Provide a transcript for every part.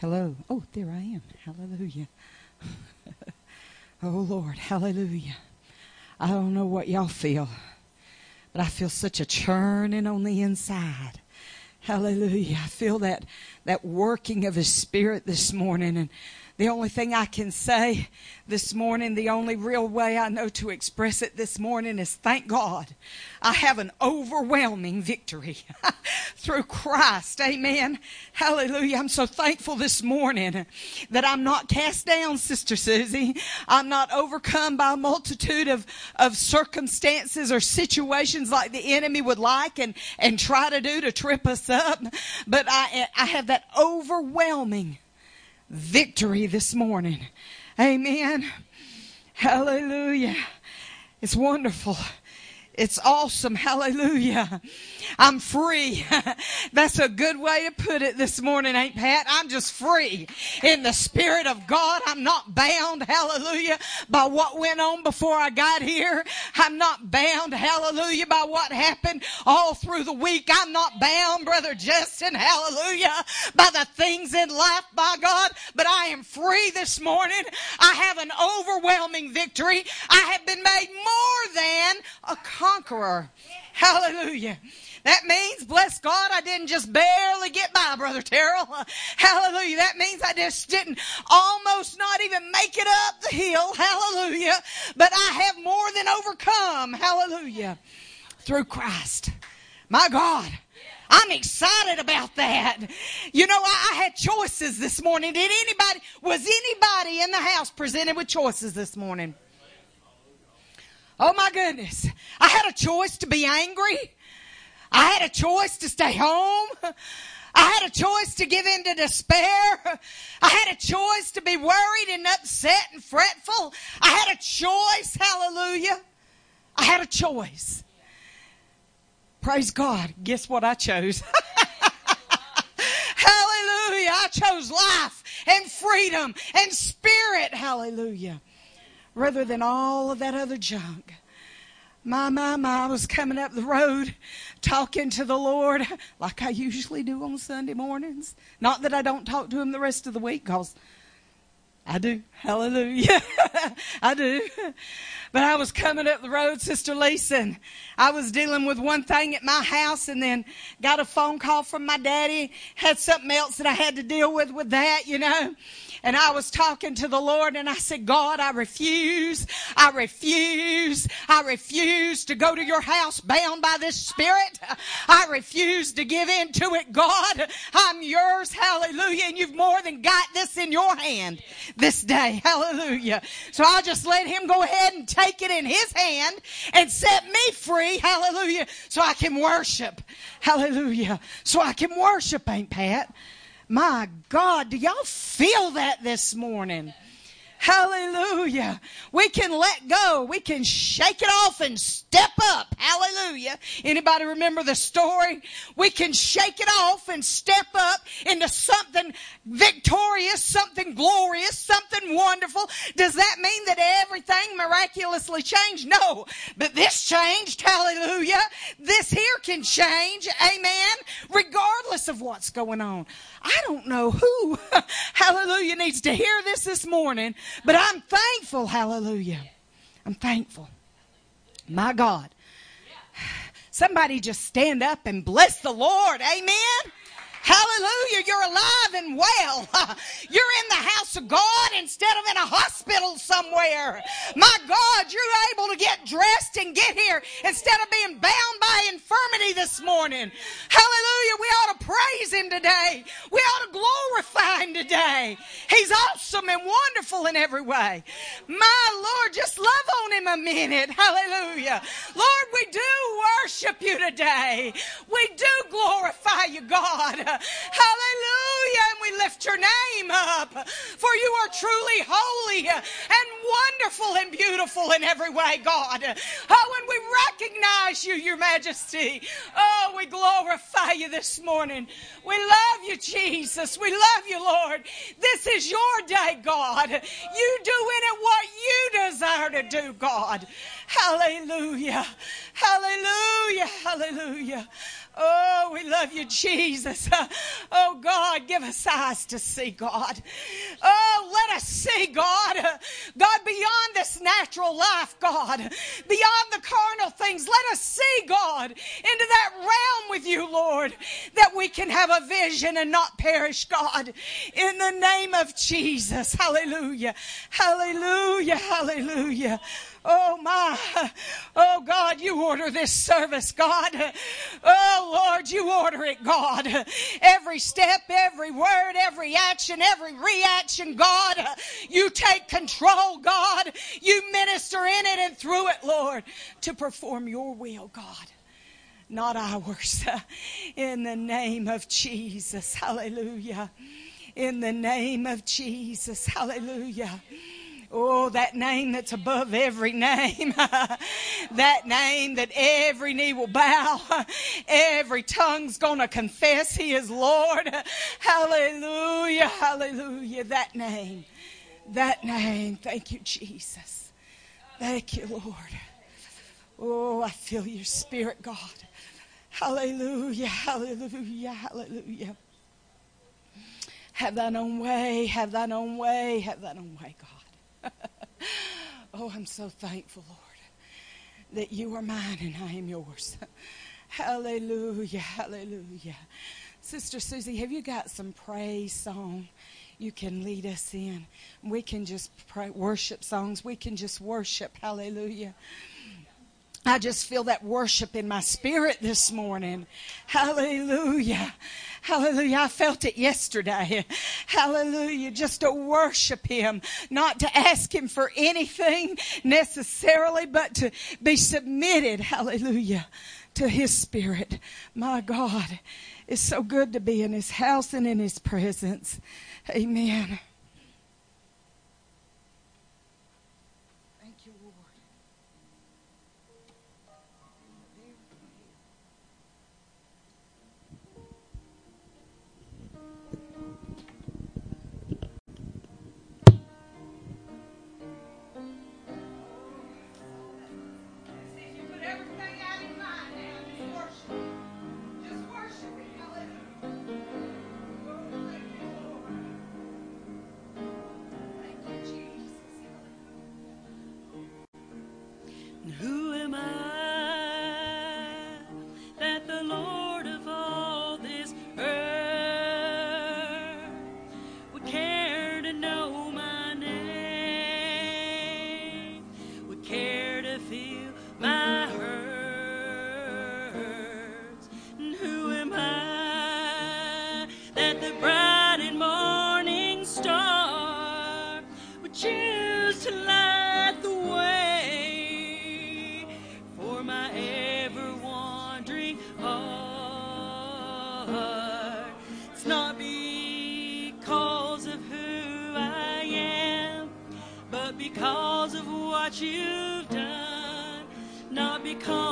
Hello. Oh, there I am. Hallelujah. oh, Lord. Hallelujah. I don't know what y'all feel, but I feel such a churning on the inside. Hallelujah. I feel that, that working of His Spirit this morning. And the only thing I can say this morning, the only real way I know to express it this morning is thank God I have an overwhelming victory through Christ. Amen. Hallelujah. I'm so thankful this morning that I'm not cast down, Sister Susie. I'm not overcome by a multitude of, of circumstances or situations like the enemy would like and, and try to do to trip us up. But I, I have that overwhelming victory this morning. Amen. Hallelujah. It's wonderful. It's awesome. Hallelujah. I'm free. That's a good way to put it this morning, ain't Pat? I'm just free in the Spirit of God. I'm not bound, hallelujah, by what went on before I got here. I'm not bound, hallelujah, by what happened all through the week. I'm not bound, Brother Justin, hallelujah, by the things in life, by God, but I am free this morning. I have an overwhelming victory. I have been made more than a conqueror. Hallelujah. That means, bless God, I didn't just barely get by, Brother Terrell. Hallelujah. That means I just didn't almost not even make it up the hill. Hallelujah. But I have more than overcome. Hallelujah. Through Christ. My God. I'm excited about that. You know, I, I, had choices this morning. Did anybody, was anybody in the house presented with choices this morning? Oh my goodness. I had a choice to be angry. I had a choice to stay home. I had a choice to give in to despair. I had a choice to be worried and upset and fretful. I had a choice. Hallelujah. I had a choice. Praise God. Guess what I chose? Hallelujah. I chose life and freedom and spirit. Hallelujah rather than all of that other junk. My, my, my, I was coming up the road talking to the Lord like I usually do on Sunday mornings. Not that I don't talk to Him the rest of the week because I do. Hallelujah. I do. But I was coming up the road, Sister and I was dealing with one thing at my house and then got a phone call from my daddy, had something else that I had to deal with with that, you know and I was talking to the Lord and I said, God, I refuse, I refuse, I refuse to go to your house bound by this spirit. I refuse to give in to it, God. I'm yours, hallelujah, and you've more than got this in your hand this day, hallelujah. So I just let him go ahead and take it in his hand and set me free, hallelujah, so I can worship, hallelujah, so I can worship, ain't Pat? My God, do y'all feel that this morning? Hallelujah. We can let go. We can shake it off and step up. Hallelujah. Anybody remember the story? We can shake it off and step up into something victorious, something glorious, something wonderful. Does that mean that everything miraculously changed? No. But this changed. Hallelujah. This here can change. Amen. Regardless of what's going on. I don't know who, hallelujah, needs to hear this this morning, but I'm thankful, hallelujah. I'm thankful. My God. Somebody just stand up and bless the Lord. Amen. Hallelujah. You're alive and well. You're in the house of God instead of in a hospital somewhere. My God, you're able to get dressed and get here instead of being bound by infirmity this morning. Hallelujah. We ought to praise Him today. We ought to glorify Him today. He's awesome and wonderful in every way. My Lord, just love on Him a minute. Hallelujah. Lord, we do worship you today. We do glorify you, God. Hallelujah. And we lift your name up. For you are truly holy and wonderful and beautiful in every way, God. Oh, and we recognize you, your majesty. Oh, we glorify you this morning. We love you, Jesus. We love you, Lord. This is your day, God. You do in it what you desire to do, God. Hallelujah. Hallelujah. Hallelujah. Oh, we love you, Jesus. Oh, God, give us eyes to see, God. Oh, let us see, God. God, beyond this natural life, God, beyond the carnal things, let us see, God, into that realm with you, Lord, that we can have a vision and not perish, God. In the name of Jesus. Hallelujah. Hallelujah. Hallelujah. Oh my. Oh God, you order this service, God. Oh Lord, you order it, God. Every step, every word, every action, every reaction, God. You take control, God. You minister in it and through it, Lord, to perform your will, God. Not ours. In the name of Jesus. Hallelujah. In the name of Jesus. Hallelujah. Oh, that name that's above every name. that name that every knee will bow. every tongue's gonna confess He is Lord. Hallelujah. Hallelujah. That name. That name. Thank you, Jesus. Thank you, Lord. Oh, I feel your spirit, God. Hallelujah. Hallelujah. Hallelujah. Have thine own way. Have thine own way. Have thine own way, God. oh, I'm so thankful, Lord, that you are mine and I am yours. hallelujah, hallelujah. Sister Susie, have you got some praise song you can lead us in? We can just pray worship songs. We can just worship. Hallelujah. I just feel that worship in my spirit this morning. Hallelujah. Hallelujah. I felt it yesterday. Hallelujah. Just to worship Him, not to ask Him for anything necessarily, but to be submitted. Hallelujah. To His Spirit. My God. It's so good to be in His house and in His presence. Amen. come.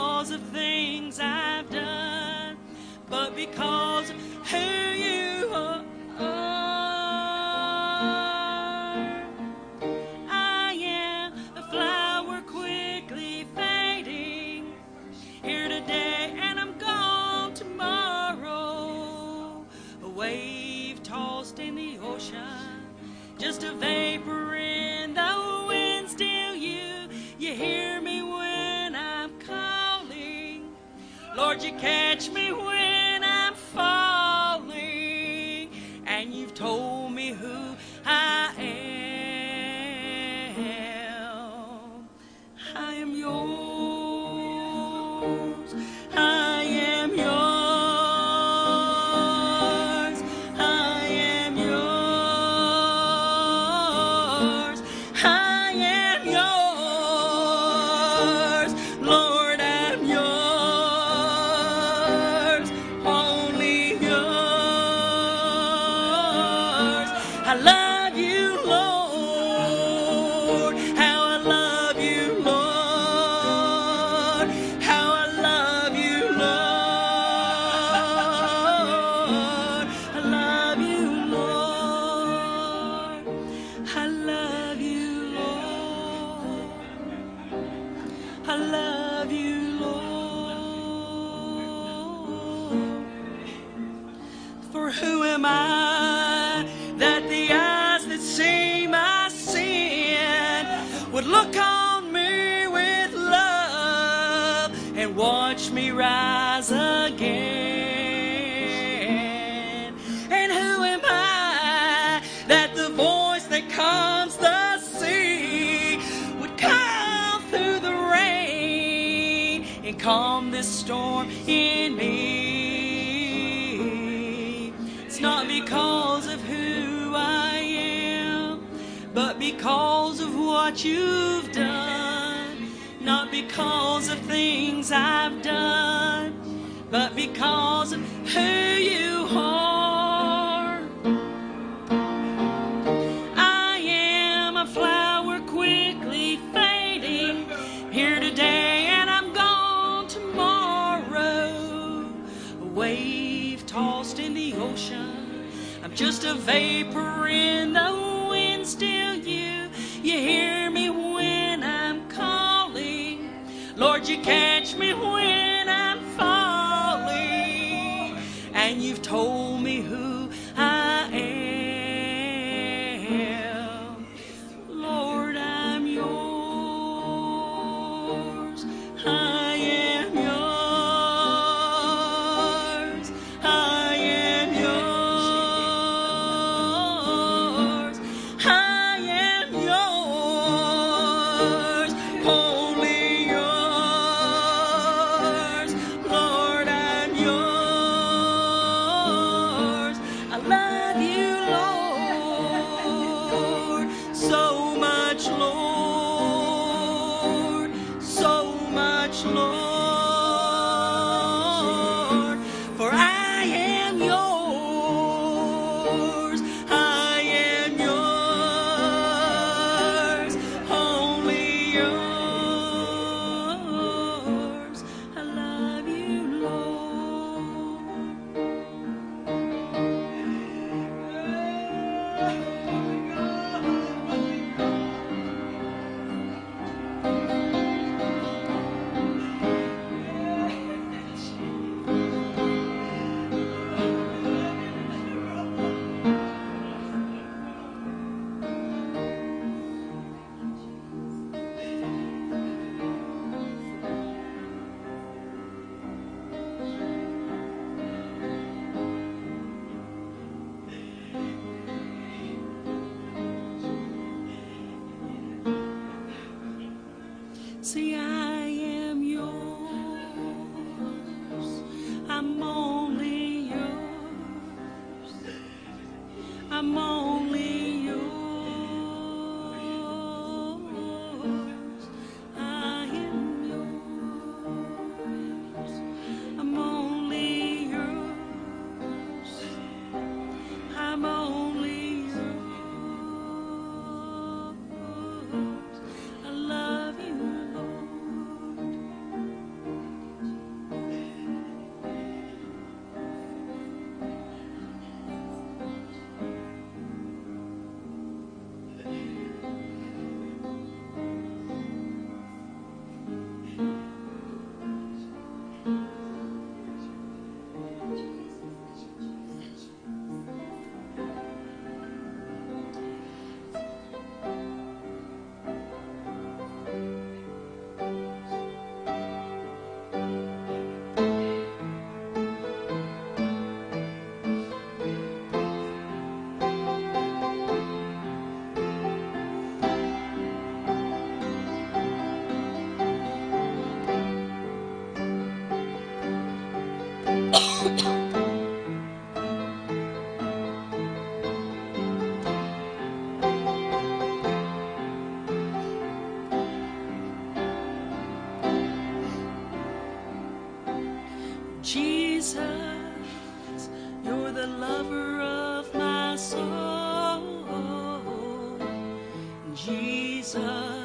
Jesus, you're the lover of my soul. Jesus,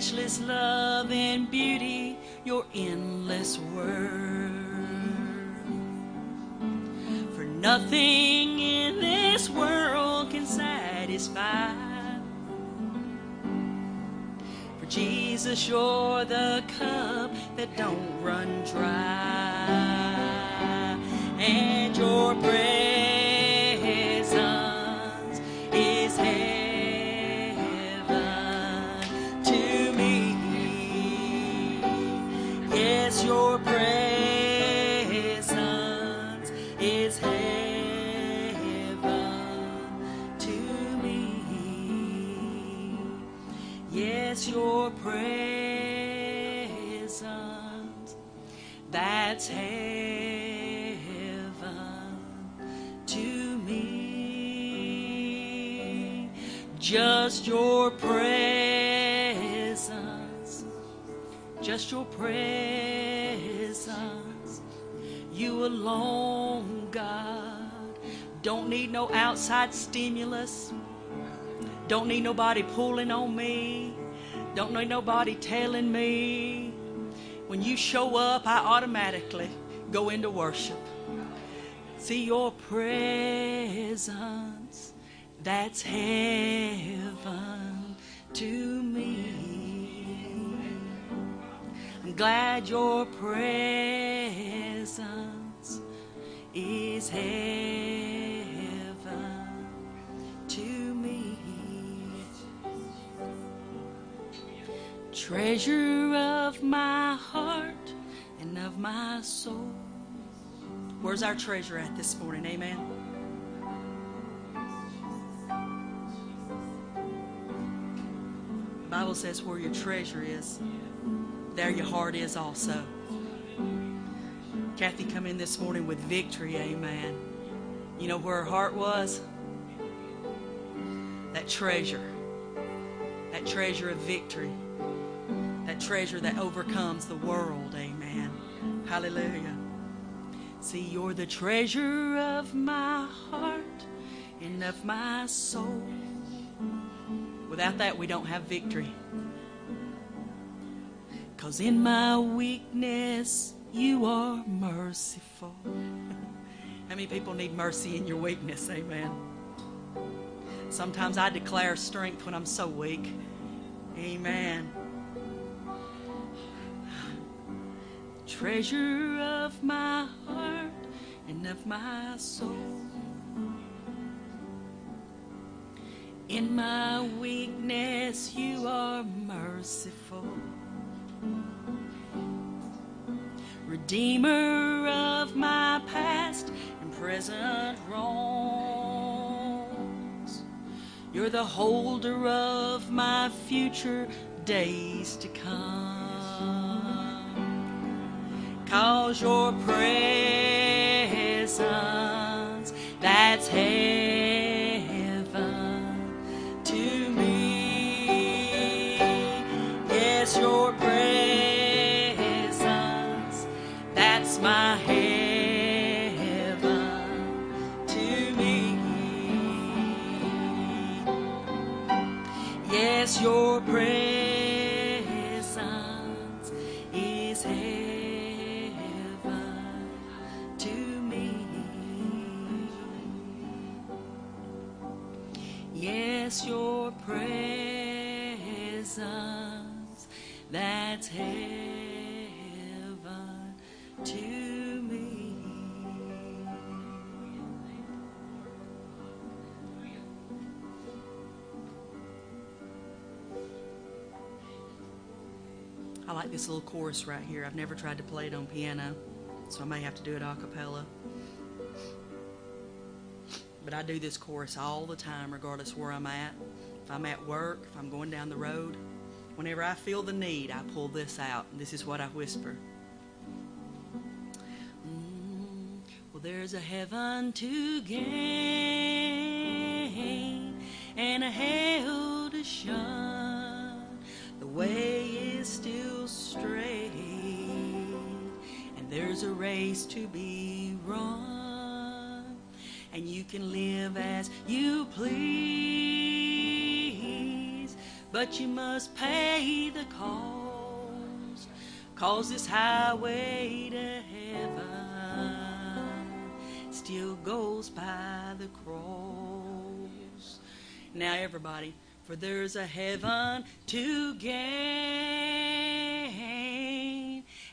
matchless love and beauty, your endless worth. For nothing in this world can satisfy. For Jesus, you're the cup that don't run dry, and your bread. Alone, God. Don't need no outside stimulus. Don't need nobody pulling on me. Don't need nobody telling me. When you show up, I automatically go into worship. See your presence, that's heaven to me. I'm glad your presence is heaven to me. Treasure of my heart and of my soul. Where's our treasure at this morning? Amen. The Bible says where your treasure is, there your heart is also. Kathy come in this morning with victory, amen. You know where her heart was? That treasure. That treasure of victory. That treasure that overcomes the world, amen. Hallelujah. See, you're the treasure of my heart and of my soul. Without that, we don't have victory. Because in my weakness, you are merciful. How many people need mercy in your weakness? Amen. Sometimes I declare strength when I'm so weak. Amen. Treasure of my heart and of my soul. In my weakness, you are merciful. Redeemer of my past and present wrongs. You're the holder of my future days to come. Cause your presence, that's heaven to me. Yes, your presence, my heaven to me. Yes, your presence is heaven to me. Yes, your presence, that's I like this little chorus right here. I've never tried to play it on piano, so I may have to do it a cappella. But I do this chorus all the time, regardless where I'm at. If I'm at work, if I'm going down the road, whenever I feel the need, I pull this out. This is what I whisper. Mm, well, there's a heaven to gain and a hell to shun. The way is still straight, and there's a race to be run, and you can live as you please, but you must pay the cost. Cause this highway to heaven still goes by the cross. Now, everybody, for there's a heaven to gain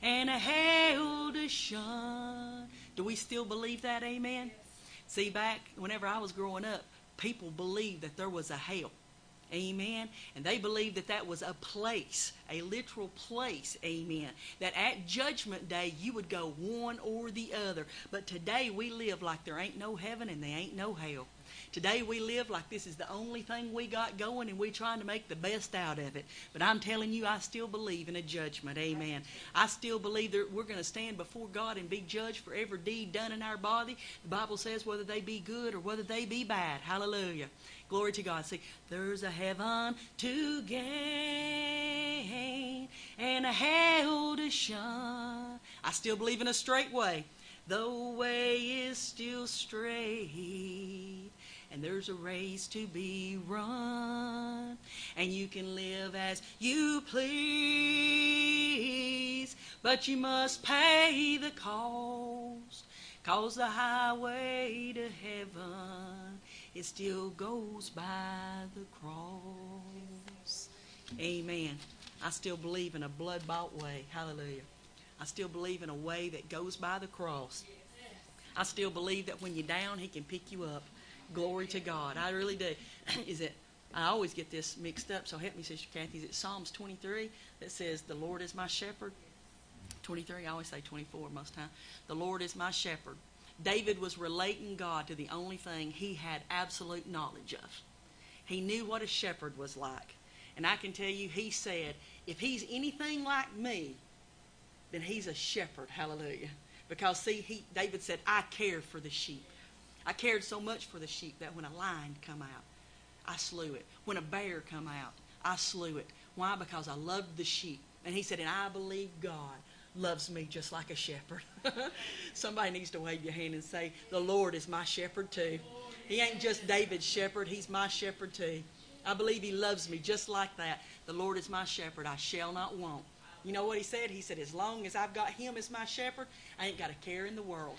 and a hell to shun. Do we still believe that? Amen. See, back whenever I was growing up, people believed that there was a hell. Amen. And they believed that that was a place, a literal place. Amen. That at Judgment Day you would go one or the other. But today we live like there ain't no heaven and there ain't no hell. Today we live like this is the only thing we got going and we're trying to make the best out of it. But I'm telling you, I still believe in a judgment. Amen. I still believe that we're going to stand before God and be judged for every deed done in our body. The Bible says whether they be good or whether they be bad. Hallelujah. Glory to God. See, there's a heaven to gain and a hell to shun. I still believe in a straight way. The way is still straight, and there's a race to be run, and you can live as you please, but you must pay the cost, cause the highway to heaven, it still goes by the cross. Amen. I still believe in a blood-bought way. Hallelujah. I still believe in a way that goes by the cross. I still believe that when you're down, He can pick you up. Glory to God. I really do. Is it? I always get this mixed up, so help me, Sister Kathy. Is it Psalms 23 that says, The Lord is my shepherd? 23, I always say 24 most time. The Lord is my shepherd. David was relating God to the only thing he had absolute knowledge of. He knew what a shepherd was like. And I can tell you, he said, if he's anything like me, then he's a shepherd. Hallelujah. Because see, he, David said, I care for the sheep. I cared so much for the sheep that when a lion come out, I slew it. When a bear come out, I slew it. Why? Because I loved the sheep. And he said, and I believe God loves me just like a shepherd. Somebody needs to wave your hand and say, the Lord is my shepherd too. He ain't just David's shepherd, he's my shepherd too. I believe he loves me just like that. The Lord is my shepherd, I shall not want. You know what he said? He said, As long as I've got him as my shepherd, I ain't got a care in the world.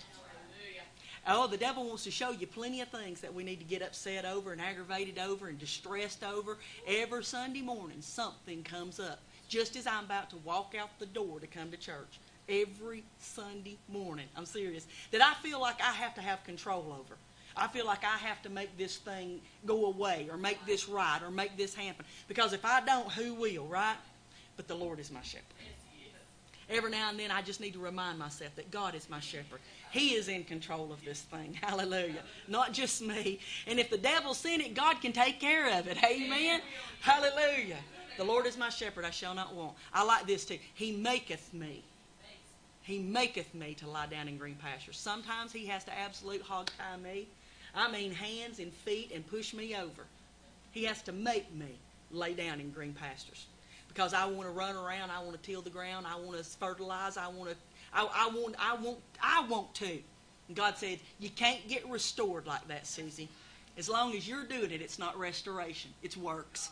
Oh, the devil wants to show you plenty of things that we need to get upset over and aggravated over and distressed over. Every Sunday morning, something comes up. Just as I'm about to walk out the door to come to church. Every Sunday morning. I'm serious. That I feel like I have to have control over. I feel like I have to make this thing go away or make this right or make this happen. Because if I don't, who will, right? But the Lord is my shepherd. Every now and then, I just need to remind myself that God is my shepherd. He is in control of this thing. Hallelujah. Not just me. And if the devil sent it, God can take care of it. Amen. Hallelujah. The Lord is my shepherd, I shall not want. I like this too. He maketh me. He maketh me to lie down in green pastures. Sometimes he has to absolute hog tie me. I mean, hands and feet and push me over. He has to make me lay down in green pastures because I want to run around, I want to till the ground, I want to fertilize, I want to, I, I want, I want, I want to. And God said, you can't get restored like that, Susie. As long as you're doing it, it's not restoration. It's works.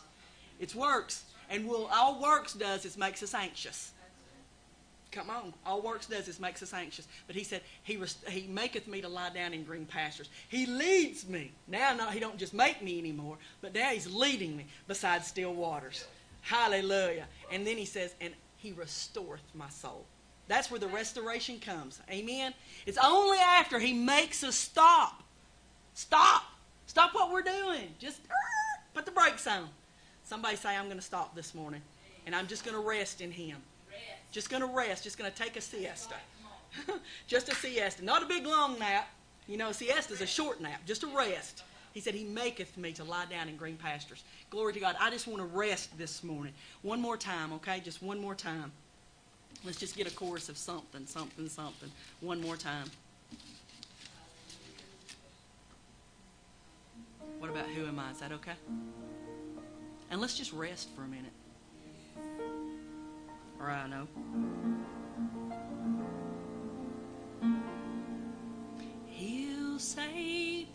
It's works. And will all works does is makes us anxious. Come on. All works does is makes us anxious. But he said, he, rest- he maketh me to lie down in green pastures. He leads me. Now, not, he don't just make me anymore, but now he's leading me beside still waters. Hallelujah. And then he says, and he restoreth my soul. That's where the restoration comes. Amen. It's only after he makes us stop. Stop. Stop what we're doing. Just put the brakes on. Somebody say, I'm going to stop this morning. And I'm just going to rest in him. Just going to rest. Just going to take a siesta. just a siesta. Not a big long nap. You know, siesta is a short nap. Just a rest. He said, He maketh me to lie down in green pastures. Glory to God. I just want to rest this morning. One more time, okay? Just one more time. Let's just get a chorus of something, something, something. One more time. What about who am I? Is that okay? And let's just rest for a minute. Right, I know. He'll say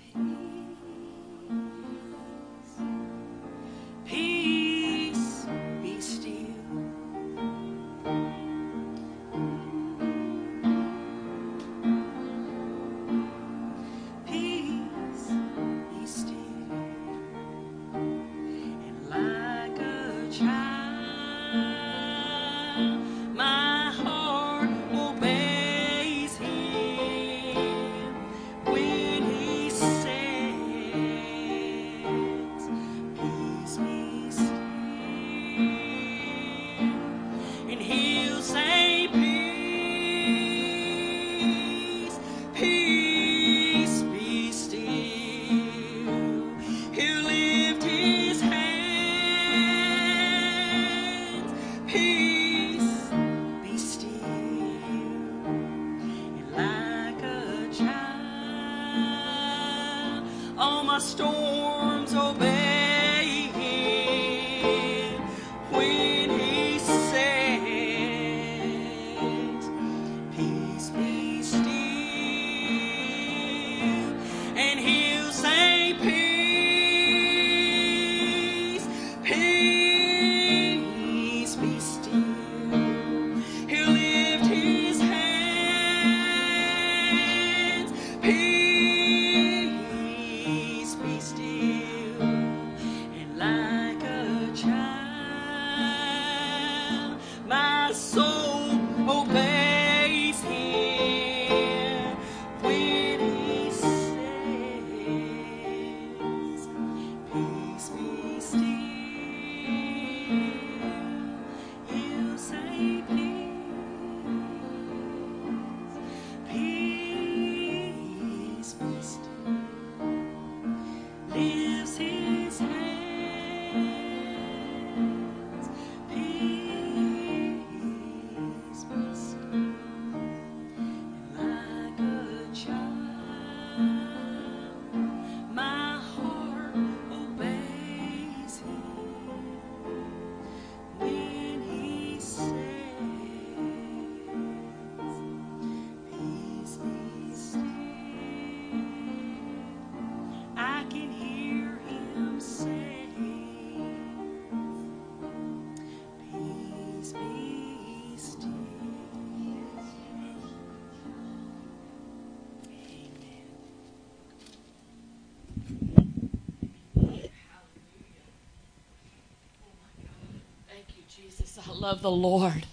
Jesus. I love the Lord.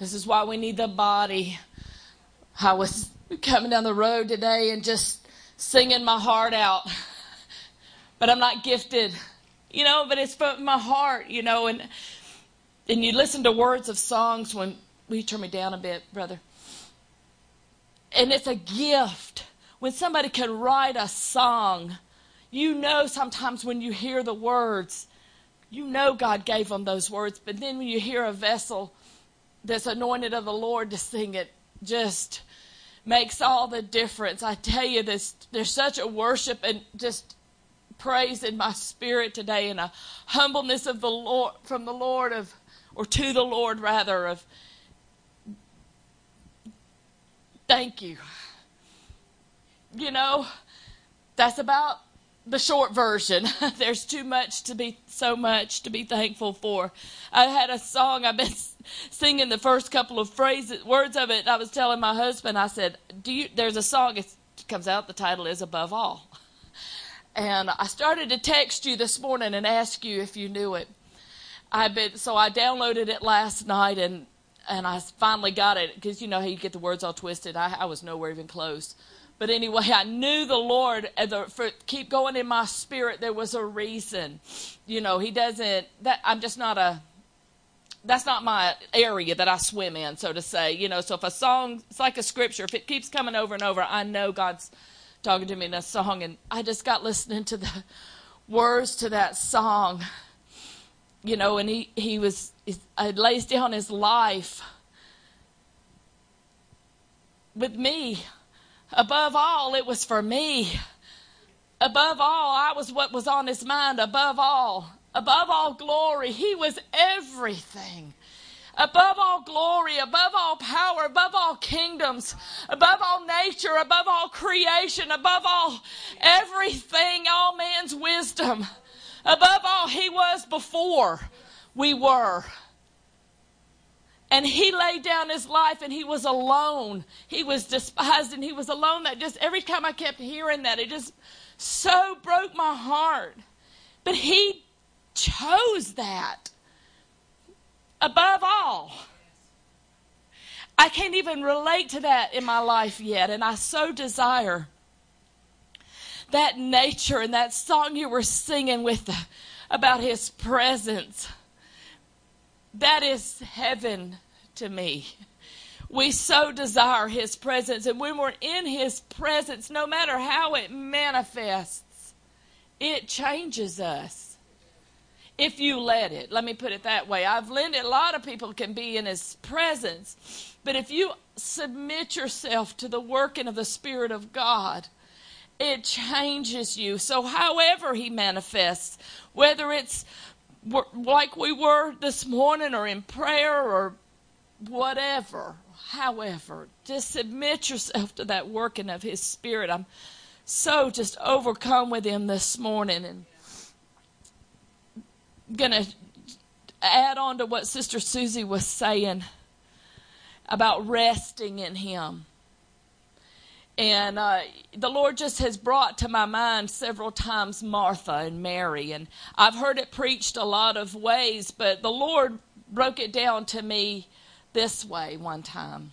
This is why we need the body. I was coming down the road today and just singing my heart out. But I'm not gifted, you know, but it's from my heart, you know, and and you listen to words of songs when you turn me down a bit, brother? And it's a gift. When somebody can write a song, you know sometimes when you hear the words, you know God gave them those words. But then when you hear a vessel that's anointed of the Lord to sing it, just makes all the difference. I tell you this, there's such a worship and just praise in my spirit today and a humbleness of the Lord from the Lord of or to the Lord rather of thank you. You know, that's about the short version. There's too much to be, so much to be thankful for. I had a song, I've been singing the first couple of phrases, words of it. I was telling my husband, I said, do you, there's a song, it comes out, the title is Above All. And I started to text you this morning and ask you if you knew it. I been so I downloaded it last night and and I finally got it because you know how you get the words all twisted. I, I was nowhere even close. But anyway, I knew the Lord the, for keep going in my spirit. There was a reason, you know. He doesn't. That I'm just not a. That's not my area that I swim in, so to say. You know. So if a song, it's like a scripture. If it keeps coming over and over, I know God's talking to me in a song, and I just got listening to the words to that song. You know, and he he was he lays down his life with me. Above all, it was for me. Above all, I was what was on his mind. Above all, above all glory, he was everything. Above all glory, above all power, above all kingdoms, above all nature, above all creation, above all everything, all man's wisdom. Above all, he was before we were. And he laid down his life and he was alone. He was despised and he was alone. That just every time I kept hearing that, it just so broke my heart. But he chose that above all. I can't even relate to that in my life yet, and I so desire that nature and that song you were singing with the, about his presence. That is heaven to me. We so desire his presence, and when we're in his presence, no matter how it manifests, it changes us if you let it. Let me put it that way. I've learned a lot of people can be in his presence, but if you submit yourself to the working of the Spirit of God it changes you. So, however He manifests, whether it's like we were this morning or in prayer or whatever, however, just submit yourself to that working of His Spirit. I'm so just overcome with Him this morning and going to add on to what Sister Susie was saying about resting in Him. And uh, the Lord just has brought to my mind several times Martha and Mary. And I've heard it preached a lot of ways, but the Lord broke it down to me this way one time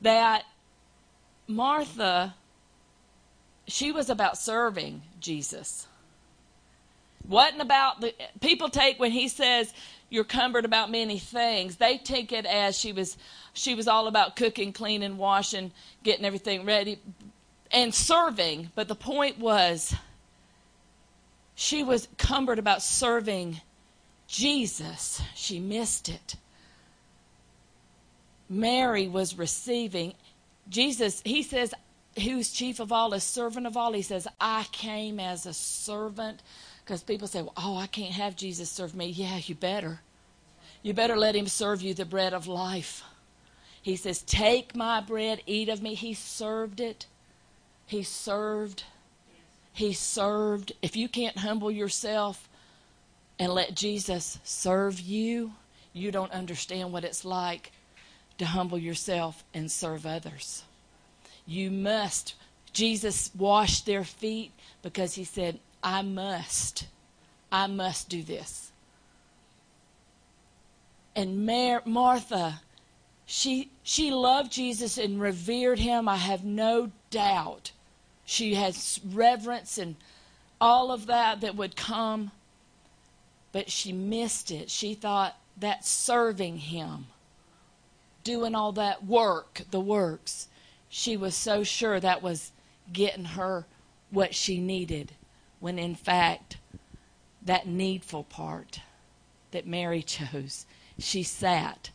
that Martha, she was about serving Jesus. Wasn't about the people take when he says you're cumbered about many things, they take it as she was she was all about cooking, cleaning, washing, getting everything ready, and serving. But the point was, she was cumbered about serving Jesus. She missed it. Mary was receiving. Jesus, he says, who's chief of all is servant of all. He says, I came as a servant. Because people say, well, oh, I can't have Jesus serve me. Yeah, you better. You better let him serve you the bread of life. He says, Take my bread, eat of me. He served it. He served. He served. If you can't humble yourself and let Jesus serve you, you don't understand what it's like to humble yourself and serve others. You must. Jesus washed their feet because he said, I must. I must do this. And Mar- Martha she, she loved Jesus and revered him. I have no doubt. She has reverence and all of that that would come. But she missed it. She thought that serving him, doing all that work, the works, she was so sure that was getting her what she needed, when in fact, that needful part that Mary chose, she sat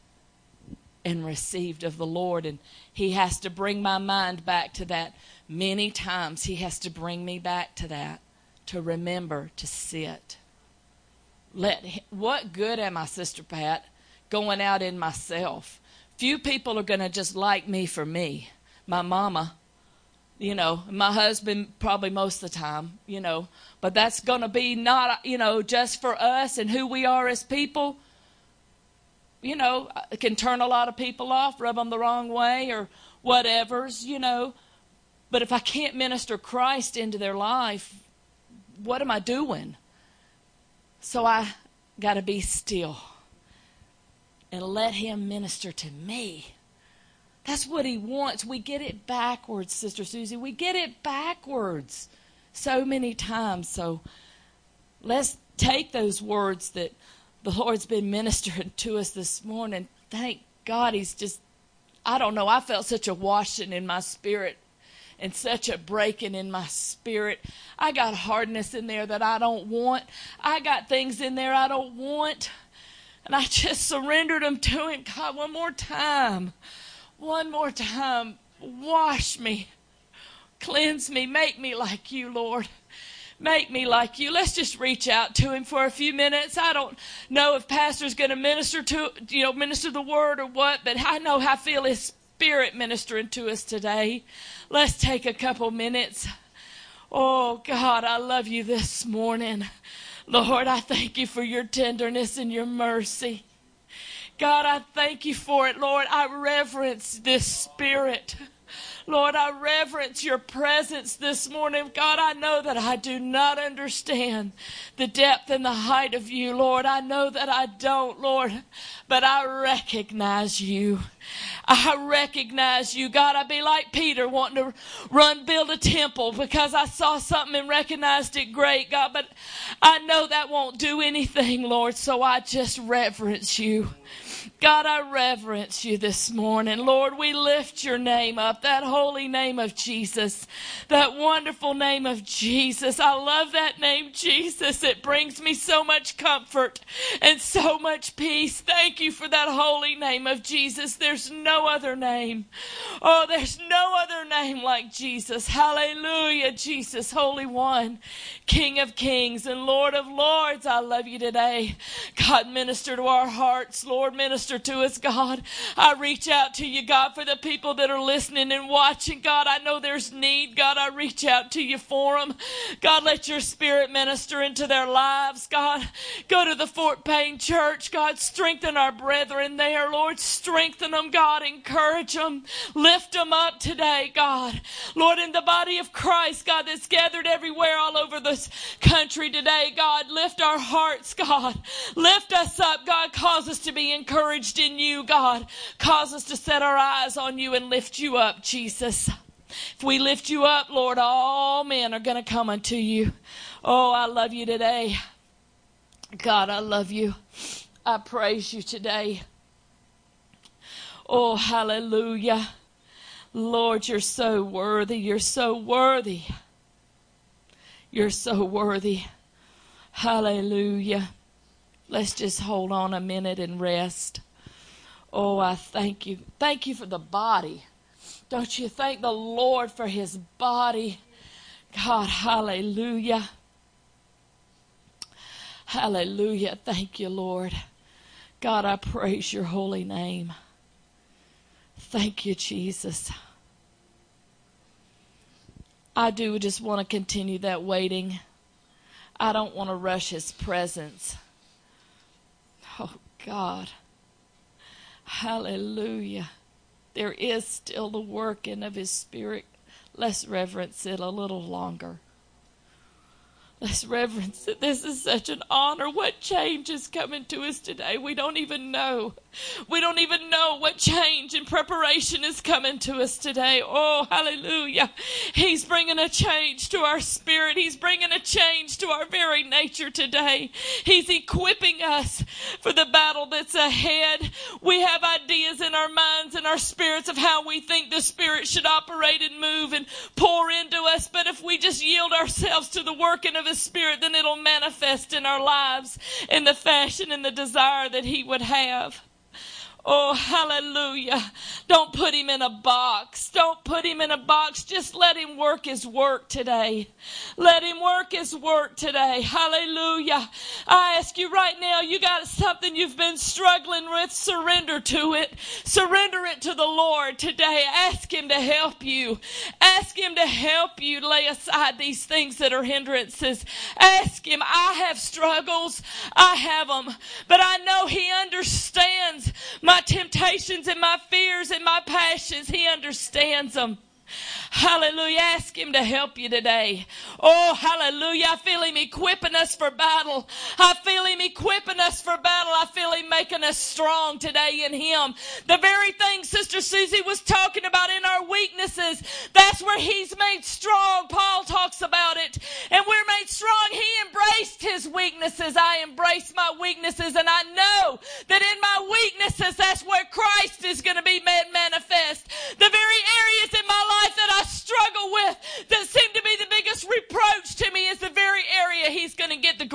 and received of the Lord. And He has to bring my mind back to that many times. He has to bring me back to that to remember to sit. Let what good am I, Sister Pat, going out in myself? Few people are going to just like me for me. My mama, you know, my husband probably most of the time, you know, but that's going to be not, you know, just for us and who we are as people you know, can turn a lot of people off, rub them the wrong way, or whatever's, you know. But if I can't minister Christ into their life, what am I doing? So I got to be still and let Him minister to me. That's what He wants. We get it backwards, Sister Susie. We get it backwards so many times. So let's take those words that the Lord's been ministering to us this morning. Thank God He's just, I don't know, I felt such a washing in my spirit and such a breaking in my spirit. I got hardness in there that I don't want. I got things in there I don't want. And I just surrendered them to Him. God, one more time. One more time. Wash me. Cleanse me. Make me like you, Lord make me like you. Let's just reach out to him for a few minutes. I don't know if pastor's going to minister to, you know, minister the word or what, but I know I feel his spirit ministering to us today. Let's take a couple minutes. Oh God, I love you this morning. Lord, I thank you for your tenderness and your mercy. God, I thank you for it, Lord. I reverence this spirit. Lord, I reverence your presence this morning. God, I know that I do not understand the depth and the height of you, Lord. I know that I don't, Lord, but I recognize you. I recognize you. God, I'd be like Peter wanting to run build a temple because I saw something and recognized it great, God, but I know that won't do anything, Lord, so I just reverence you. God, I reverence you this morning. Lord, we lift your name up. That holy name of Jesus. That wonderful name of Jesus. I love that name, Jesus. It brings me so much comfort and so much peace. Thank you for that holy name of Jesus. There's no other name. Oh, there's no other name like Jesus. Hallelujah, Jesus, Holy One, King of Kings and Lord of Lords. I love you today. God, minister to our hearts. Lord, minister to us, God. I reach out to you, God, for the people that are listening and watching. God, I know there's need. God, I reach out to you for them. God, let your spirit minister into their lives. God, go to the Fort Payne Church. God, strengthen our brethren there. Lord, strengthen them. God, encourage them. Lift them up today, God. Lord, in the body of Christ, God, that's gathered everywhere all over this country today, God, lift our hearts, God. Lift us up, God. Cause us to be encouraged in you, God. Cause us to set our eyes on you and lift you up, Jesus. If we lift you up, Lord, all men are going to come unto you. Oh, I love you today. God, I love you. I praise you today. Oh, hallelujah. Lord, you're so worthy. You're so worthy. You're so worthy. Hallelujah. Let's just hold on a minute and rest. Oh, I thank you. Thank you for the body. Don't you thank the Lord for his body? God, hallelujah. Hallelujah. Thank you, Lord. God, I praise your holy name. Thank you, Jesus. I do just want to continue that waiting. I don't want to rush his presence. Oh, God. Hallelujah. There is still the working of his spirit. Let's reverence it a little longer. Let's reverence it. This is such an honor. What change is coming to us today? We don't even know. We don't even know what change and preparation is coming to us today. Oh, hallelujah. He's bringing a change to our spirit. He's bringing a change to our very nature today. He's equipping us for the battle that's ahead. We have ideas in our minds and our spirits of how we think the Spirit should operate and move and pour into us. But if we just yield ourselves to the working of His Spirit, then it'll manifest in our lives in the fashion and the desire that He would have. Oh, hallelujah. Don't put him in a box. Don't put him in a box. Just let him work his work today. Let him work his work today. Hallelujah. I ask you right now, you got something you've been struggling with, surrender to it. Surrender it to the Lord today. Ask him to help you. Ask him to help you lay aside these things that are hindrances. Ask him. I have struggles. I have them. But I know he understands my my temptations and my fears and my passions. He understands them. Hallelujah. Ask Him to help you today. Oh, hallelujah. I feel Him equipping us for battle. I feel Him equipping us for battle. I feel Him making us strong today in Him. The very thing Sister Susie was talking about in our weaknesses, that's where He's made strong. Paul talks about it. And we're made strong. He embraced His weaknesses. I embrace my weaknesses. And I know that in my weaknesses, that's where Christ is going to be made manifest.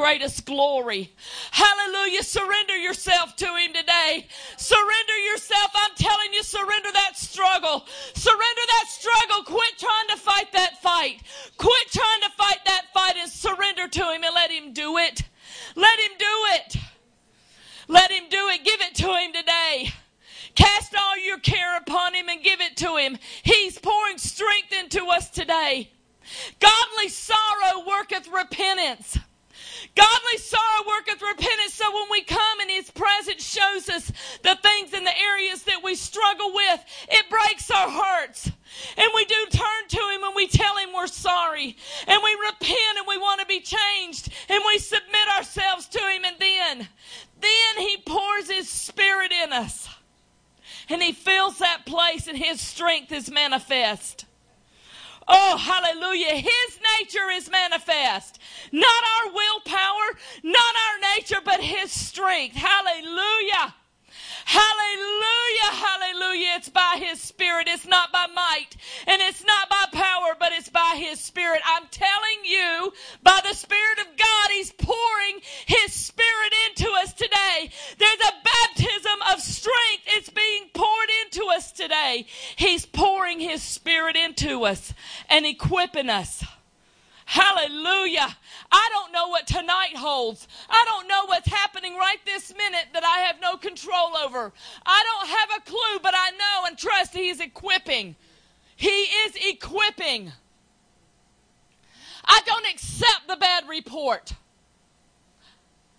Greatest glory. Hallelujah. Surrender yourself to Him today. Surrender yourself. I'm telling you, surrender that struggle. Surrender that struggle. Quit trying to fight that fight. Quit trying to fight that fight and surrender to Him and let Him do it. Let Him do it. Let Him do it. Give it to Him today. Cast all your care upon him and give it to him. He's pouring strength into us today. Godly sorrow worketh repentance. Godly sorrow worketh repentance. So when we come and His presence shows us the things in the areas that we struggle with, it breaks our hearts. And we do turn to Him and we tell Him we're sorry. And we repent and we want to be changed. And we submit ourselves to Him. And then, then He pours His Spirit in us and he fills that place and his strength is manifest. Oh, hallelujah. His nature is manifest. Not our willpower, not our nature, but his strength. Hallelujah. Hallelujah, hallelujah. It's by His Spirit. It's not by might and it's not by power, but it's by His Spirit. I'm telling you, by the Spirit of God, He's pouring His Spirit into us today. There's a baptism of strength. It's being poured into us today. He's pouring His Spirit into us and equipping us. Hallelujah. I don't know what tonight holds. I don't know what's happening right this minute that I have no control over. I don't have a clue, but I know and trust He's equipping. He is equipping. I don't accept the bad report.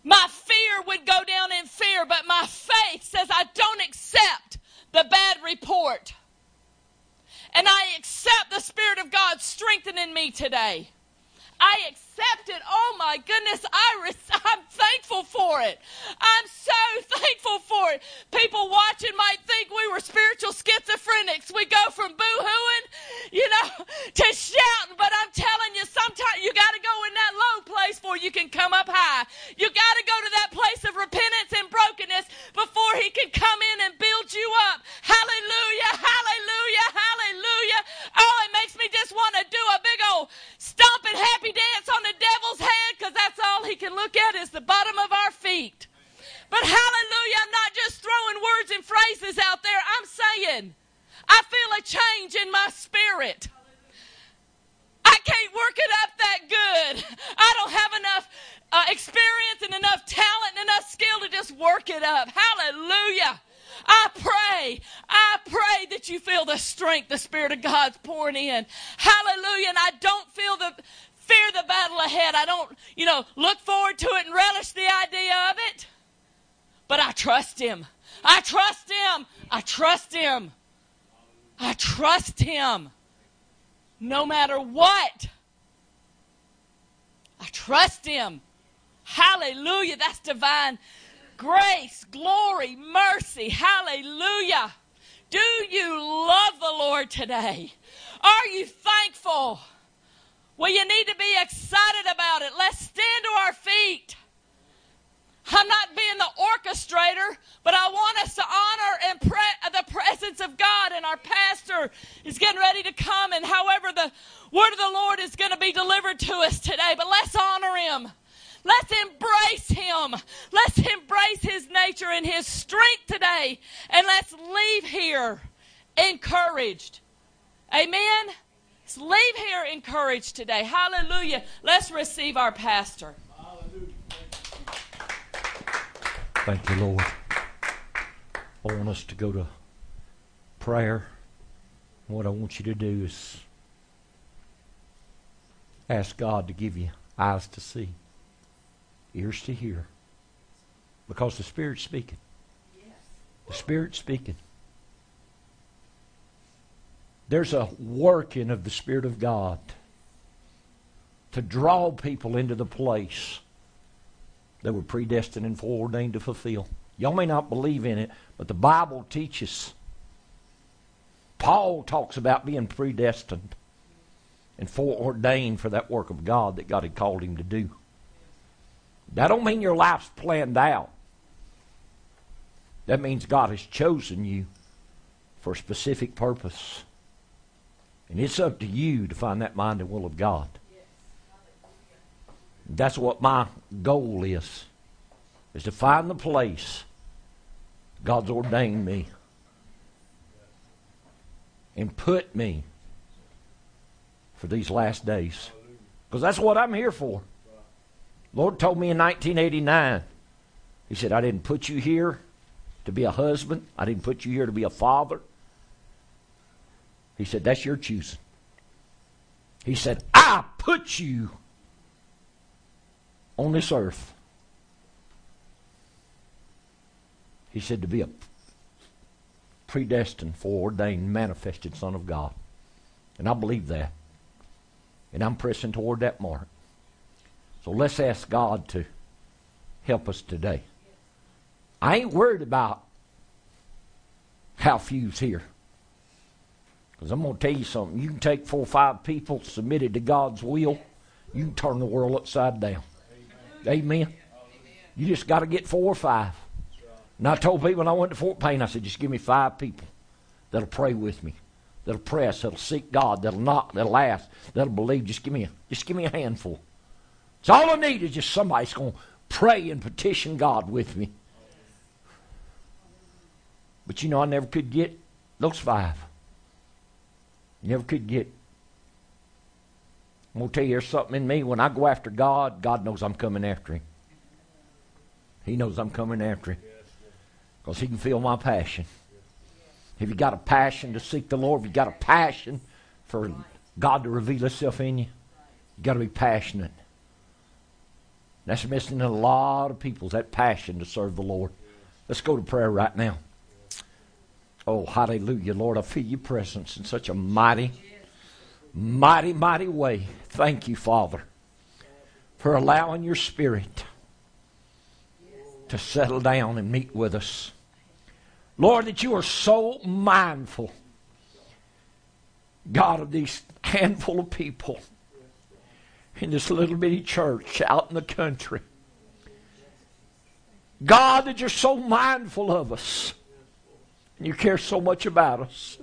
My fear would go down in fear, but my faith says I don't accept the bad report. And I accept the Spirit of God strengthening me today. I accept it. Oh my goodness, I res- I'm thankful for it. I'm so thankful for it. People watching might think we were spiritual schizophrenics. We go from boo-hooing, you know, to shouting. But I'm telling you, sometimes you got to go in that low place before you can come up high. You got to go to that place of repentance and brokenness before He can come in and build you up. Hallelujah, hallelujah, hallelujah. Oh, it makes me just want to do a big old stomping happy dance on the devil's head because that's all he can look at is the bottom of our feet. But hallelujah, I'm not just throwing words and phrases out there. I'm saying I feel a change in my spirit. I can't work it up that good. I don't have enough uh, experience and enough talent and enough skill to just work it up. Hallelujah. I pray, I pray that you feel the strength the Spirit of God's pouring in. Hallelujah. And I don't feel the fear the battle ahead. I don't, you know, look forward to it and relish the idea of it. But I trust Him. I trust Him. I trust Him. I trust Him. No matter what. I trust Him. Hallelujah. That's divine grace, glory, mercy. Hallelujah. Do you love the Lord today? Are you thankful? Well, you need to be excited about it. Let's stand to our feet. I'm not being the orchestrator, but I want us to honor and pre- the presence of God. And our pastor is getting ready to come, and however the word of the Lord is going to be delivered to us today. But let's honor him. Let's embrace him. Let's embrace his nature and his strength today. And let's leave here encouraged. Amen. Leave here encouraged today. Hallelujah. Let's receive our pastor. Thank you, Lord. I want us to go to prayer. What I want you to do is ask God to give you eyes to see, ears to hear, because the Spirit's speaking. The Spirit's speaking. There's a working of the Spirit of God to draw people into the place they were predestined and foreordained to fulfill. Y'all may not believe in it, but the Bible teaches. Paul talks about being predestined and foreordained for that work of God that God had called him to do. That don't mean your life's planned out. That means God has chosen you for a specific purpose. And it's up to you to find that mind and will of God. That's what my goal is, is to find the place God's ordained me and put me for these last days. Because that's what I'm here for. Lord told me in 1989, He said, I didn't put you here to be a husband. I didn't put you here to be a father. He said, That's your choosing. He said, I put you on this earth. He said, to be a predestined, foreordained, manifested Son of God. And I believe that. And I'm pressing toward that mark. So let's ask God to help us today. I ain't worried about how few's here. Because I'm going to tell you something. You can take four or five people submitted to God's will, you can turn the world upside down. Amen. Amen. You just got to get four or five. And I told people when I went to Fort Payne, I said, just give me five people that'll pray with me, that'll press, that'll seek God, that'll knock, that'll ask, that'll believe. Just give me a, just give me a handful. It's all I need is just somebody's going to pray and petition God with me. But you know, I never could get those five. You never could get. I'm going to tell you, there's something in me. When I go after God, God knows I'm coming after Him. He knows I'm coming after Him. Because He can feel my passion. Have you got a passion to seek the Lord? Have you got a passion for God to reveal Himself in you? you got to be passionate. That's missing in a lot of people, that passion to serve the Lord. Let's go to prayer right now. Oh, hallelujah, Lord. I feel your presence in such a mighty, mighty, mighty way. Thank you, Father, for allowing your Spirit to settle down and meet with us. Lord, that you are so mindful, God, of these handful of people in this little bitty church out in the country. God, that you're so mindful of us and you care so much about us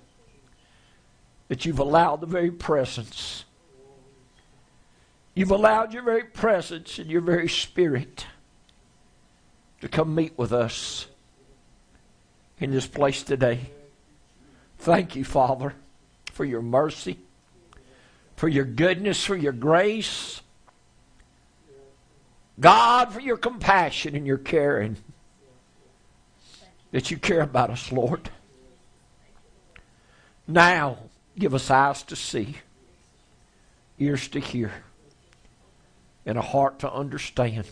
that you've allowed the very presence. You've allowed your very presence and your very spirit to come meet with us in this place today. Thank you, Father, for your mercy for your goodness, for your grace. God, for your compassion and your caring. That you care about us, Lord. Now, give us eyes to see, ears to hear, and a heart to understand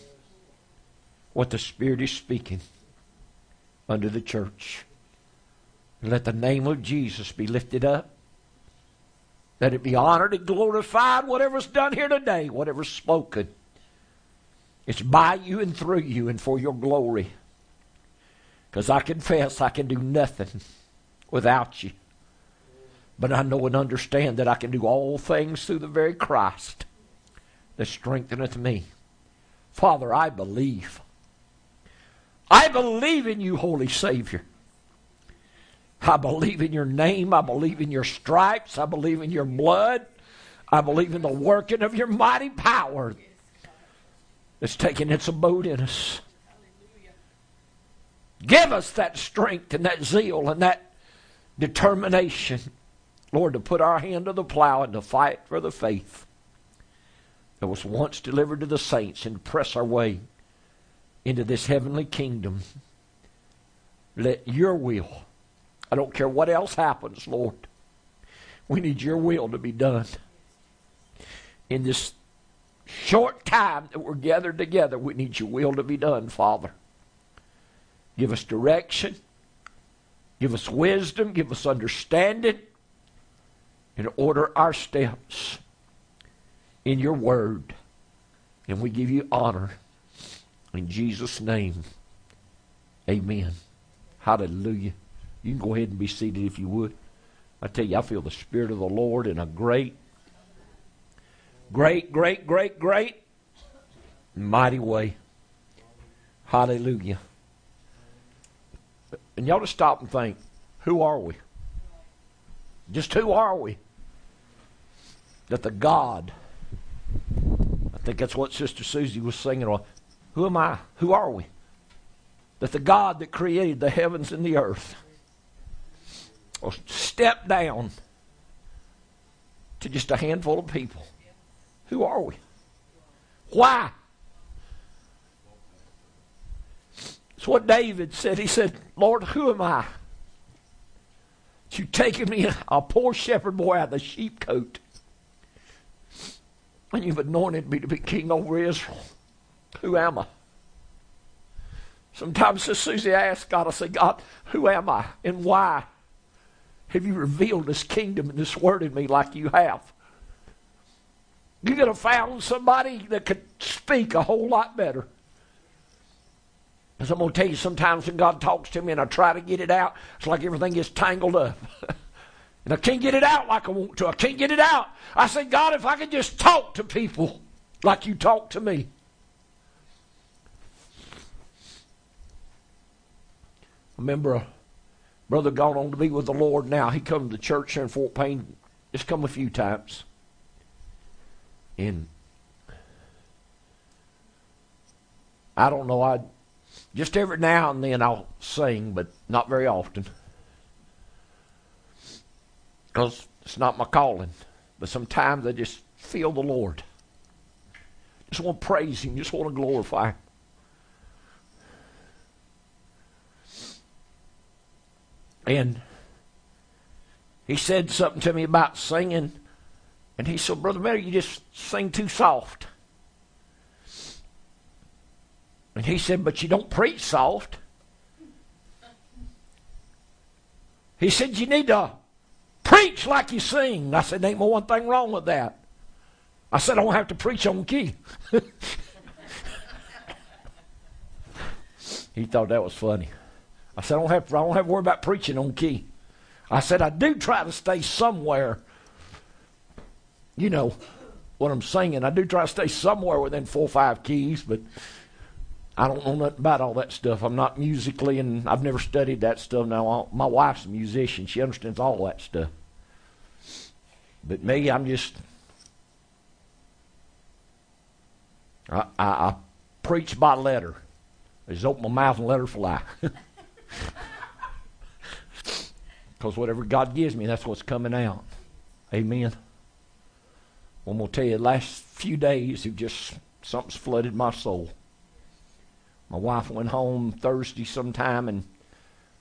what the Spirit is speaking under the church. Let the name of Jesus be lifted up let it be honored and glorified, whatever's done here today, whatever's spoken. It's by you and through you and for your glory. Because I confess I can do nothing without you. But I know and understand that I can do all things through the very Christ that strengtheneth me. Father, I believe. I believe in you, Holy Savior. I believe in your name. I believe in your stripes. I believe in your blood. I believe in the working of your mighty power that's taking its abode in us. Give us that strength and that zeal and that determination, Lord, to put our hand to the plow and to fight for the faith that was once delivered to the saints and press our way into this heavenly kingdom. Let your will I don't care what else happens, Lord. We need your will to be done. In this short time that we're gathered together, we need your will to be done, Father. Give us direction. Give us wisdom. Give us understanding. And order our steps in your word. And we give you honor. In Jesus' name, amen. Hallelujah. You can go ahead and be seated if you would. I tell you, I feel the Spirit of the Lord in a great, great, great, great, great, mighty way. Hallelujah. And y'all just stop and think who are we? Just who are we? That the God, I think that's what Sister Susie was singing. on. Who am I? Who are we? That the God that created the heavens and the earth or step down to just a handful of people. Who are we? Why? It's what David said. He said, Lord, who am I? You've taken me, a poor shepherd boy, out of the sheepcote, and you've anointed me to be king over Israel. Who am I? Sometimes Susie asks God, I say, God, who am I and why? have you revealed this kingdom and this word in me like you have? You could have found somebody that could speak a whole lot better. Because I'm going to tell you, sometimes when God talks to me and I try to get it out, it's like everything gets tangled up. and I can't get it out like I want to. I can't get it out. I say, God, if I could just talk to people like you talk to me. I remember a brother gone on to be with the Lord now. He come to church here in Fort Payne. Just come a few times. And I don't know, I just every now and then I'll sing, but not very often. Because it's not my calling. But sometimes I just feel the Lord. Just want to praise Him, just want to glorify Him. And he said something to me about singing. And he said, Brother Mary, you just sing too soft. And he said, But you don't preach soft. He said, You need to preach like you sing. I said, Ain't one thing wrong with that. I said, I don't have to preach on key. he thought that was funny. I said, I don't have I don't have to worry about preaching on key. I said, I do try to stay somewhere, you know, what I'm singing. I do try to stay somewhere within four or five keys, but I don't know nothing about all that stuff. I'm not musically, and I've never studied that stuff. Now, my wife's a musician. She understands all that stuff. But me, I'm just, I, I, I preach by letter. I just open my mouth and let her fly. Because whatever God gives me, that's what's coming out. Amen. I'm going to tell you, the last few days, have just, something's flooded my soul. My wife went home Thursday sometime, and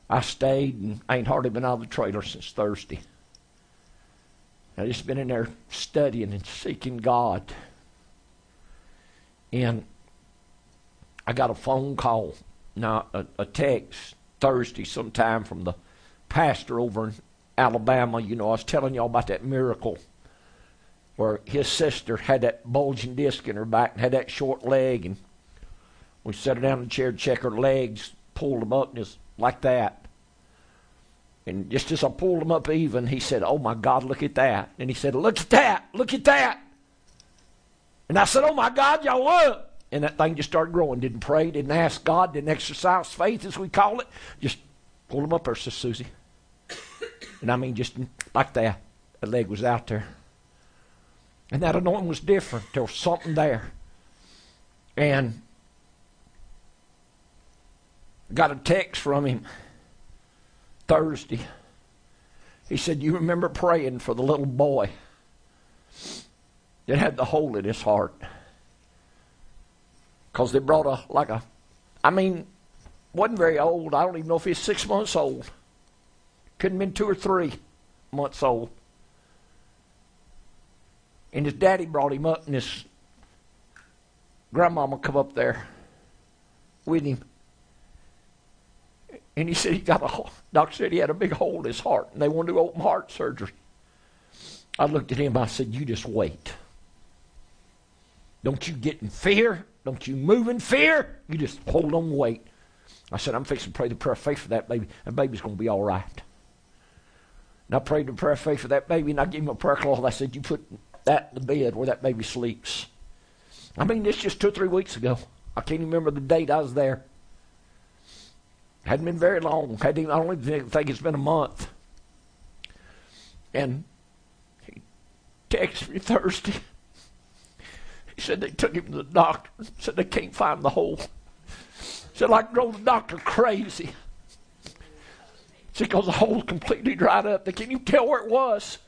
I stayed, and I ain't hardly been out of the trailer since Thursday. I just been in there studying and seeking God. And I got a phone call, now a, a text Thursday sometime from the pastor over in Alabama. You know, I was telling y'all about that miracle where his sister had that bulging disc in her back and had that short leg, and we set her down in the chair check her legs, pulled them up just like that. And just as I pulled them up even, he said, Oh my God, look at that. And he said, Look at that, look at that. And I said, Oh my God, y'all look. And that thing just started growing. Didn't pray, didn't ask God, didn't exercise faith, as we call it. Just pulled them up there, Sister Susie. And I mean, just like that. The leg was out there. And that anointing was different. There was something there. And got a text from him Thursday. He said, You remember praying for the little boy that had the hole in his heart? Because they brought a, like a, I mean, wasn't very old. I don't even know if he's six months old. Couldn't have been two or three months old. And his daddy brought him up, and his grandmama come up there with him. And he said he got a doctor said he had a big hole in his heart, and they wanted to do open heart surgery. I looked at him. I said, "You just wait. Don't you get in fear. Don't you move in fear. You just hold on, wait." I said, "I'm fixing to pray the prayer of faith for that baby. That baby's going to be all right." And I prayed the prayer of faith for that baby, and I gave him a prayer cloth. I said, You put that in the bed where that baby sleeps. I mean, this just two or three weeks ago. I can't even remember the date I was there. Hadn't been very long. Hadn't even, I don't even think it's been a month. And he texted me Thursday. He said they took him to the doctor. Said they can't find the hole. Said like drove the doctor crazy. See, because the hole's completely dried up. They can't even tell where it was.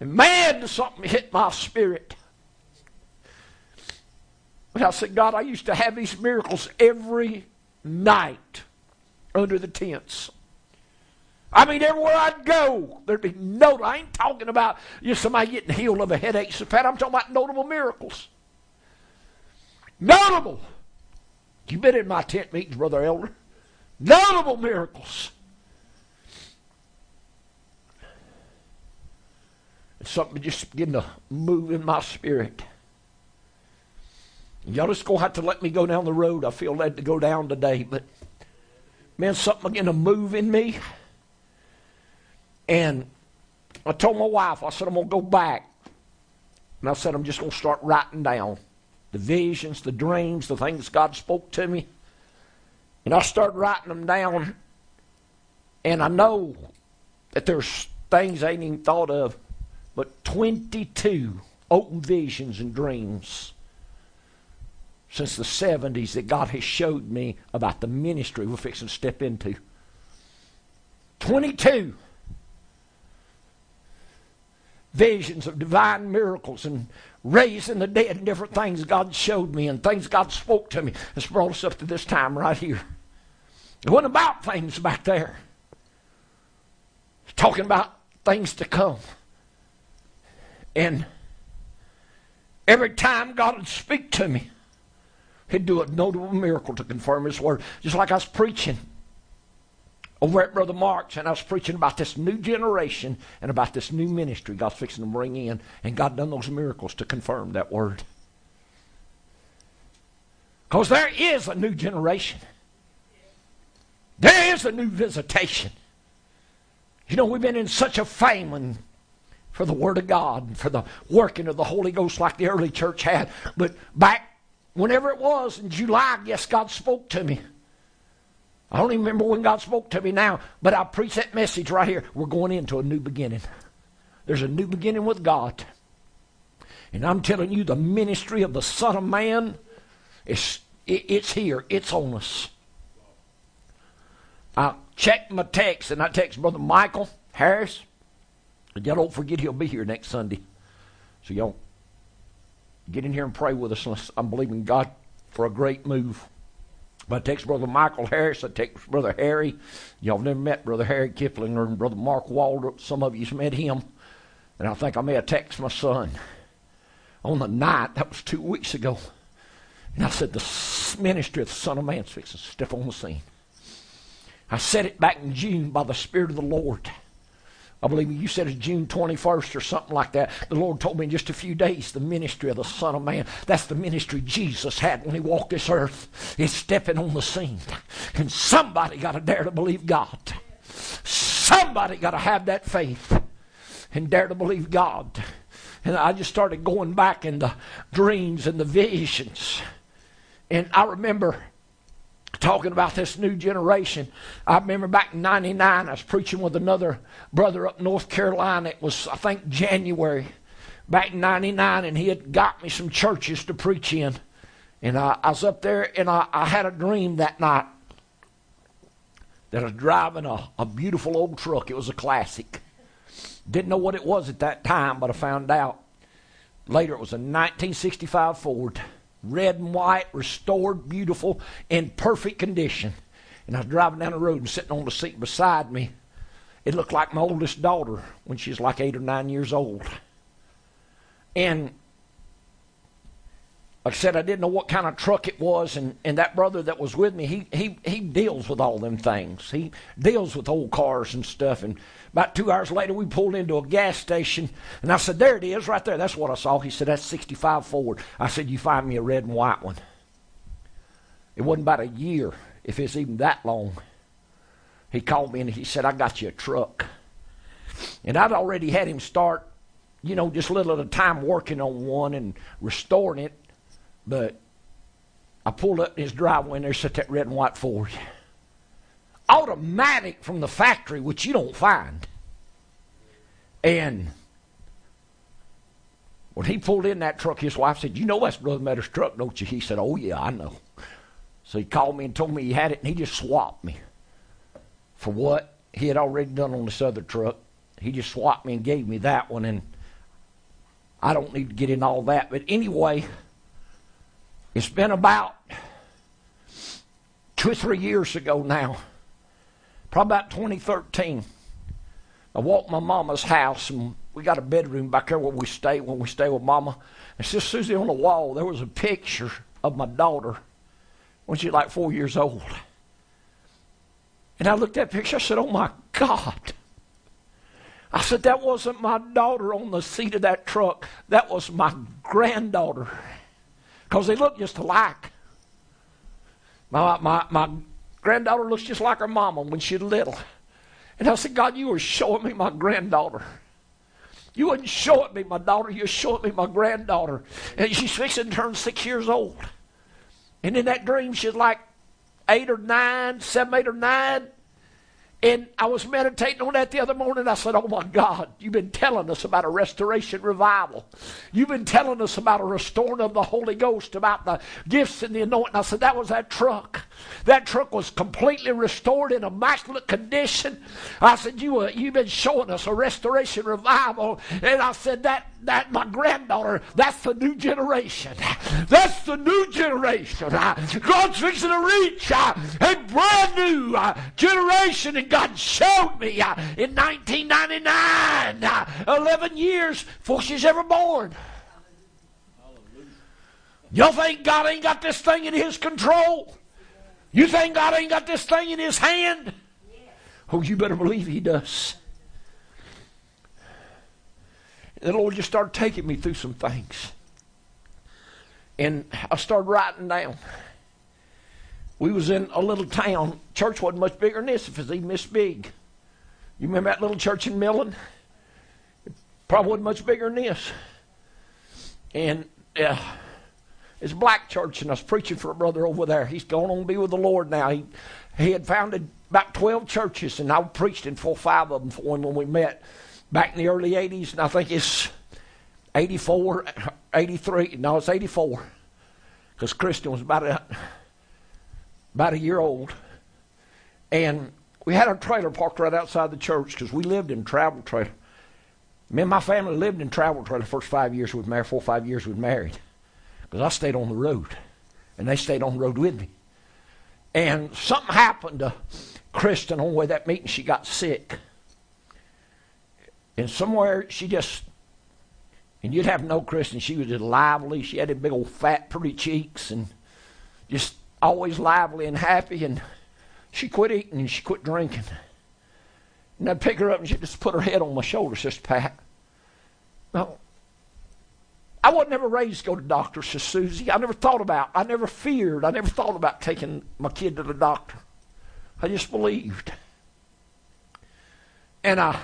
And man, something hit my spirit. I said, God, I used to have these miracles every night under the tents. I mean, everywhere I'd go, there'd be no. I ain't talking about just somebody getting healed of a headache so fat. I'm talking about notable miracles. Notable. You been in my tent meetings, Brother Elder? Notable miracles. Something just beginning to move in my spirit. Y'all just gonna have to let me go down the road. I feel led to go down today, but man, something began to move in me. And I told my wife, I said, I'm gonna go back. And I said, I'm just gonna start writing down the visions, the dreams, the things God spoke to me. And I started writing them down, and I know that there's things I ain't even thought of, but 22 open visions and dreams since the 70s that God has showed me about the ministry we're fixing to step into. 22 visions of divine miracles and raising the dead and different things God showed me and things God spoke to me that's brought us up to this time right here. It wasn't about things back there. It's talking about things to come. And every time God would speak to me, He'd do a notable miracle to confirm His word. Just like I was preaching over at Brother Mark's, and I was preaching about this new generation and about this new ministry God's fixing to bring in, and God done those miracles to confirm that word. Because there is a new generation. There is a new visitation. You know, we've been in such a famine for the Word of God, and for the working of the Holy Ghost like the early church had. But back whenever it was in July, yes, God spoke to me. I don't even remember when God spoke to me now, but I preach that message right here. We're going into a new beginning. There's a new beginning with God. And I'm telling you, the ministry of the Son of Man is it, it's here. It's on us. I checked my text and I text Brother Michael Harris. And y'all don't forget he'll be here next Sunday. So y'all get in here and pray with us. I'm believing God for a great move. But I text Brother Michael Harris. I text Brother Harry. Y'all never met Brother Harry Kipling or Brother Mark Waldrop. Some of you's met him. And I think I may have texted my son on the night. That was two weeks ago. And I said, the ministry of the Son of Man's fixing to step on the scene. I said it back in June by the Spirit of the Lord. I believe you said it's June 21st or something like that. The Lord told me in just a few days the ministry of the Son of Man. That's the ministry Jesus had when he walked this earth. Is stepping on the scene. And somebody got to dare to believe God. Somebody got to have that faith and dare to believe God. And I just started going back in the dreams and the visions. And I remember talking about this new generation. I remember back in 99, I was preaching with another brother up North Carolina. It was, I think, January back in 99, and he had got me some churches to preach in. And I, I was up there, and I, I, had a dream that night that I was driving a, a beautiful old truck. It was a classic. Didn't know what it was at that time, but I found out later it was a 1965 Ford red and white, restored, beautiful, in perfect condition. And I was driving down the road and sitting on the seat beside me. It looked like my oldest daughter when she was like eight or nine years old. And like I said, I didn't know what kind of truck it was, and, and that brother that was with me, he, he, he deals with all them things. He deals with old cars and stuff. And about two hours later, we pulled into a gas station, and I said, There it is, right there. That's what I saw. He said, That's 65 Ford. I said, You find me a red and white one. It wasn't about a year, if it's even that long. He called me and he said, I got you a truck. And I'd already had him start, you know, just a little at a time working on one and restoring it. But I pulled up in his driveway and there sat that red and white Ford. Automatic from the factory, which you don't find. And when he pulled in that truck, his wife said, You know that's Brother Metter's truck, don't you? He said, Oh, yeah, I know. So he called me and told me he had it, and he just swapped me for what he had already done on this other truck. He just swapped me and gave me that one, and I don't need to get in all that. But anyway, it's been about two or three years ago now, probably about 2013. I walked my mama's house, and we got a bedroom back there where we stay when we stay with mama. And Sister Susie on the wall, there was a picture of my daughter when she was like four years old. And I looked at that picture, I said, Oh my God. I said, That wasn't my daughter on the seat of that truck, that was my granddaughter because they look just alike. My, my, my granddaughter looks just like her mama when she was little. And I said, God, you were showing me my granddaughter. You wasn't showing me my daughter, you showing me my granddaughter. And she's fixing to turn six years old. And in that dream, she's like eight or nine, seven, eight or nine. And I was meditating on that the other morning. I said, Oh my God, you've been telling us about a restoration revival. You've been telling us about a restoring of the Holy Ghost, about the gifts and the anointing. I said, That was that truck. That truck was completely restored in immaculate condition. I said, you, uh, You've been showing us a restoration revival. And I said, That that my granddaughter, that's the new generation. That's the new generation. God's fixing to reach a brand new uh, generation, and God showed me uh, in 1999, uh, 11 years before she's ever born. Y'all think God ain't got this thing in His control? You think God ain't got this thing in His hand? Oh, you better believe He does. The Lord just started taking me through some things. And I started writing down. We was in a little town. Church wasn't much bigger than this, if it's even this big. You remember that little church in Millen? probably wasn't much bigger than this. And uh, it's a black church, and I was preaching for a brother over there. He's going on to be with the Lord now. He, he had founded about 12 churches, and I preached in four five of them for him when we met back in the early 80s, and I think it's 84, 83. No, it's 84. Because Kristen was about a, about a year old. And we had our trailer parked right outside the church because we lived in travel trailer. Me and my family lived in travel trailer the first five years we were married, four or five years we were married. Because I stayed on the road. And they stayed on the road with me. And something happened to Kristen on the way that meeting. She got sick. And somewhere she just, and you'd have no Kristen, she was just lively. She had a big old fat, pretty cheeks and just always lively and happy. And she quit eating and she quit drinking. And I'd pick her up and she'd just put her head on my shoulder, Sister Pat. No. I wasn't ever raised to go to doctor, Sister Susie. I never thought about, I never feared, I never thought about taking my kid to the doctor. I just believed. And I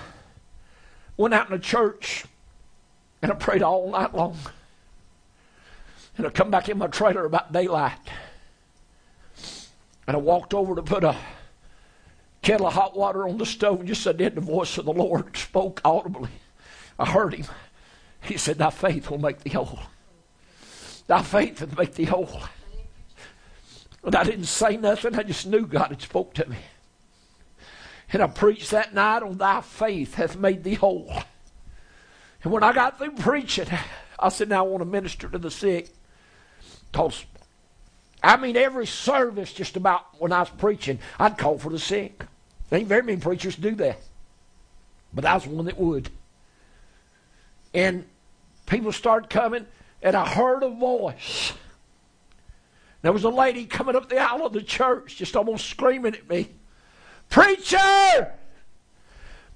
went out in the church and I prayed all night long. And I come back in my trailer about daylight. And I walked over to put a kettle of hot water on the stove and just said, then the voice of the Lord spoke audibly. I heard him. He said, Thy faith will make thee whole. Thy faith will make thee whole. And I didn't say nothing. I just knew God had spoke to me. And I preached that night on thy faith hath made thee whole. And when I got through preaching, I said, now I want to minister to the sick. Because, I mean, every service just about when I was preaching, I'd call for the sick. There ain't very many preachers do that. But I was one that would. And people started coming, and I heard a voice. There was a lady coming up the aisle of the church, just almost screaming at me. Preacher!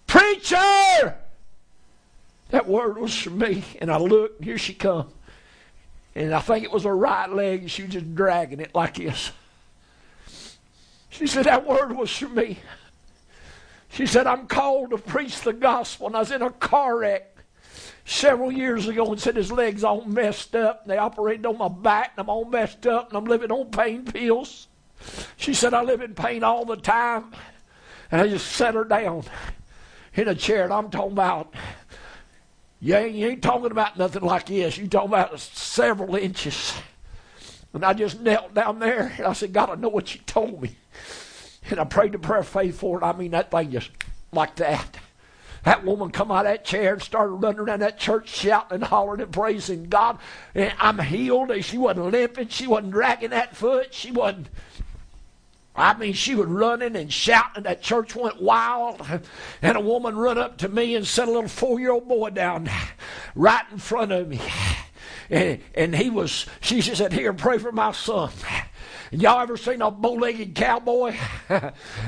Preacher! That word was for me, and I looked, and here she come. And I think it was her right leg, and she was just dragging it like this. She said, That word was for me. She said, I'm called to preach the gospel. And I was in a car wreck several years ago and said his legs all messed up. And they operated on my back, and I'm all messed up, and I'm living on pain pills. She said, I live in pain all the time. And I just set her down in a chair, and I'm talking about, you ain't, you ain't talking about nothing like this. You talking about several inches. And I just knelt down there, and I said, God, I know what you told me. And I prayed the prayer of faith for it. I mean, that thing just like that. That woman come out of that chair and started running around that church shouting and hollering and praising God. And I'm healed. And she wasn't limping. She wasn't dragging that foot. She wasn't I mean, she was running and shouting. That church went wild. And a woman run up to me and set a little four year old boy down right in front of me. And, and he was, she said, Here, pray for my son. Y'all ever seen a bow legged cowboy?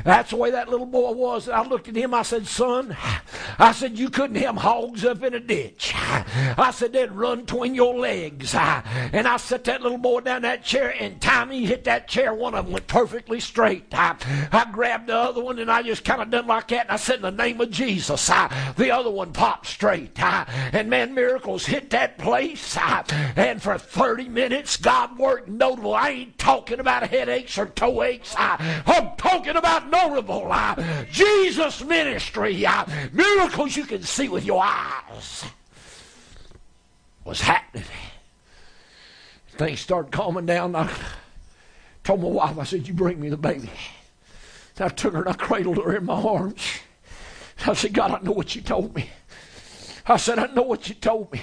That's the way that little boy was. I looked at him, I said, Son, I said, You couldn't hem hogs up in a ditch. I said, They'd run between your legs. And I set that little boy down that chair, and time he hit that chair, one of them went perfectly straight. I, I grabbed the other one, and I just kind of done like that, and I said, In the name of Jesus, I, the other one popped straight. I, and man, miracles hit that place. I, and for 30 minutes, God worked notable. I ain't talking about about headaches or toe aches. I'm talking about notable Jesus ministry. Miracles you can see with your eyes. Was happening. Things started calming down. I told my wife, I said, You bring me the baby. I took her and I cradled her in my arms. I said, God, I know what you told me. I said, I know what you told me.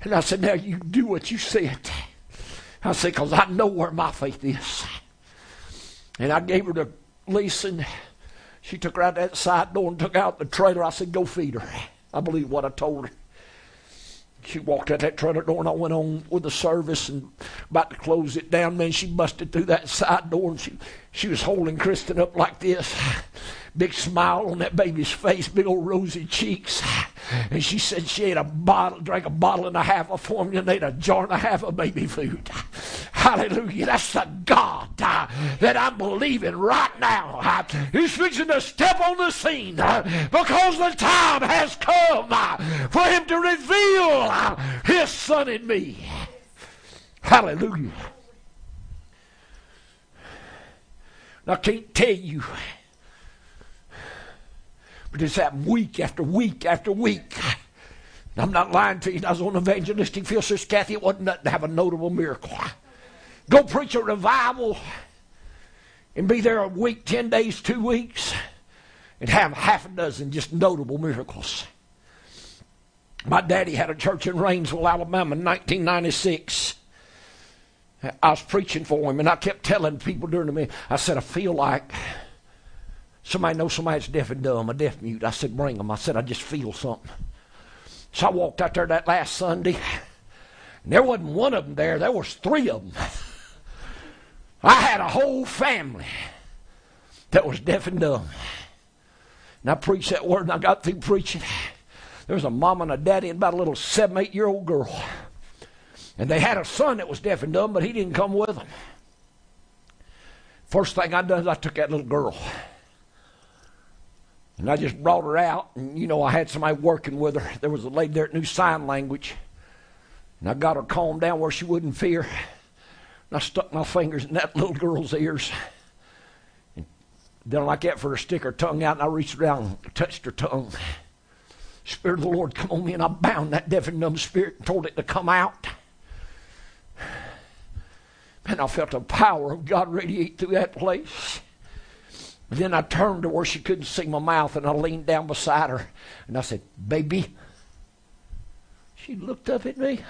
And I said, now you do what you said. I said, because I know where my faith is. And I gave her the lease, and she took her out that side door and took out the trailer. I said, go feed her. I believe what I told her. She walked out that trailer door, and I went on with the service and about to close it down. Man, she busted through that side door, and she, she was holding Kristen up like this. Big smile on that baby's face, big old rosy cheeks. And she said she ate a bottle, drank a bottle and a half of formula and ate a jar and a half of baby food. Hallelujah. That's the God uh, that I'm believing right now. Uh, he's fixing to step on the scene uh, because the time has come uh, for him to reveal uh, his son in me. Hallelujah. I can't tell you but it's happened week after week after week. I'm not lying to you. I was on evangelistic field, Sister Kathy. It wasn't nothing to have a notable miracle. Go preach a revival and be there a week, 10 days, two weeks, and have half a dozen just notable miracles. My daddy had a church in Rainsville, Alabama in 1996. I was preaching for him, and I kept telling people during the meeting, I said, I feel like Somebody knows somebody that's deaf and dumb, a deaf mute. I said, bring them. I said, I just feel something. So I walked out there that last Sunday, and there wasn't one of them there. There was three of them. I had a whole family that was deaf and dumb. And I preached that word, and I got through preaching. There was a mom and a daddy and about a little seven, eight year old girl. And they had a son that was deaf and dumb, but he didn't come with them. First thing I done is I took that little girl. And I just brought her out, and you know, I had somebody working with her. There was a lady there that knew sign language. And I got her calmed down where she wouldn't fear. And I stuck my fingers in that little girl's ears. And done like that for her to stick her tongue out, and I reached around and touched her tongue. Spirit of the Lord come on me, and I bound that deaf and dumb spirit and told it to come out. And I felt the power of God radiate through that place. Then I turned to where she couldn't see my mouth and I leaned down beside her and I said, Baby. She looked up at me.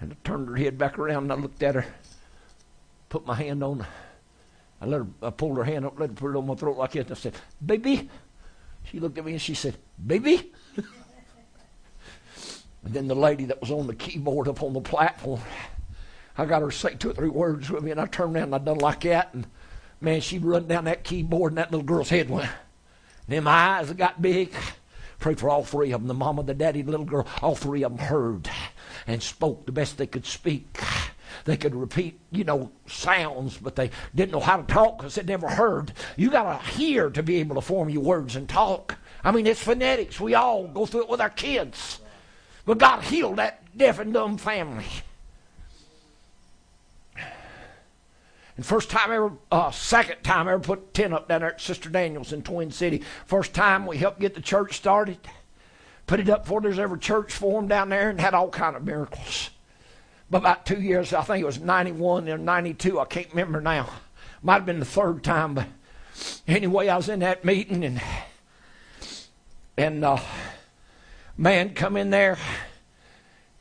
And I turned her head back around and I looked at her, put my hand on. I let her I pulled her hand up, let her put it on my throat like this, and I said, Baby. She looked at me and she said, Baby. and then the lady that was on the keyboard up on the platform, I got her to say two or three words with me, and I turned around and I done like that and Man, she run down that keyboard and that little girl's head went. Them eyes got big. Pray for all three of them the mama, the daddy, the little girl. All three of them heard and spoke the best they could speak. They could repeat, you know, sounds, but they didn't know how to talk because they never heard. You got to hear to be able to form your words and talk. I mean, it's phonetics. We all go through it with our kids. But God healed that deaf and dumb family. And first time ever, uh, second time ever put tent up down there at Sister Daniels in Twin City. First time we helped get the church started. Put it up before there's ever church formed down there and had all kind of miracles. But about two years, I think it was 91 or 92, I can't remember now. Might have been the third time, but anyway, I was in that meeting and and uh, man come in there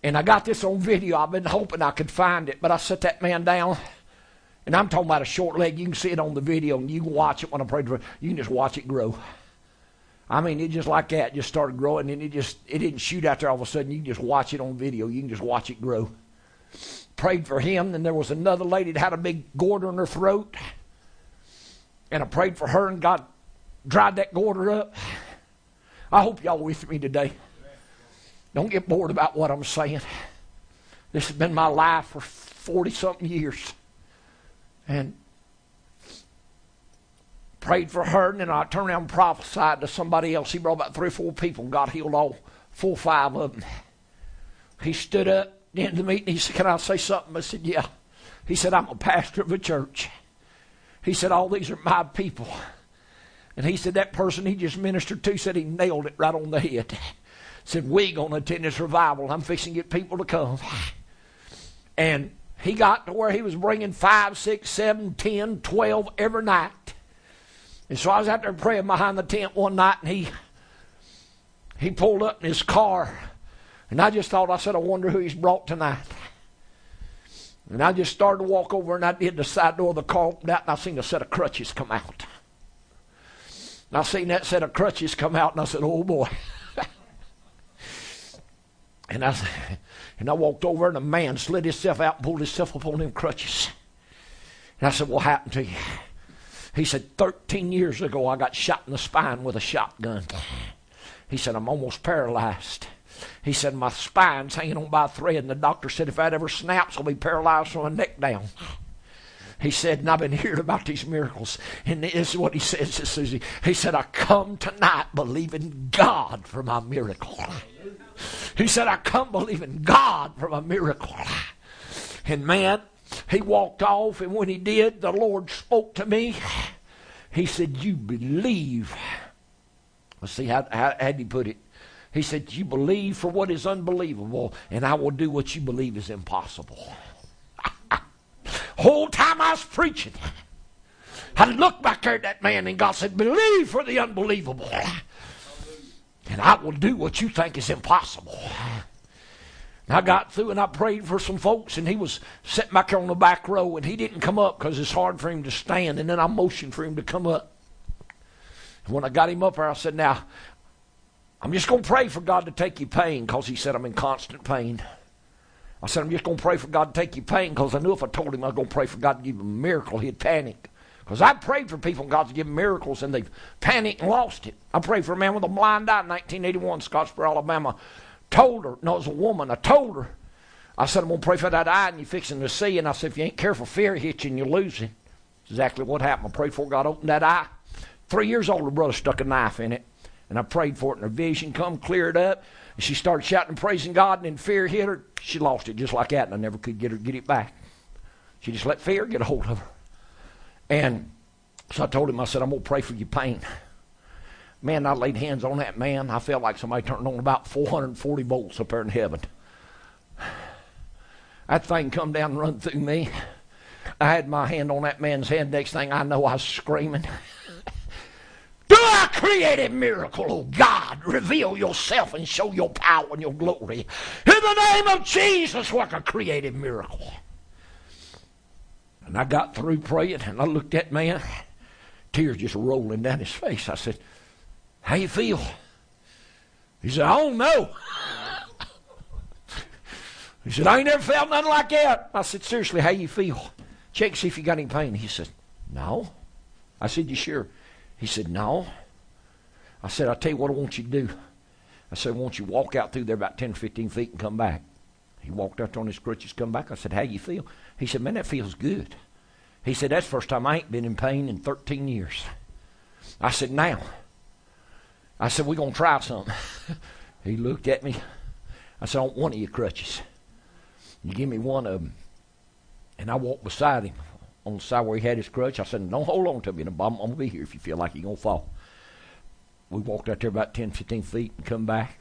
and I got this on video. I've been hoping I could find it, but I set that man down and I'm talking about a short leg. You can see it on the video and you can watch it when I pray. You can just watch it grow. I mean, it just like that just started growing and it just it didn't shoot out there all of a sudden. You can just watch it on video. You can just watch it grow. Prayed for him. Then there was another lady that had a big goiter in her throat. And I prayed for her and God dried that goiter up. I hope y'all with me today. Don't get bored about what I'm saying. This has been my life for 40 something years and prayed for her, and then I turned around and prophesied to somebody else. He brought about three or four people, and God healed all four or five of them. He stood up, at the end of the meeting, he said, Can I say something? I said, Yeah. He said, I'm a pastor of a church. He said, All these are my people. And he said, That person he just ministered to said he nailed it right on the head. Said, We going to attend this revival. I'm fixing to get people to come. And he got to where he was bringing five, six, seven, ten, twelve every night. And so I was out there praying behind the tent one night, and he he pulled up in his car, and I just thought, I said, I wonder who he's brought tonight. And I just started to walk over, and I did the side door of the car opened out, and I seen a set of crutches come out. And I seen that set of crutches come out, and I said, Oh boy. and I and I walked over, and a man slid himself out and pulled himself up on them crutches. And I said, What happened to you? He said, 13 years ago, I got shot in the spine with a shotgun. He said, I'm almost paralyzed. He said, My spine's hanging on by a thread, and the doctor said, If that ever snaps, I'll be paralyzed from the neck down. He said, and I've been hearing about these miracles. And this is what he says to Susie. He said, I come tonight believing God for my miracle. He said, I come believing God for a miracle. And man, he walked off, and when he did, the Lord spoke to me. He said, You believe. Let's see, how, how, how he put it? He said, You believe for what is unbelievable, and I will do what you believe is impossible. Whole time I was preaching, I looked back there at that man, and God said, Believe for the unbelievable, and I will do what you think is impossible. And I got through and I prayed for some folks, and he was sitting back on the back row, and he didn't come up because it's hard for him to stand. And then I motioned for him to come up. And when I got him up there, I said, Now, I'm just going to pray for God to take your pain because he said I'm in constant pain. I said, I'm just going to pray for God to take your pain because I knew if I told him I was going to pray for God to give him a miracle, he'd panic. Because I prayed for people and God's given miracles and they've panicked and lost it. I prayed for a man with a blind eye in 1981, Scottsboro, Alabama told her, no, it was a woman, I told her, I said, I'm going to pray for that eye and you're fixing to see. And I said, if you ain't careful, fear hits you and you lose it. exactly what happened. I prayed for God opened that eye. Three years old, her brother stuck a knife in it. And I prayed for it, and her vision come, cleared up. And she started shouting and praising God, and then fear hit her. She lost it just like that, and I never could get her get it back. She just let fear get a hold of her. And so I told him, I said, I'm going to pray for your pain. Man, I laid hands on that man. I felt like somebody turned on about 440 volts up there in heaven. That thing come down and run through me. I had my hand on that man's head. Next thing I know, I was screaming. Do I create a miracle, oh God. Reveal yourself and show your power and your glory. In the name of Jesus, work a creative miracle. And I got through praying and I looked at man, tears just rolling down his face. I said, how you feel? He said, I don't know. he said, I ain't never felt nothing like that. I said, seriously, how you feel? Check see if you got any pain. He said, no. I said, you sure? He said, no. I said, I'll tell you what I want you to do. I said, I want you walk out through there about 10 or 15 feet and come back. He walked out on his crutches, come back. I said, how you feel? He said, man, that feels good. He said, that's the first time I ain't been in pain in 13 years. I said, now. I said, we're going to try something. he looked at me. I said, I want one of your crutches. You give me one of them. And I walked beside him on the side where he had his crutch. I said, don't hold on to me. I'm, I'm going to be here if you feel like you're going to fall. We walked out there about 10, 15 feet and come back.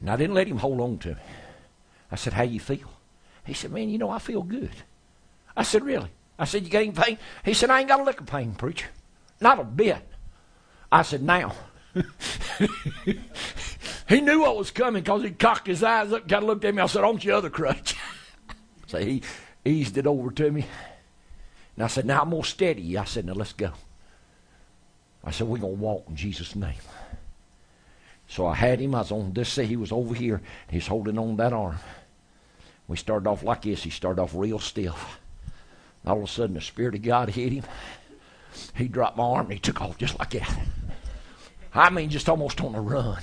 And I didn't let him hold on to me. I said, how you feel? He said, man, you know, I feel good. I said, really? I said, you got any pain? He said, I ain't got a lick of pain, preacher. Not a bit. I said, now. he knew what was coming because he cocked his eyes up, kind of looked at me. I said, on your other crutch. so he eased it over to me. And I said, now I'm to steady you. I said, now let's go. I said, we're going to walk in Jesus' name. So I had him. I was on this. He was over here. He's holding on that arm. We started off like this. He started off real stiff. All of a sudden, the Spirit of God hit him. He dropped my arm and he took off just like that. I mean, just almost on a run.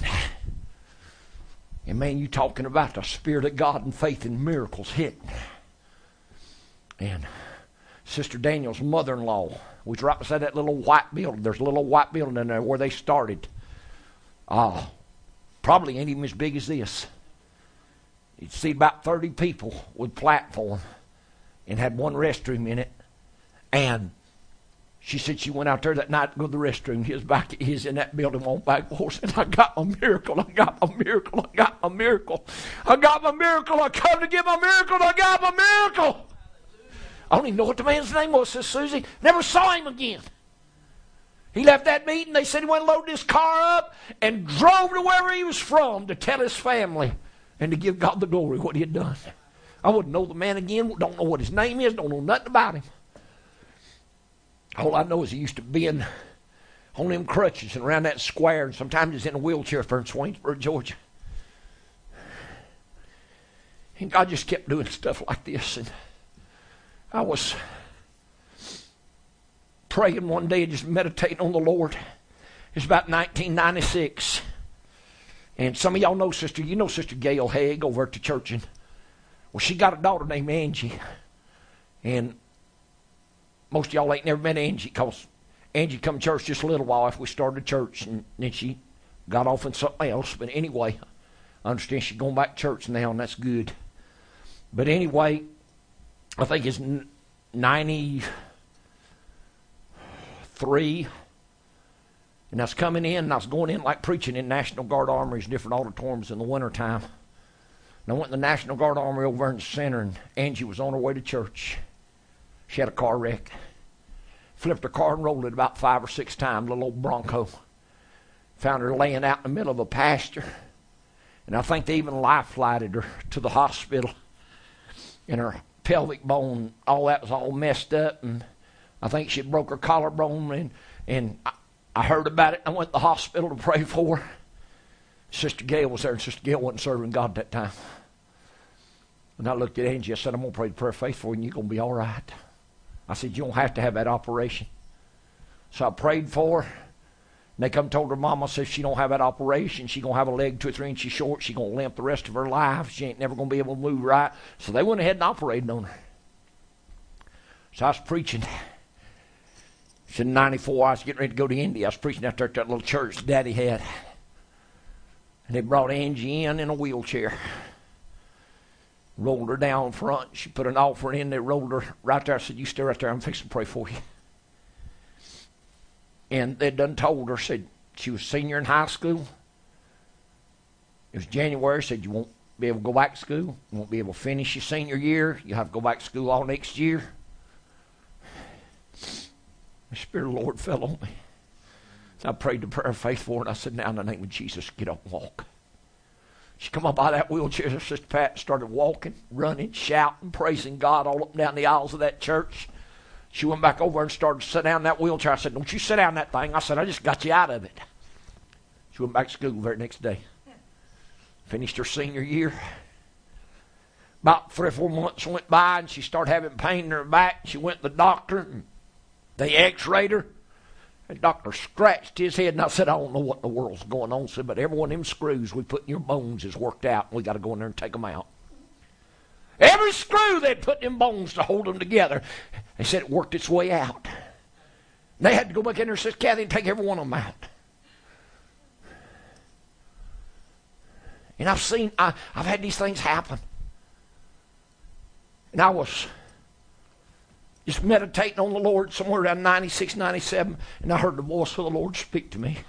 And man, you talking about the Spirit of God and faith and miracles hitting. And Sister Daniel's mother in law was right beside that little white building. There's a little white building in there where they started. Ah, probably ain't even as big as this. You'd see about 30 people with platform and had one restroom in it. And she said she went out there that night to go to the restroom. He was back, he's in that building on back horse, and I got my miracle, I got my miracle, I got my miracle. I got my miracle, I come to get my miracle, I got my miracle. I don't even know what the man's name was, says Susie. Never saw him again. He left that meeting. They said he went and loaded his car up and drove to wherever he was from to tell his family and to give God the glory what he had done. I wouldn't know the man again. Don't know what his name is. Don't know nothing about him. All I know is he used to be in on them crutches and around that square, and sometimes he's in a wheelchair for in Swainsboro, Georgia. And God just kept doing stuff like this. And I was praying one day and just meditating on the Lord. It's about 1996. And some of y'all know Sister, you know Sister Gail Haig over at the church. And, well, she got a daughter named Angie. And most of y'all ain't never met Angie because Angie come to church just a little while after we started church. And then she got off in something else. But anyway, I understand she's going back to church now, and that's good. But anyway, I think it's 93 and I was coming in, and I was going in like preaching in National Guard armories, different auditoriums in the wintertime. And I went in the National Guard armory over in the center, and Angie was on her way to church. She had a car wreck. Flipped her car and rolled it about five or six times, little old Bronco. Found her laying out in the middle of a pasture. And I think they even life flighted her to the hospital. And her pelvic bone, all that was all messed up. And I think she broke her collarbone. And, and I, I heard about it. I went to the hospital to pray for her. Sister Gail was there, and Sister Gail wasn't serving God at that time. And I looked at Angie. I said, I'm going to pray the prayer of faith for you, and you're going to be all right. I said, You don't have to have that operation. So I prayed for her. And they come told her mama says she don't have that operation. She gonna have a leg two or three inches short. She gonna limp the rest of her life. She ain't never gonna be able to move right. So they went ahead and operated on her. So I was preaching. It's in 94. I was getting ready to go to India. I was preaching out there at that little church Daddy had. And they brought Angie in in a wheelchair. Rolled her down front. She put an offering in. They rolled her right there. I said, You stay right there. I'm fixing to pray for you. And they done told her, said she was senior in high school. It was January. Said, You won't be able to go back to school. You won't be able to finish your senior year. You'll have to go back to school all next year. The Spirit of the Lord fell on me. So I prayed the prayer of faith for her, and I said, Now, in the name of Jesus, get up and walk. She come up of that wheelchair, Sister Pat started walking, running, shouting, praising God all up and down the aisles of that church. She went back over and started to sit down in that wheelchair. I said, Don't you sit down in that thing. I said, I just got you out of it. She went back to school the very next day. Finished her senior year. About three or four months went by, and she started having pain in her back. She went to the doctor, and they x-rayed her. The doctor scratched his head, and I said, I don't know what in the world's going on, said, but every one of them screws we put in your bones is worked out, and we got to go in there and take them out. Every screw they'd put in bones to hold them together, they said it worked its way out. They had to go back in there, says Kathy, and take every one of them out. And I've seen, I, I've had these things happen. And I was just meditating on the Lord somewhere around 96, 97, and I heard the voice of the Lord speak to me.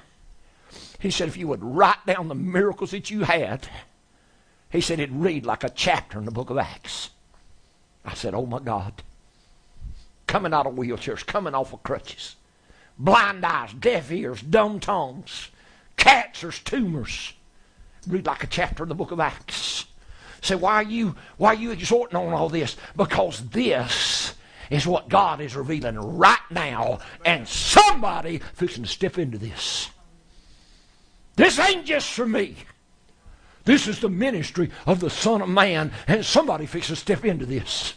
He said, if you would write down the miracles that you had, he said it'd read like a chapter in the book of Acts. I said, oh my God. Coming out of wheelchairs, coming off of crutches, blind eyes, deaf ears, dumb tongues, cancers, tumors. Read like a chapter in the book of Acts. Say, why are you why are you exhorting on all this? Because this is what God is revealing right now, and somebody fixing to step into this. This ain't just for me. This is the ministry of the Son of Man, and somebody fixing to step into this.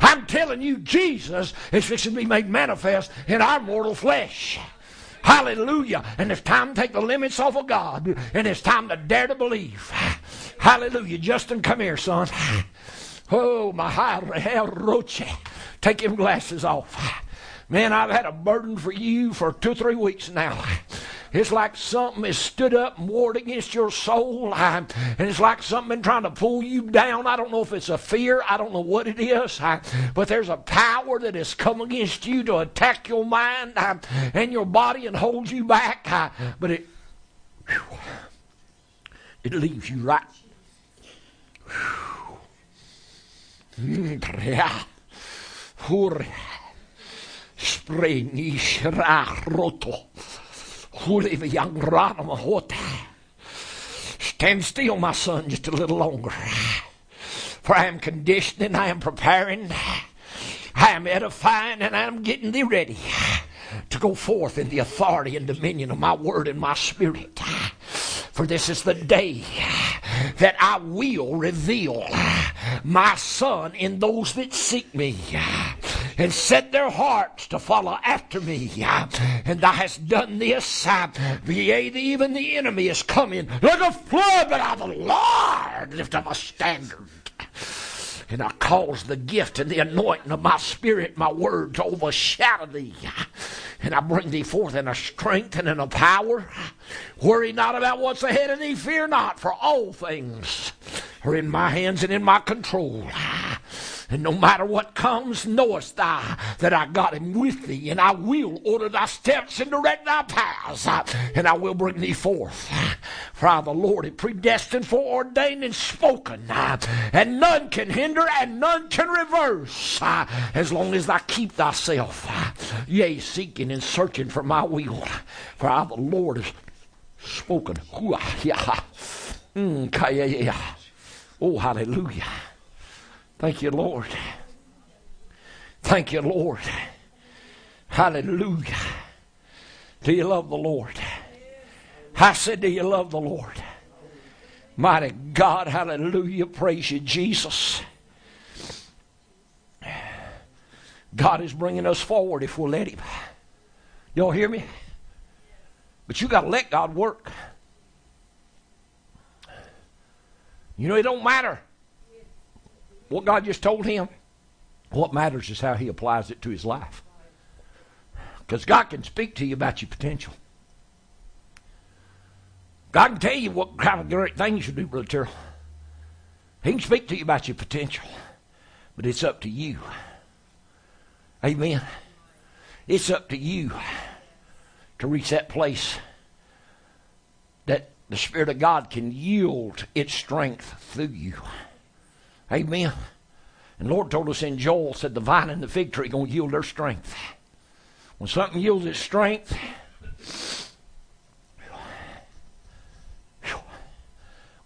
I'm telling you, Jesus is fixing to be made manifest in our mortal flesh. Hallelujah. And it's time to take the limits off of God, and it's time to dare to believe. Hallelujah. Justin, come here, son. Oh, my high roche. Take them glasses off. Man, I've had a burden for you for two three weeks now. It's like something has stood up and warred against your soul. and it's like something trying to pull you down. I don't know if it's a fear. I don't know what it is. but there's a power that has come against you to attack your mind and your body and hold you back. but it, it leaves you right. Roto. Stand still, my son, just a little longer. For I am conditioning, I am preparing, I am edifying, and I am getting thee ready to go forth in the authority and dominion of my word and my spirit. For this is the day that I will reveal my son in those that seek me and set their hearts to follow after me. And thou hast done this. Yea, even the enemy is coming like a flood, but I, the Lord, lift up a standard. And I cause the gift and the anointing of my spirit, my word, to overshadow thee. And I bring thee forth in a strength and in a power. Worry not about what's ahead of thee. Fear not, for all things are in my hands and in my control. And no matter what comes, knowest thou that I got him with thee, and I will order thy steps and direct thy paths, and I will bring thee forth. For I, the Lord, have predestined, foreordained, and spoken, and none can hinder and none can reverse, as long as thou keep thyself, yea, seeking and searching for my will. For I, the Lord, have spoken. Mm, oh, hallelujah. Thank you, Lord. Thank you, Lord. Hallelujah. Do you love the Lord? I said, Do you love the Lord? Mighty God, hallelujah. Praise you, Jesus. God is bringing us forward if we'll let Him. Y'all hear me? But you got to let God work. You know, it don't matter what God just told him. What matters is how he applies it to his life. Because God can speak to you about your potential. God can tell you what kind of great things you do, Brother Terrell. He can speak to you about your potential. But it's up to you. Amen. It's up to you to reach that place that the Spirit of God can yield its strength through you. Amen. And Lord told us in Joel, said the vine and the fig tree to yield their strength. When something yields its strength,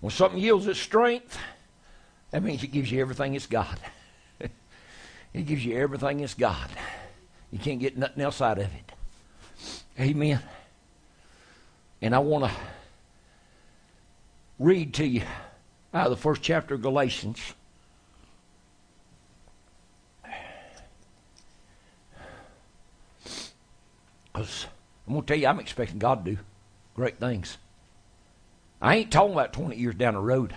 when something yields its strength, that means it gives you everything it's got. it gives you everything it's got. You can't get nothing else out of it. Amen. And I want to read to you out of the first chapter of Galatians. Because I'm going to tell you, I'm expecting God to do great things. I ain't talking about 20 years down the road.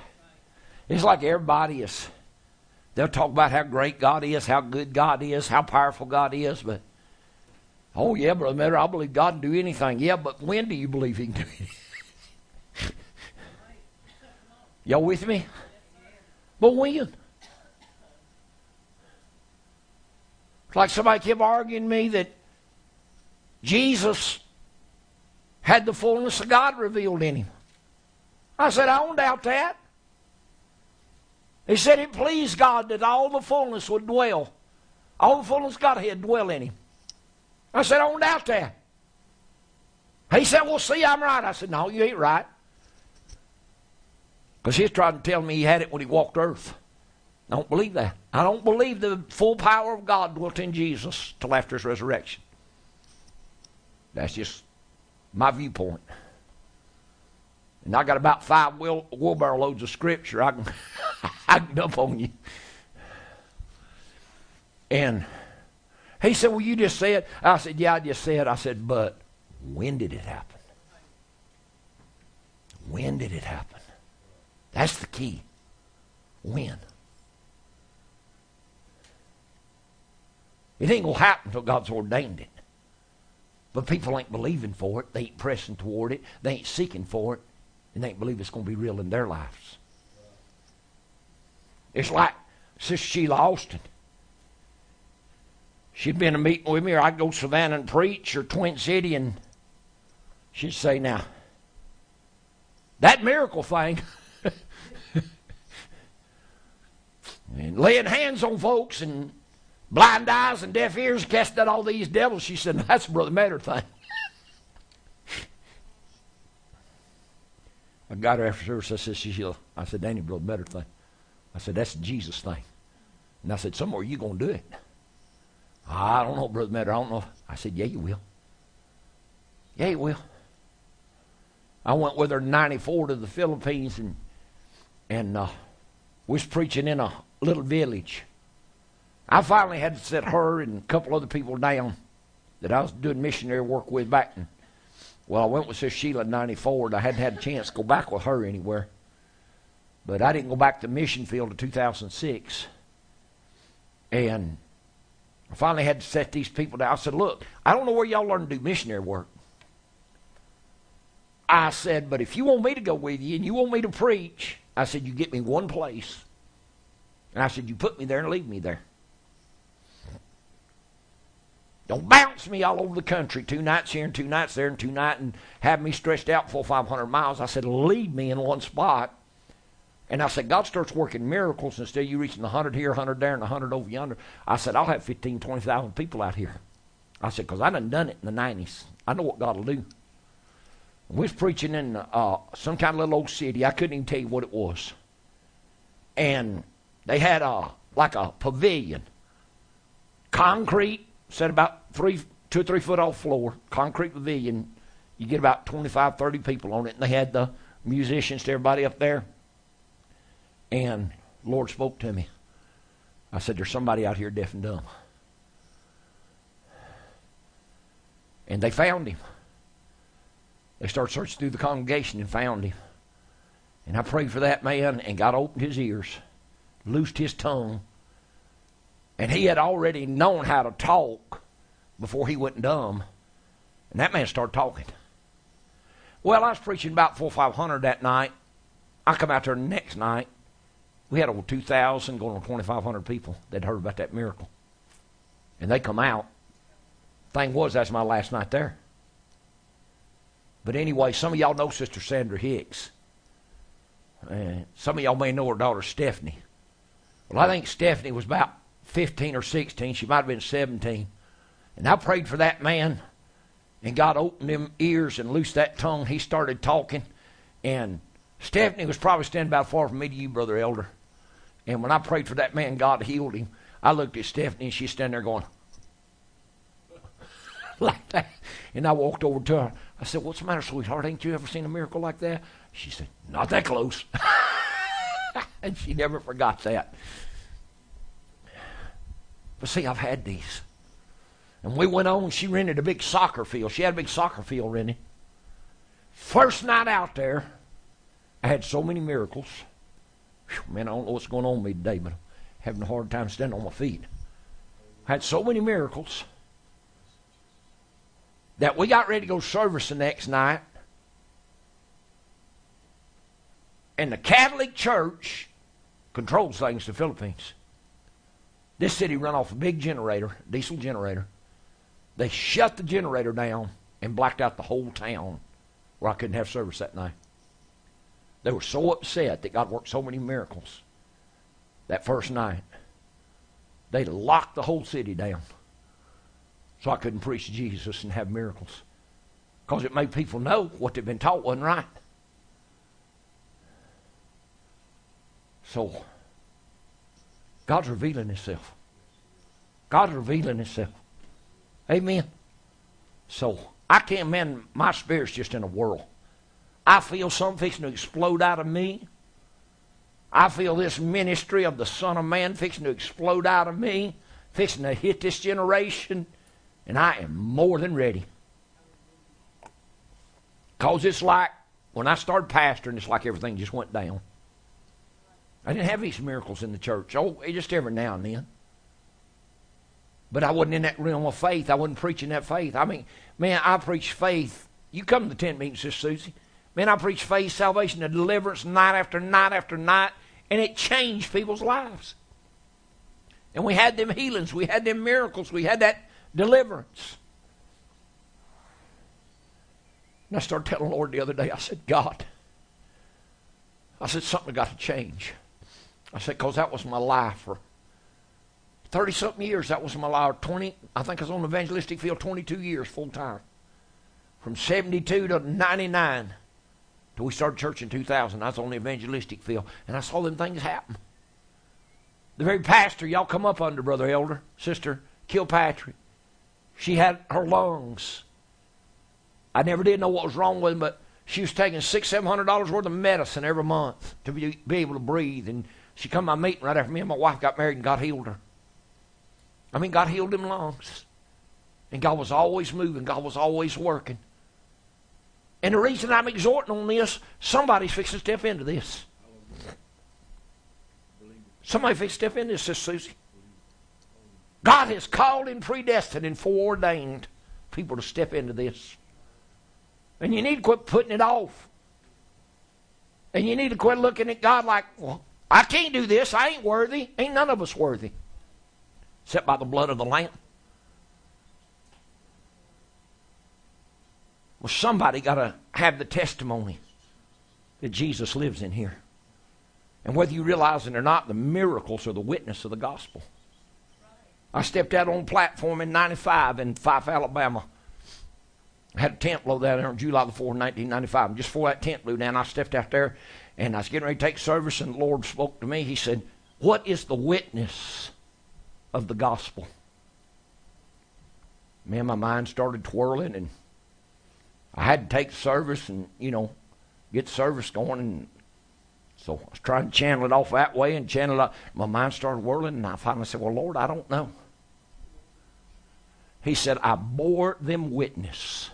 It's like everybody is. They'll talk about how great God is, how good God is, how powerful God is, but oh yeah, brother matter, I believe God can do anything. Yeah, but when do you believe He can do it? Y'all with me? But when? It's like somebody kept arguing me that Jesus had the fullness of God revealed in him. I said, I don't doubt that. He said it pleased God that all the fullness would dwell, all the fullness of Godhead dwell in him. I said, I don't doubt that. He said, Well, see, I'm right. I said, No, you ain't right. Because he's trying to tell me he had it when he walked earth. I don't believe that. I don't believe the full power of God dwelt in Jesus till after his resurrection. That's just my viewpoint. And I got about five wheel, wheelbarrow loads of scripture I can, I can dump on you. And he said, Well, you just said. I said, Yeah, I just said. I said, But when did it happen? When did it happen? That's the key. When? It ain't going to happen until God's ordained it. But people ain't believing for it. They ain't pressing toward it. They ain't seeking for it. And they ain't believe it's going to be real in their lives. It's like Sister Sheila Austin. She'd been a meeting with me, or I'd go to Savannah and preach, or Twin City, and she'd say, Now, that miracle thing, and laying hands on folks and blind eyes and deaf ears, cast out all these devils, she said, That's Brother Matter thing. I got her after service. I said, Sheila, I said, Danny, Brother Matter thing. I said, That's Jesus thing. And I said, Somewhere you going to do it. I don't know, Brother Matter. I don't know. I said, Yeah, you will. Yeah, you will. I went with her in 94 to the Philippines and, and uh, was preaching in a little village. I finally had to set her and a couple other people down that I was doing missionary work with back in. Well, I went with Sister Sheila in 94 and I hadn't had a chance to go back with her anywhere. But I didn't go back to mission field in 2006. And I finally had to set these people down. I said, Look, I don't know where y'all learn to do missionary work. I said, But if you want me to go with you and you want me to preach, I said, You get me one place. And I said, You put me there and leave me there. Don't bounce me all over the country, two nights here and two nights there and two nights, and have me stretched out full 500 miles. I said, leave me in one spot. And I said, God starts working miracles instead of you reaching 100 here, 100 there, and 100 over yonder. I said, I'll have 15, 20,000 people out here. I said, because I done done it in the 90s. I know what God will do. We was preaching in uh, some kind of little old city. I couldn't even tell you what it was. And they had a like a pavilion, concrete, set about three, two or three foot off floor, concrete pavilion. You get about 25, 30 people on it, and they had the musicians to everybody up there. And Lord spoke to me. I said, There's somebody out here deaf and dumb. And they found him. They started searching through the congregation and found him. And I prayed for that man, and God opened his ears, loosed his tongue. And he had already known how to talk before he went dumb. And that man started talking. Well, I was preaching about four five hundred that night. I come out there the next night. We had over 2,000 going on 2,500 people that heard about that miracle. And they come out. Thing was, that's my last night there. But anyway, some of y'all know Sister Sandra Hicks. And some of y'all may know her daughter Stephanie. Well, I think Stephanie was about 15 or 16. She might have been 17. And I prayed for that man, and God opened them ears and loosed that tongue. He started talking, and Stephanie was probably standing about far from me to you, Brother Elder. And when I prayed for that man, God healed him. I looked at Stephanie, and she's standing there going, like that. And I walked over to her. I said, What's the matter, sweetheart? Ain't you ever seen a miracle like that? She said, Not that close. and she never forgot that. But see, I've had these. And we went on, she rented a big soccer field. She had a big soccer field rented. First night out there, I had so many miracles. Whew, man, I don't know what's going on with me today, but I'm having a hard time standing on my feet. I had so many miracles that we got ready to go service the next night. And the Catholic Church controls things in the Philippines. This city run off a big generator, diesel generator. They shut the generator down and blacked out the whole town where I couldn't have service that night. They were so upset that God worked so many miracles that first night. They locked the whole city down so I couldn't preach Jesus and have miracles. Because it made people know what they'd been taught wasn't right. So, God's revealing Himself. God's revealing Himself. Amen. So, I can't, man, my spirit's just in a whirl. I feel something fixing to explode out of me. I feel this ministry of the Son of Man fixing to explode out of me, fixing to hit this generation, and I am more than ready. Because it's like when I started pastoring, it's like everything just went down. I didn't have these miracles in the church. Oh, just every now and then. But I wasn't in that realm of faith. I wasn't preaching that faith. I mean, man, I preach faith. You come to the tent meeting, Sister Susie. Man, I preach faith, salvation, and deliverance night after night after night, and it changed people's lives. And we had them healings, we had them miracles, we had that deliverance. And I started telling the Lord the other day, I said, God, I said, something got to change. I said, because that was my life for 30 something years. That was my life. 20, I think I was on the evangelistic field 22 years full time. From 72 to 99 till we started church in 2000. I was on the evangelistic field, and I saw them things happen. The very pastor y'all come up under, Brother Elder, Sister Kilpatrick, she had her lungs. I never did know what was wrong with them, but she was taking six, seven hundred dollars worth of medicine every month to be, be able to breathe. And she come to my meeting right after me and my wife got married, and God healed her. I mean, God healed them lungs. And God was always moving, God was always working. And the reason I'm exhorting on this, somebody's fixing to step into this. Somebody fixed to step into this, Sister Susie. God has called and predestined and foreordained people to step into this. And you need to quit putting it off. And you need to quit looking at God like, well, I can't do this. I ain't worthy. Ain't none of us worthy. Except by the blood of the Lamb. Well, somebody got to have the testimony that Jesus lives in here. And whether you realize it or not, the miracles are the witness of the gospel. I stepped out on platform in 95 in Fyffe, Alabama. I had a tent blow down there on July the 4th, 1995. And just before that tent blew down, I stepped out there and I was getting ready to take service, and the Lord spoke to me. He said, What is the witness of the gospel? Man, my mind started twirling, and I had to take service and, you know, get service going. And so I was trying to channel it off that way and channel it. Up. My mind started whirling, and I finally said, Well, Lord, I don't know. He said, I bore them witness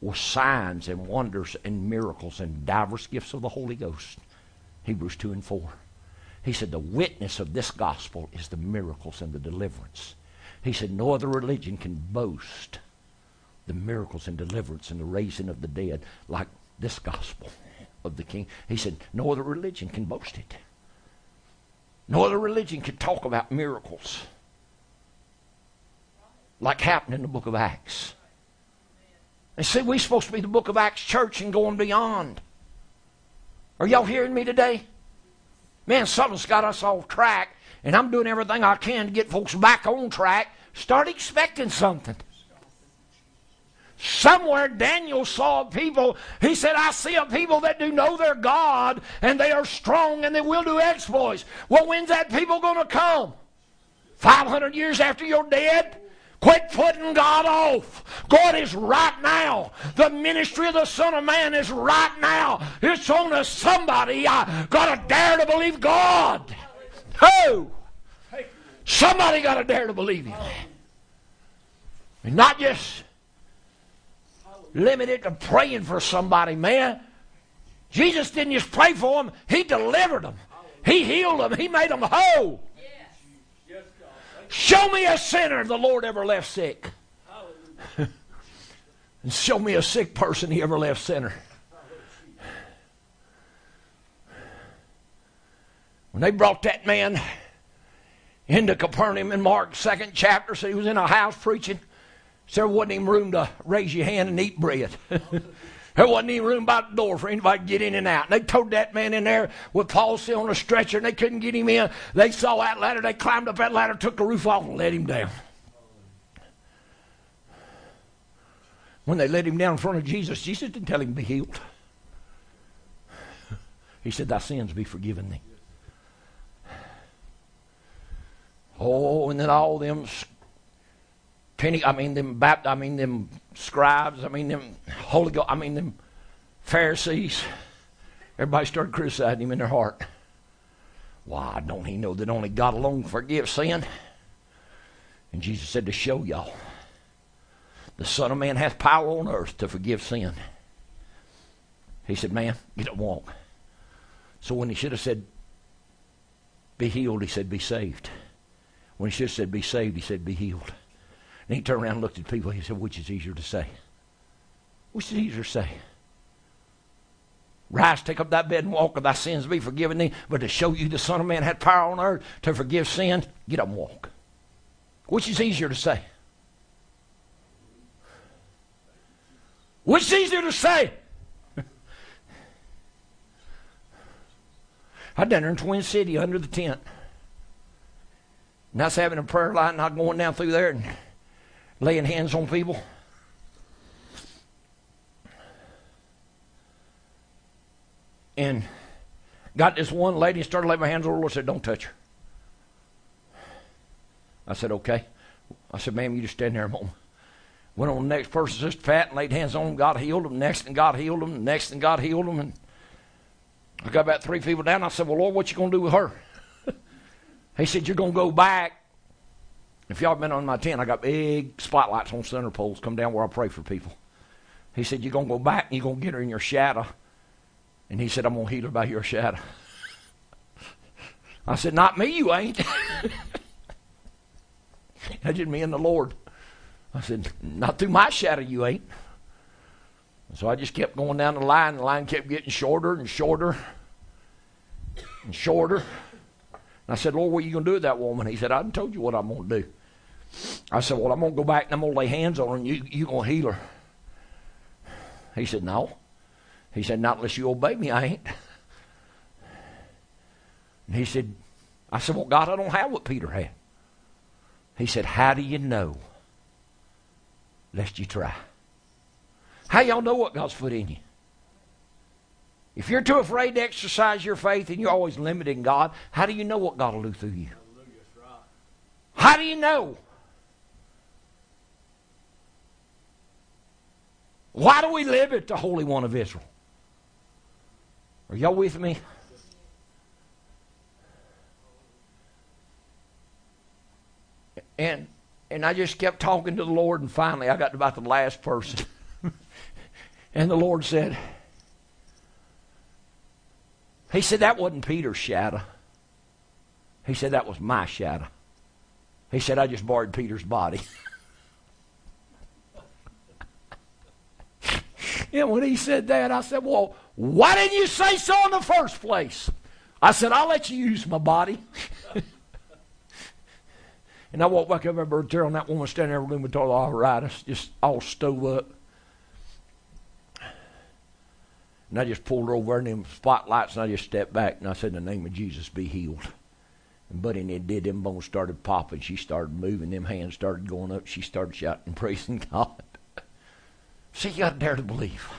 with signs and wonders and miracles and divers gifts of the Holy Ghost. Hebrews 2 and 4. He said, The witness of this gospel is the miracles and the deliverance. He said, No other religion can boast the miracles and deliverance and the raising of the dead like this gospel of the King. He said, No other religion can boast it. No other religion can talk about miracles like happened in the book of Acts. And see, we're supposed to be the book of Acts church and going beyond. Are y'all hearing me today? Man, something's got us off track, and I'm doing everything I can to get folks back on track. Start expecting something. Somewhere Daniel saw people, he said, I see a people that do know their God, and they are strong, and they will do exploits. Well, when's that people going to come? 500 years after you're dead? Quit putting God off. God is right now. The ministry of the Son of Man is right now. It's on to somebody. I gotta dare to believe God. Who? Somebody gotta dare to believe Him. And not just limited to praying for somebody, man. Jesus didn't just pray for them, He delivered them. He healed them. He made them whole. Show me a sinner the Lord ever left sick. and show me a sick person he ever left sinner. When they brought that man into Capernaum in Mark second chapter, so he was in a house preaching. So there wasn't even room to raise your hand and eat bread. There wasn't any room by the door for anybody to get in and out. And they towed that man in there with Paul still on a stretcher, and they couldn't get him in. They saw that ladder. They climbed up that ladder, took the roof off, and let him down. When they let him down in front of Jesus, Jesus didn't tell him to be healed. He said, Thy sins be forgiven thee. Oh, and then all them I mean them I mean them scribes, I mean them Holy Ghost, I mean them Pharisees. Everybody started criticizing him in their heart. Why don't he know that only God alone forgives sin? And Jesus said to show y'all, the Son of Man hath power on earth to forgive sin. He said, Man, get and walk. So when he should have said, Be healed, he said, Be saved. When he should have said, Be saved, he said, Be healed. And he turned around and looked at people. He said, Which is easier to say? Which is easier to say? Rise, take up thy bed and walk, or thy sins be forgiven thee. But to show you the Son of Man had power on earth to forgive sins, get up and walk. Which is easier to say? Which is easier to say? I done there in Twin City under the tent. And I was having a prayer line, not going down through there and laying hands on people. And got this one lady started laying my hands on her. Lord said, Don't touch her. I said, Okay. I said, Ma'am, you just stand there a moment. Went on the next person, Sister fat, and laid hands on them. God healed them. Next, and God healed them. Next, and God healed them. And I got about three people down. I said, Well, Lord, what you going to do with her? he said, You're going to go back. If y'all been on my tent, I got big spotlights on center poles come down where I pray for people. He said, You're going to go back and you're going to get her in your shadow. And he said, I'm going to heal her by your shadow. I said, Not me, you ain't. that just me and the Lord. I said, Not through my shadow, you ain't. So I just kept going down the line. The line kept getting shorter and shorter and shorter. And I said, Lord, what are you going to do with that woman? He said, I told you what I'm going to do. I said, Well, I'm going to go back and I'm going to lay hands on her and you, you're going to heal her. He said, No. He said, Not unless you obey me, I ain't. And he said, I said, Well, God, I don't have what Peter had. He said, How do you know? Lest you try. How y'all know what God's put in you? If you're too afraid to exercise your faith and you're always limiting God, how do you know what God will do through you? How do you know? Why do we limit the Holy One of Israel? Are y'all with me? And and I just kept talking to the Lord, and finally I got to about the last person. and the Lord said, He said, that wasn't Peter's shadow. He said, that was my shadow. He said, I just borrowed Peter's body. and when he said that, I said, Well, why didn't you say so in the first place? I said, I'll let you use my body. and I walked back over to chair, and that woman standing there with rheumatoid arthritis, just all stove up. And I just pulled her over in them spotlights, and I just stepped back, and I said, In the name of Jesus, be healed. And Buddy and it did. Them bones started popping. She started moving. Them hands started going up. She started shouting, praising God. See, you got to dare to believe.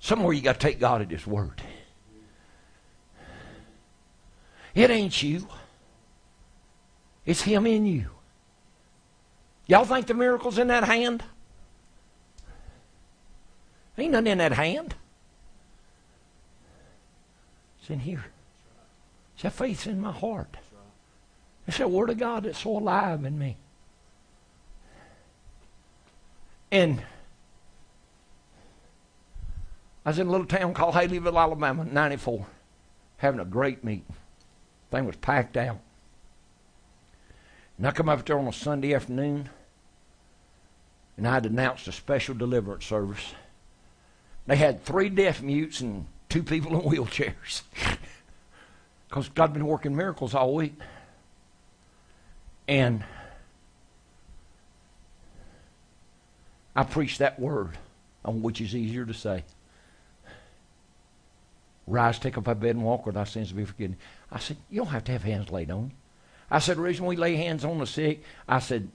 Somewhere you got to take God at His word. It ain't you. It's Him in you. Y'all think the miracle's in that hand? Ain't nothing in that hand. It's in here. It's that faith's in my heart. It's that Word of God that's so alive in me. And I was in a little town called Haleyville, Alabama, 94, having a great meeting. Thing was packed out. And I come up there on a Sunday afternoon, and I had announced a special deliverance service. They had three deaf mutes and two people in wheelchairs. Because God's been working miracles all week. And I preached that word on which is easier to say. Rise, take up thy bed and walk, or thy sins be forgiven. I said, You don't have to have hands laid on. I said, The reason we lay hands on the sick, I said,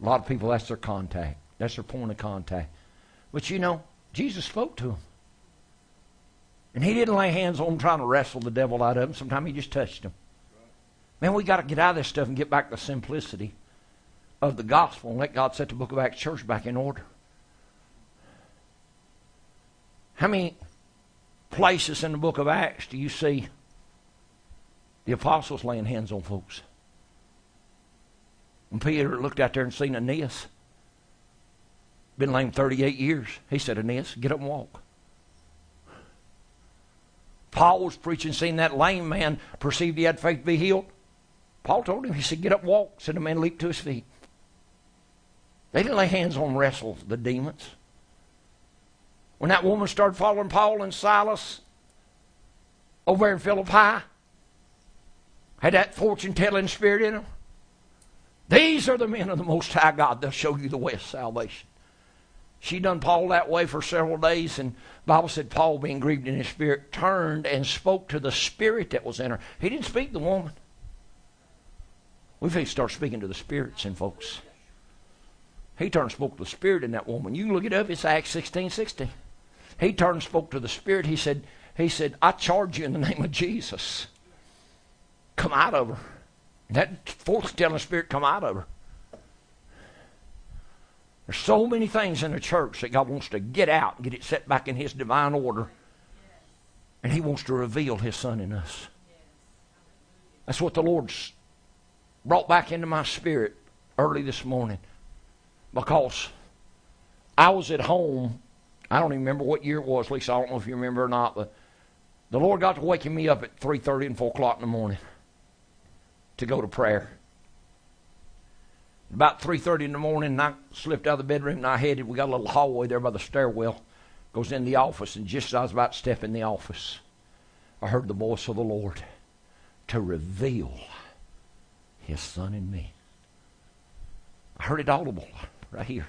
a lot of people, that's their contact. That's their point of contact. But you know, Jesus spoke to them. And he didn't lay hands on them trying to wrestle the devil out of them. Sometimes he just touched them. Man, we got to get out of this stuff and get back to the simplicity of the gospel and let God set the book of Acts church back in order. How many places in the book of Acts do you see the apostles laying hands on folks? When Peter looked out there and seen Aeneas, been lame 38 years, he said, Aeneas, get up and walk. Paul was preaching, seeing that lame man perceived he had faith to be healed. Paul told him, he said, Get up, walk. Said the man leaped to his feet. They didn't lay hands on wrestle the demons. When that woman started following Paul and Silas over in Philippi, had that fortune telling spirit in them. These are the men of the Most High God. They'll show you the way of salvation. She done Paul that way for several days, and Bible said Paul, being grieved in his spirit, turned and spoke to the spirit that was in her. He didn't speak to the woman. We've got to start speaking to the spirits in folks. He turned and spoke to the spirit in that woman. You can look it up, it's Acts 16, 16. He turned and spoke to the spirit. He said, he said, I charge you in the name of Jesus. Come out of her. That fortune telling spirit come out of her. There's so many things in the church that God wants to get out and get it set back in His divine order. And He wants to reveal His Son in us. That's what the Lord's brought back into my spirit early this morning. Because I was at home. I don't even remember what year it was, Lisa. I don't know if you remember or not, but the Lord got to waking me up at 3.30 and 4 o'clock in the morning to go to prayer. About 3.30 in the morning, I slipped out of the bedroom and I headed, we got a little hallway there by the stairwell, goes in the office, and just as I was about to step in the office, I heard the voice of the Lord to reveal His Son in me. I heard it audible right here.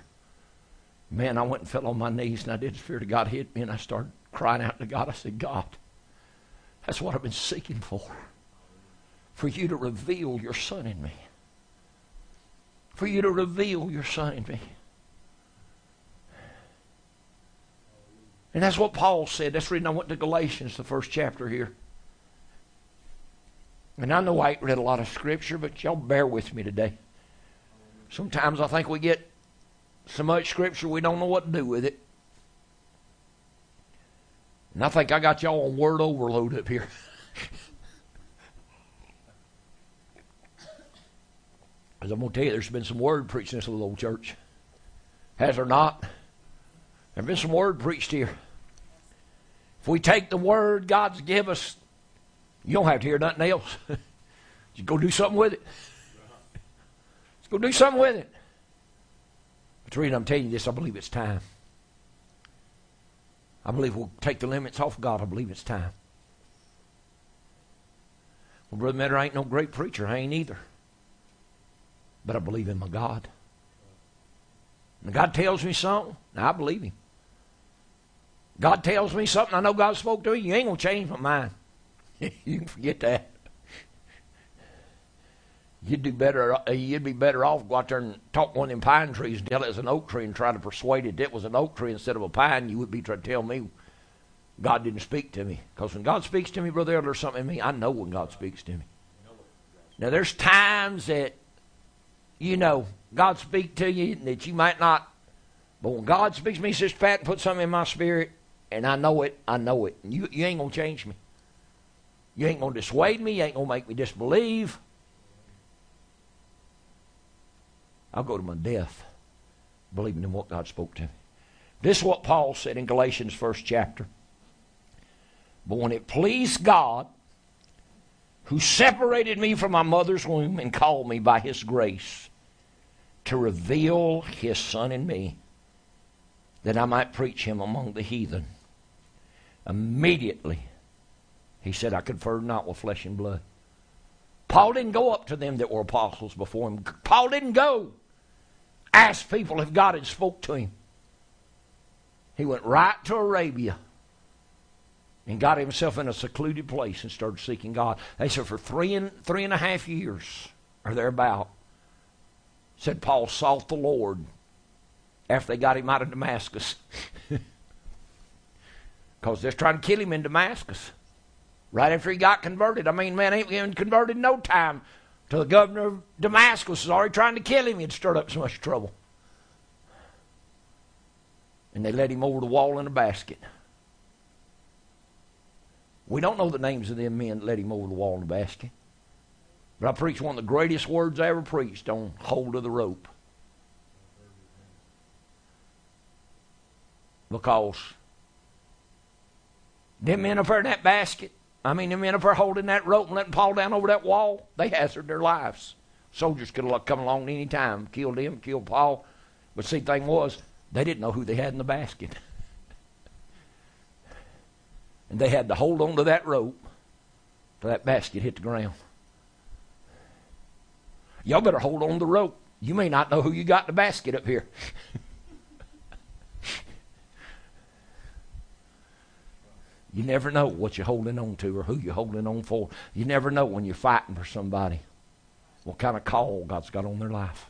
Man, I went and fell on my knees, and I did. The Spirit of God hit me, and I started crying out to God. I said, God, that's what I've been seeking for. For you to reveal your Son in me for you to reveal your Son in me. And that's what Paul said. That's the reason I went to Galatians, the first chapter here. And I know I ain't read a lot of Scripture, but y'all bear with me today. Sometimes I think we get so much Scripture we don't know what to do with it. And I think I got y'all on word overload up here. As I'm to tell you, there's been some word preached in this little old church. Has there not? There's been some word preached here. If we take the word God's give us, you don't have to hear nothing else. Just go do something with it. Just go do something with it. Reason I'm telling you this, I believe it's time. I believe we'll take the limits off God. I believe it's time. Well, Brother Metter, I ain't no great preacher. I ain't either but I believe in my God. And God tells me something, I believe Him. God tells me something, I know God spoke to me, you ain't going to change my mind. you can forget that. You'd do better. Uh, you'd be better off go out there and talk one of them pine trees and tell it was an oak tree and try to persuade it that it was an oak tree instead of a pine. You would be trying to tell me God didn't speak to me. Because when God speaks to me, brother, there's something in me. I know when God speaks to me. Now there's times that you know, God speak to you and that you might not. But when God speaks to me, Sister Pat, put something in my spirit, and I know it, I know it. And you, you ain't to change me. You ain't to dissuade me. You ain't to make me disbelieve. I'll go to my death believing in what God spoke to me. This is what Paul said in Galatians' first chapter. But when it pleased God, who separated me from my mother's womb and called me by his grace to reveal his son in me that I might preach him among the heathen. Immediately, he said, I conferred not with flesh and blood. Paul didn't go up to them that were apostles before him. Paul didn't go ask people if God had spoke to him. He went right to Arabia and got himself in a secluded place and started seeking God. They said for three and three and a half years or thereabout, said Paul sought the Lord after they got him out of Damascus. Because they're trying to kill him in Damascus. Right after he got converted. I mean, man, ain't even converted no time till the governor of Damascus was already trying to kill him. He'd stirred up so much trouble. And they led him over the wall in a basket. We don't know the names of them men that led him over the wall in a basket. But I preached one of the greatest words I ever preached on hold of the rope. Because them men up there in that basket, I mean, the men up there holding that rope and letting Paul down over that wall, they hazarded their lives. Soldiers could have come along any time, killed him, killed Paul. But see, thing was, they didn't know who they had in the basket. and they had to hold on to that rope till that basket hit the ground. Y'all better hold on to the rope. You may not know who you got in the basket up here. you never know what you're holding on to or who you're holding on for. You never know when you're fighting for somebody what kind of call God's got on their life.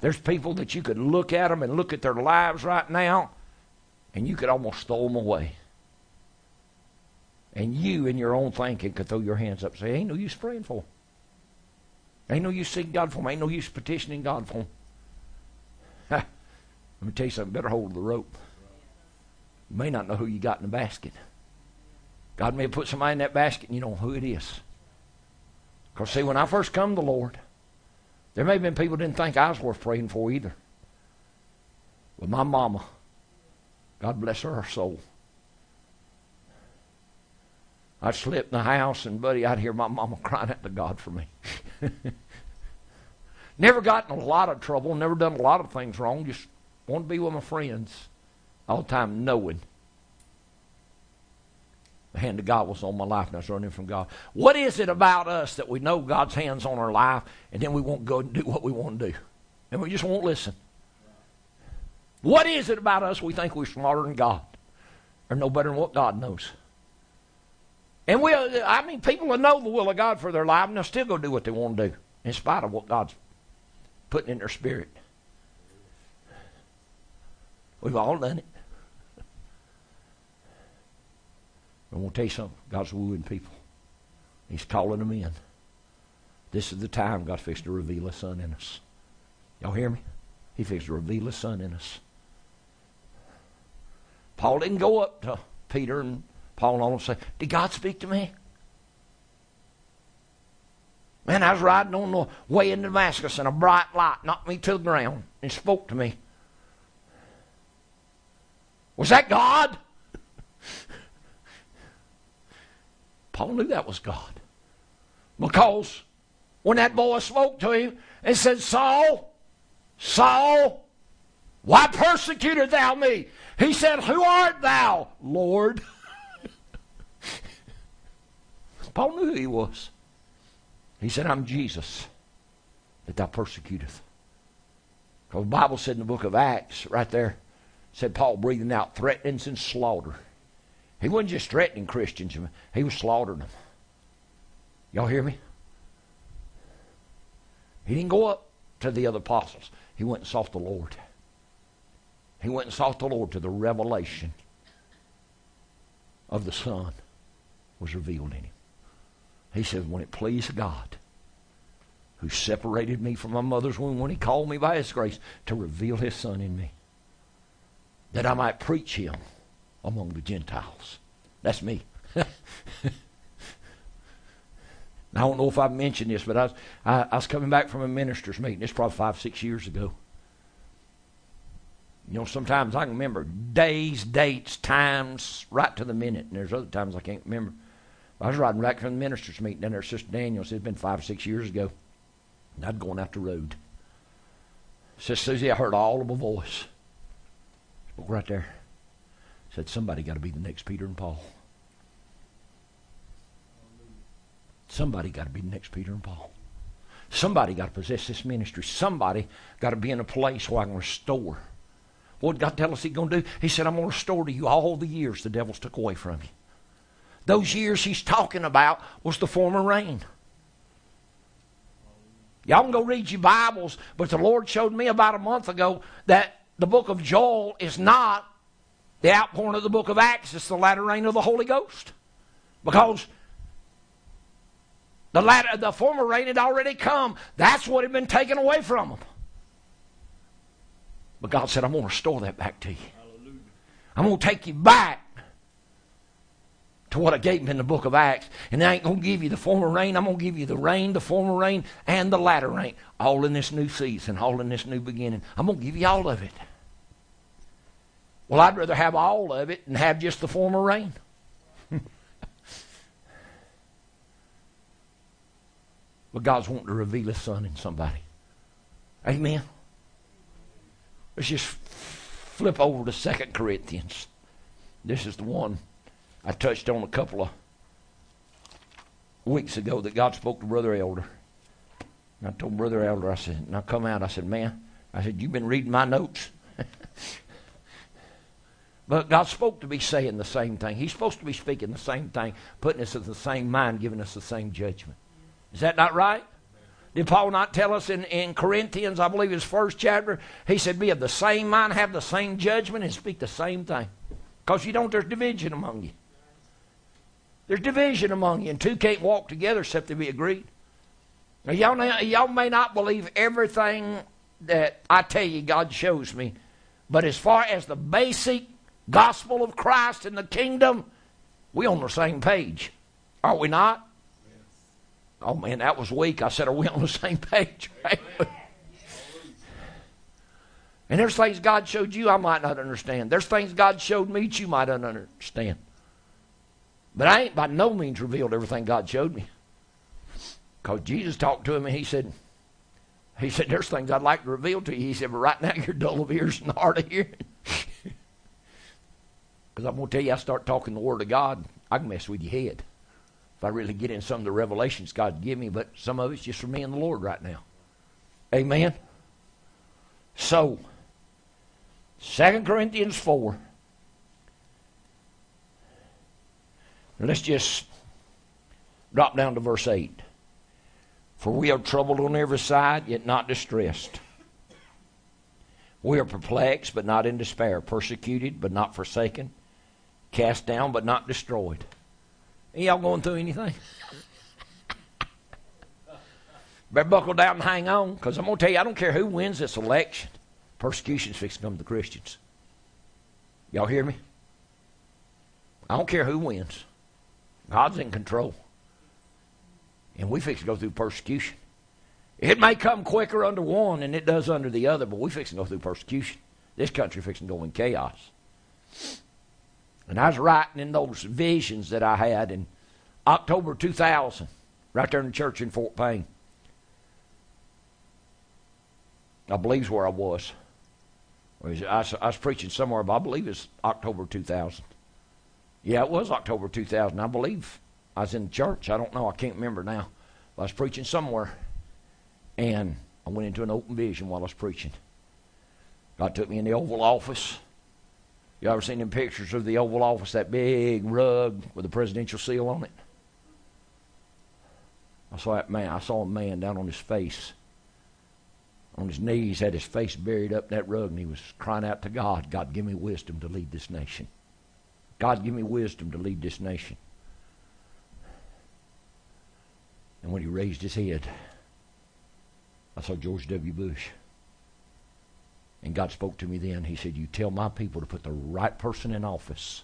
There's people that you could look at them and look at their lives right now, and you could almost throw them away. And you, in your own thinking, could throw your hands up and say, Ain't no use praying for them. Ain't no use seeking God for them. Ain't no use petitioning God for them. Let me tell you something. Better hold the rope. You may not know who you got in the basket. God may have put somebody in that basket and you don't know who it is. Because, see, when I first come to the Lord, there may have been people didn't think I was worth praying for either. But my mama, God bless her, her soul. I'd slip in the house, and buddy, I'd hear my mama crying out to God for me. never got in a lot of trouble, never done a lot of things wrong, just want to be with my friends all the time, knowing the hand of God was on my life and I was running from God. What is it about us that we know God's hand's on our life and then we won't go and do what we want to do? And we just won't listen. What is it about us we think we're smarter than God or no better than what God knows? And we, I mean, people will know the will of God for their life and they'll still go do what they want to do in spite of what God's putting in their spirit. We've all done it. I want to tell you something. God's wooing people. He's calling them in. This is the time God fixed to reveal His Son in us. Y'all hear me? He fixed to reveal His Son in us. Paul didn't go up to Peter and Paul and say, Did God speak to me? Man, I was riding on the way in Damascus and a bright light knocked me to the ground and spoke to me. Was that God? Paul knew that was God. Because when that boy spoke to him and said, Saul, Saul, why persecutest thou me? He said, Who art thou, Lord? Paul knew who he was. He said, I'm Jesus that thou persecutest. Because the Bible said in the book of Acts, right there, said Paul breathing out threatenings and slaughter. He wasn't just threatening Christians, he was slaughtering them. Y'all hear me? He didn't go up to the other apostles. He went and sought the Lord. He went and sought the Lord to the revelation of the Son was revealed in him. He said, when it pleased God, who separated me from my mother's womb when he called me by his grace to reveal his Son in me, that I might preach him among the Gentiles. That's me. I don't know if I've mentioned this, but I was, I, I was coming back from a minister's meeting. It's probably five, six years ago. You know, sometimes I can remember days, dates, times, right to the minute, and there's other times I can't remember. I was riding back from the minister's meeting down there, Sister Daniels. It's been five six years ago. And I'd gone out the road. Sister Susie, I heard all of a voice. Spoke right there said somebody got to be the next Peter and Paul. Somebody got to be the next Peter and Paul. Somebody got to possess this ministry. Somebody got to be in a place where I can restore. What God tell us He's going to do? He said, I'm going to restore to you all the years the devil's took away from you. Those years He's talking about was the former rain. Y'all can go read your Bibles, but the Lord showed me about a month ago that the book of Joel is not the outpouring of the book of Acts is the latter rain of the Holy Ghost. Because the latter, the former rain had already come. That's what had been taken away from them. But God said, I'm going to restore that back to you. Hallelujah. I'm going to take you back to what I gave him in the book of Acts. And I ain't going to give you the former rain. I'm going to give you the rain, the former rain, and the latter rain. All in this new season, all in this new beginning. I'm going to give you all of it. Well, I'd rather have all of it than have just the former rain. but God's wanting to reveal His Son in somebody. Amen. Let's just flip over to Second Corinthians. This is the one I touched on a couple of weeks ago that God spoke to Brother Elder. And I told Brother Elder, I said, and I come out, I said, man, I said, you've been reading my notes but God spoke to be saying the same thing. He's supposed to be speaking the same thing, putting us in the same mind, giving us the same judgment. Is that not right? Did Paul not tell us in, in Corinthians, I believe his first chapter, he said, Be of the same mind, have the same judgment, and speak the same thing. Because you don't, there's division among you. There's division among you, and two can't walk together except they be agreed. Now, y'all, y'all may not believe everything that I tell you God shows me, but as far as the basic gospel of Christ and the kingdom, we on the same page. Are we not? Oh man, that was weak. I said, Are we on the same page? Right? and there's things God showed you I might not understand. There's things God showed me that you might not understand. But I ain't by no means revealed everything God showed me. Because Jesus talked to him and he said, he said, There's things I'd like to reveal to you. He said, But right now you're dull of ears and hard of hearing. Because I'm going to tell you, I start talking the Word of God, I can mess with your head if I really get in some of the revelations God give me, but some of it's just for me and the Lord right now. Amen. So, 2 Corinthians 4. Let's just drop down to verse 8. For we are troubled on every side, yet not distressed. We are perplexed, but not in despair, persecuted, but not forsaken, cast down, but not destroyed y'all going through anything? Better buckle down and hang on, because I'm going to tell you, I don't care who wins this election. Persecution's fixing to come to Christians. Y'all hear me? I don't care who wins. God's in control. And we fix to go through persecution. It may come quicker under one than it does under the other, but we fix to go through persecution. This country fixing to go in chaos. And I was writing in those visions that I had in October 2000, right there in the church in Fort Payne. I believe where I was. I was, I was preaching somewhere, but I believe it's October 2000. Yeah, it was October 2000. I believe I was in church. I don't know. I can't remember now. But I was preaching somewhere, and I went into an open vision while I was preaching. God took me in the Oval Office. You ever seen them pictures of the Oval Office, that big rug with the presidential seal on it? I saw that man. I saw a man down on his face, on his knees, had his face buried up in that rug, and he was crying out to God, God, give me wisdom to lead this nation. God, give me wisdom to lead this nation. And when he raised his head, I saw George W. Bush. And God spoke to me then. He said, You tell my people to put the right person in office.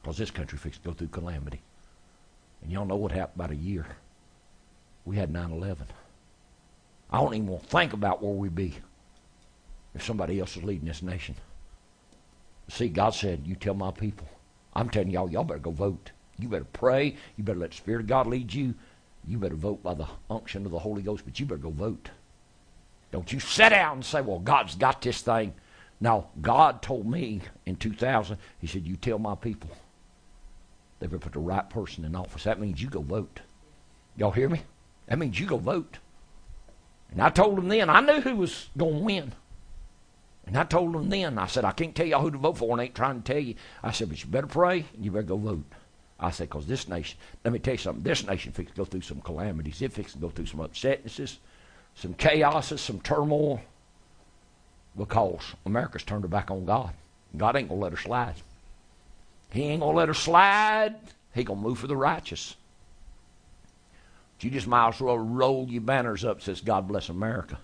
Because this country fixed to go through calamity. And y'all know what happened about a year. We had 9 11. I don't even want to think about where we'd be if somebody else was leading this nation. See, God said, You tell my people. I'm telling y'all, y'all better go vote. You better pray. You better let the Spirit of God lead you. You better vote by the unction of the Holy Ghost, but you better go vote. Don't you sit down and say, well, God's got this thing. Now, God told me in 2000, He said, you tell my people they better put the right person in office. That means you go vote. Y'all hear me? That means you go vote. And I told them then, I knew who was going to win. And I told them then, I said, I can't tell y'all who to vote for, and I ain't trying to tell you. I said, but you better pray and you better go vote. I said, because this nation, let me tell you something, this nation fixing to go through some calamities. It fixing to go through some upsetnesses some chaoses, some turmoil, because America's turned her back on God. God ain't gonna let her slide. He ain't gonna let her slide. He gonna move for the righteous. But you just might as well roll your banners up says God bless America.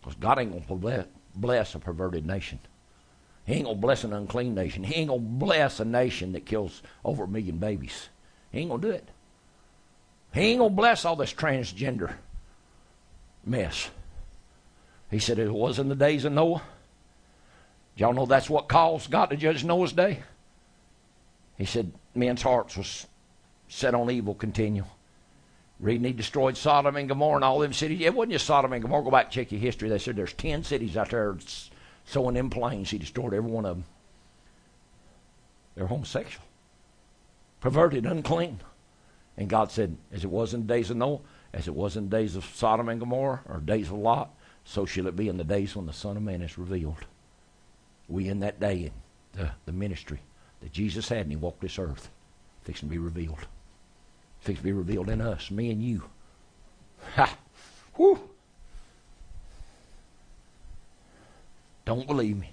Because God ain't gonna bless a perverted nation. He ain't gonna bless an unclean nation. He ain't gonna bless a nation that kills over a million babies. He ain't gonna do it. He ain't gonna bless all this transgender mess. He said it was in the days of Noah. Y'all know that's what caused God to judge Noah's day? He said men's hearts was set on evil continual. Reading he destroyed Sodom and Gomorrah and all them cities. It wasn't just Sodom and Gomorrah. Go back and check your history. They said there's ten cities out there sowing them plains. He destroyed every one of them. They're homosexual, perverted, unclean. And God said, as it was in the days of Noah, as it was in the days of Sodom and Gomorrah, or days of Lot, so shall it be in the days when the Son of Man is revealed. We in that day in the, the ministry that Jesus had and he walked this earth, fixing to be revealed. Fixing to be revealed in us, me and you. Ha! Whew! Don't believe me.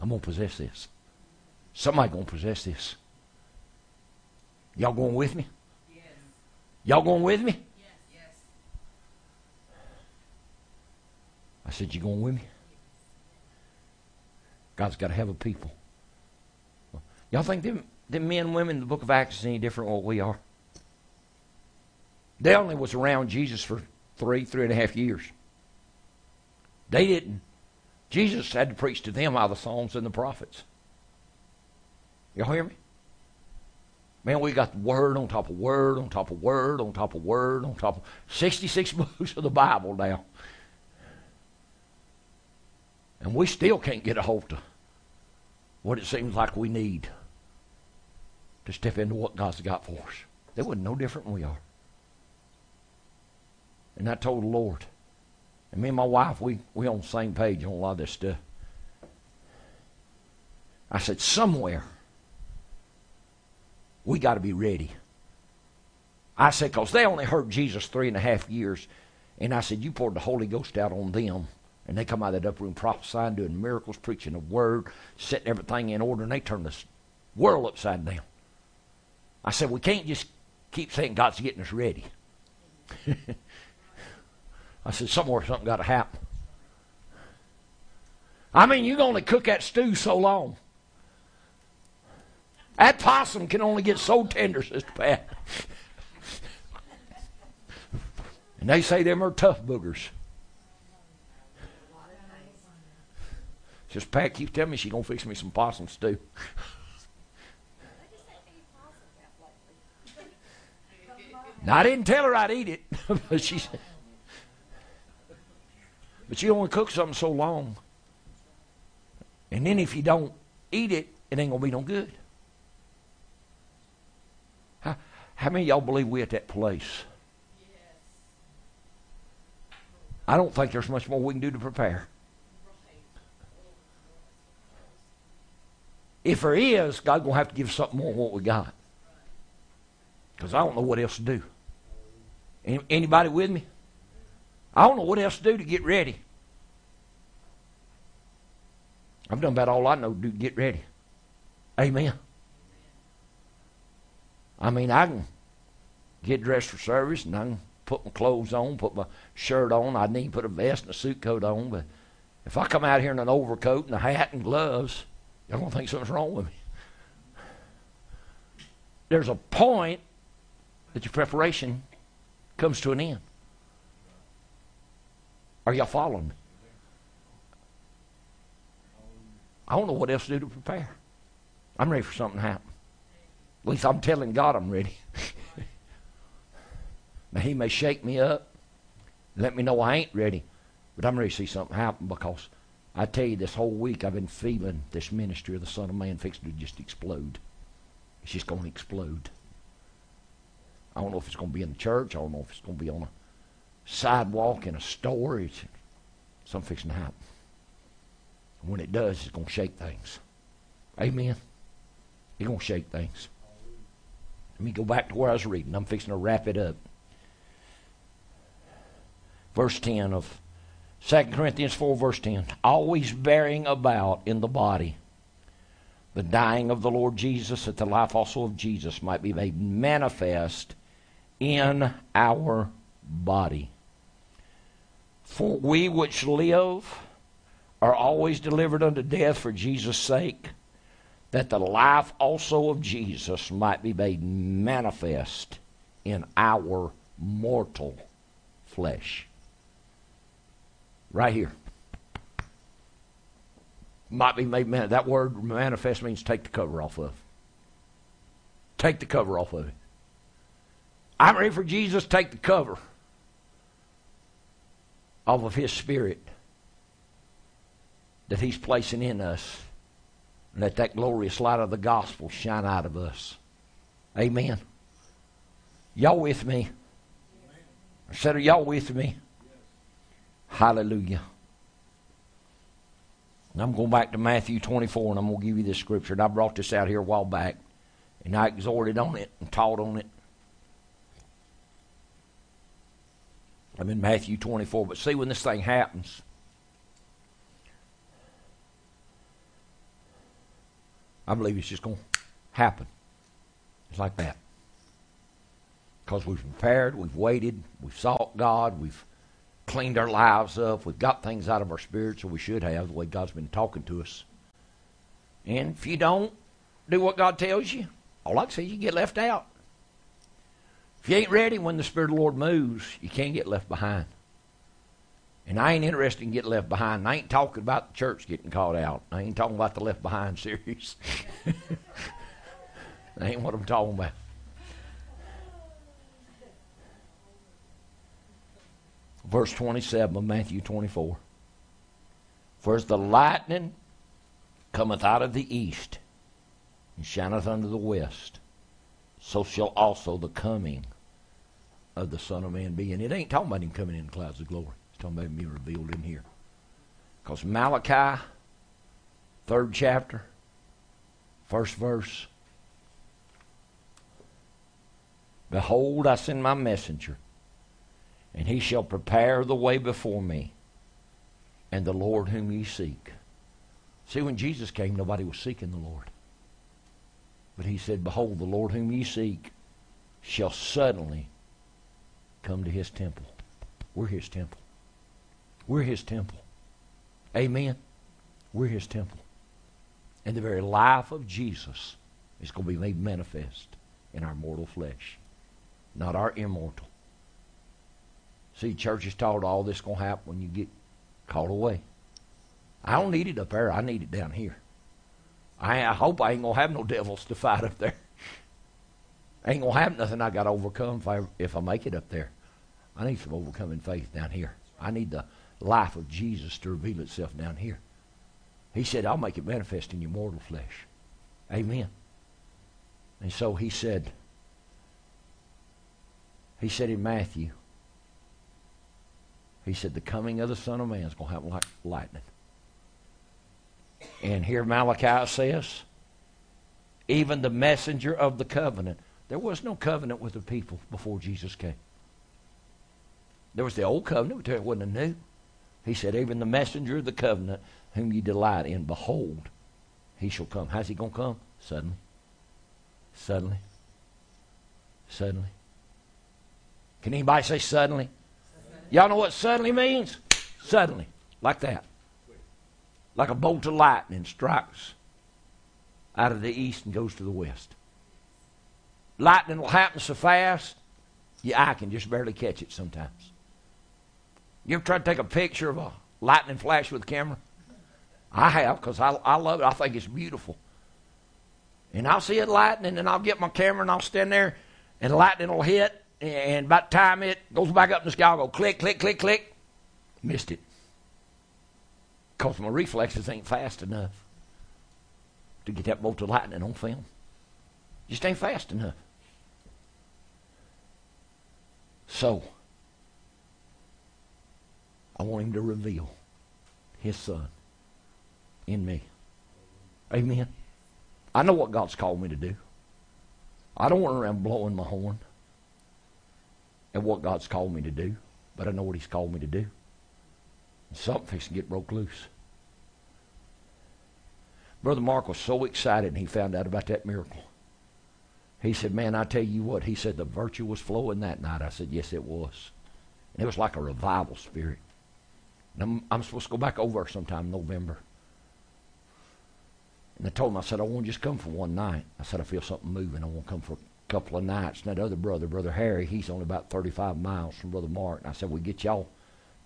I'm gonna possess this. Somebody gonna possess this. Y'all going with me? Y'all going with me? Yes. yes. I said, You going with me? God's got to have a people. Y'all think them, them men and women in the book of Acts is any different than what we are? They only was around Jesus for three, three and a half years. They didn't. Jesus had to preach to them out of the Psalms and the prophets. Y'all hear me? Man, we got word on top of word on top of word on top of word on top of 66 books of the Bible now. And we still can't get a hold of what it seems like we need to step into what God's got for us. They wasn't no different than we are. And I told the Lord. And me and my wife, we, we on the same page on a lot of this stuff. I said, somewhere we got to be ready. I said, because they only heard Jesus three and a half years. And I said, you poured the Holy Ghost out on them. And they come out of that upper room prophesying, doing miracles, preaching the word, setting everything in order, and they turn this world upside down. I said, we can't just keep saying God's getting us ready. I said, somewhere something got to happen. I mean, you can only cook that stew so long. That possum can only get so tender, Sister Pat. and they say them are tough boogers. Sister Pat keeps telling me she's to fix me some possum stew. now, I didn't tell her I'd eat it, but she said, but you only cook something so long. And then if you don't eat it, it ain't to be no good. How many y'all believe we at that place? I don't think there's much more we can do to prepare. If there is, God's going to have to give something more than what we got. Because I don't know what else to do. Anybody with me? I don't know what else to do to get ready. I've done about all I know to do to get ready. Amen. I mean, I can get dressed for service and I can put my clothes on, put my shirt on. I need to put a vest and a suit coat on. But if I come out here in an overcoat and a hat and gloves, y'all gonna think something's wrong with me. There's a point that your preparation comes to an end. Are y'all following me? I don't know what else to do to prepare. I'm ready for something to happen. At least I'm telling God I'm ready. Now, He may shake me up, let me know I ain't ready, but I'm ready to see something happen because I tell you, this whole week I've been feeling this ministry of the Son of Man fixing to just explode. It's just going to explode. I don't know if it's going to be in the church. I don't know if it's going to be on a sidewalk in a store. It's something fixing to happen. when it does, it's going to shake things. Amen. It's going to shake things. Let me go back to where I was reading. I'm fixing to wrap it up. Verse 10 of 2 Corinthians 4, verse 10. Always bearing about in the body the dying of the Lord Jesus, that the life also of Jesus might be made manifest in our body. For we which live are always delivered unto death for Jesus' sake that the life also of Jesus might be made manifest in our mortal flesh. Right here. Might be made man. That word manifest means take the cover off of. Take the cover off of it. I'm ready for Jesus take the cover off of His Spirit that He's placing in us. And let that glorious light of the gospel shine out of us. Amen. Y'all with me? I said, Are y'all with me? Hallelujah. And I'm going back to Matthew 24, and I'm going to give you this scripture. And I brought this out here a while back, and I exhorted on it and taught on it. I'm in Matthew 24, but see when this thing happens. I believe it's just going to happen. It's like that. Because we've prepared, we've waited, we've sought God, we've cleaned our lives up, we've got things out of our spirits, or we should have, the way God's been talking to us. And if you don't do what God tells you, all I can say is you get left out. If you ain't ready when the Spirit of the Lord moves, you can't get left behind. And I ain't interested in getting left behind. I ain't talking about the church getting caught out. I ain't talking about the Left Behind series. that ain't what I'm talking about. Verse 27 of Matthew 24. For as the lightning cometh out of the east and shineth unto the west, so shall also the coming of the Son of Man be. And it ain't talking about him coming in clouds of glory. It's talking about him being revealed in here. Because Malachi, third chapter, first verse. Behold, I send my messenger, and he shall prepare the way before me, and the Lord whom ye seek. See, when Jesus came, nobody was seeking the Lord. But he said, Behold, the Lord whom ye seek shall suddenly come to his temple. We're his temple. We're his temple. Amen. We're his temple. And the very life of Jesus is going to be made manifest in our mortal flesh, not our immortal. See, church is taught all this going to happen when you get called away. I don't need it up there. I need it down here. I, I hope I ain't going to have no devils to fight up there. Ain't going to have nothing I got to overcome if I, if I make it up there. I need some overcoming faith down here. I need the life of Jesus to reveal itself down here. He said, I'll make it manifest in your mortal flesh. Amen. And so he said, he said in Matthew, he said, the coming of the Son of Man is going to happen like lightning. And here Malachi says, even the messenger of the covenant. There was no covenant with the people before Jesus came. There was the old covenant, but there wasn't a new. He said, even the messenger of the covenant whom you delight in, behold, he shall come. How's he going to come? Suddenly. Suddenly. Suddenly. Can anybody say suddenly? Y'all know what suddenly means? Suddenly. Like that. Like a bolt of lightning strikes out of the east and goes to the west. Lightning will happen so fast, your eye can just barely catch it sometimes. You ever try to take a picture of a lightning flash with a camera? I have because I, I love it. I think it's beautiful. And I'll see it lightning, and I'll get my camera and I'll stand there, and lightning will hit. And by the time it goes back up in the sky, I'll go click, click, click, click. Missed it. Because my reflexes ain't fast enough to get that bolt of lightning on film. Just ain't fast enough. So, I want him to reveal his son in me. Amen. I know what God's called me to do. I don't run around blowing my horn at what God's called me to do, but I know what he's called me to do. And to get broke loose. Brother Mark was so excited and he found out about that miracle. He said, Man, I tell you what, he said the virtue was flowing that night. I said, Yes, it was. And it was like a revival spirit. I'm, I'm, supposed to go back over sometime in November. And I told him, I said, I won't just come for one night. I said, I feel something moving. I won't come for couple of nights. And that other brother, Brother Harry, he's only about 35 miles from Brother Mark. And I said, we get y'all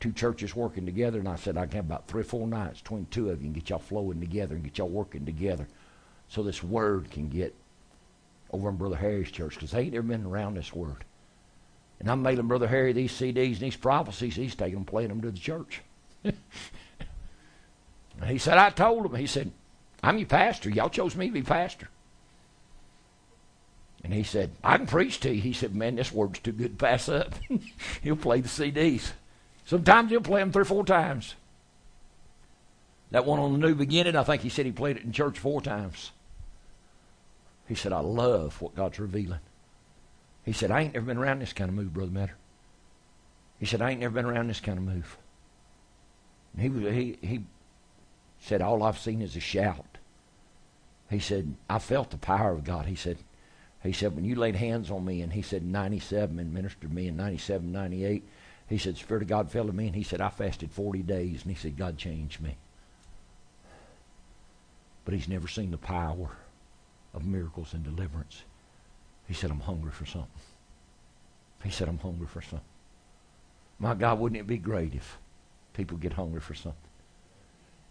two churches working together. And I said, I can have about three or four nights between two of you and get y'all flowing together and get y'all working together so this word can get over in Brother Harry's church because they ain't never been around this word. And I'm mailing Brother Harry these CDs and these prophecies. He's taking them, playing them to the church. And he said, I told him. He said, I'm your pastor. Y'all chose me to be pastor. And he said, I can preach to you. He said, Man, this word's too good to pass up. he'll play the CDs. Sometimes he'll play them three or four times. That one on the new beginning, I think he said he played it in church four times. He said, I love what God's revealing. He said, I ain't never been around this kind of move, Brother Matter. He said, I ain't never been around this kind of move. And he, he, he said, All I've seen is a shout. He said, I felt the power of God. He said, he said, when you laid hands on me, and he said 97 and ministered to me in 97, 98, he said, Spirit of God fell on me, and he said, I fasted 40 days, and he said, God changed me. But he's never seen the power of miracles and deliverance. He said, I'm hungry for something. He said, I'm hungry for something. My God, wouldn't it be great if people get hungry for something?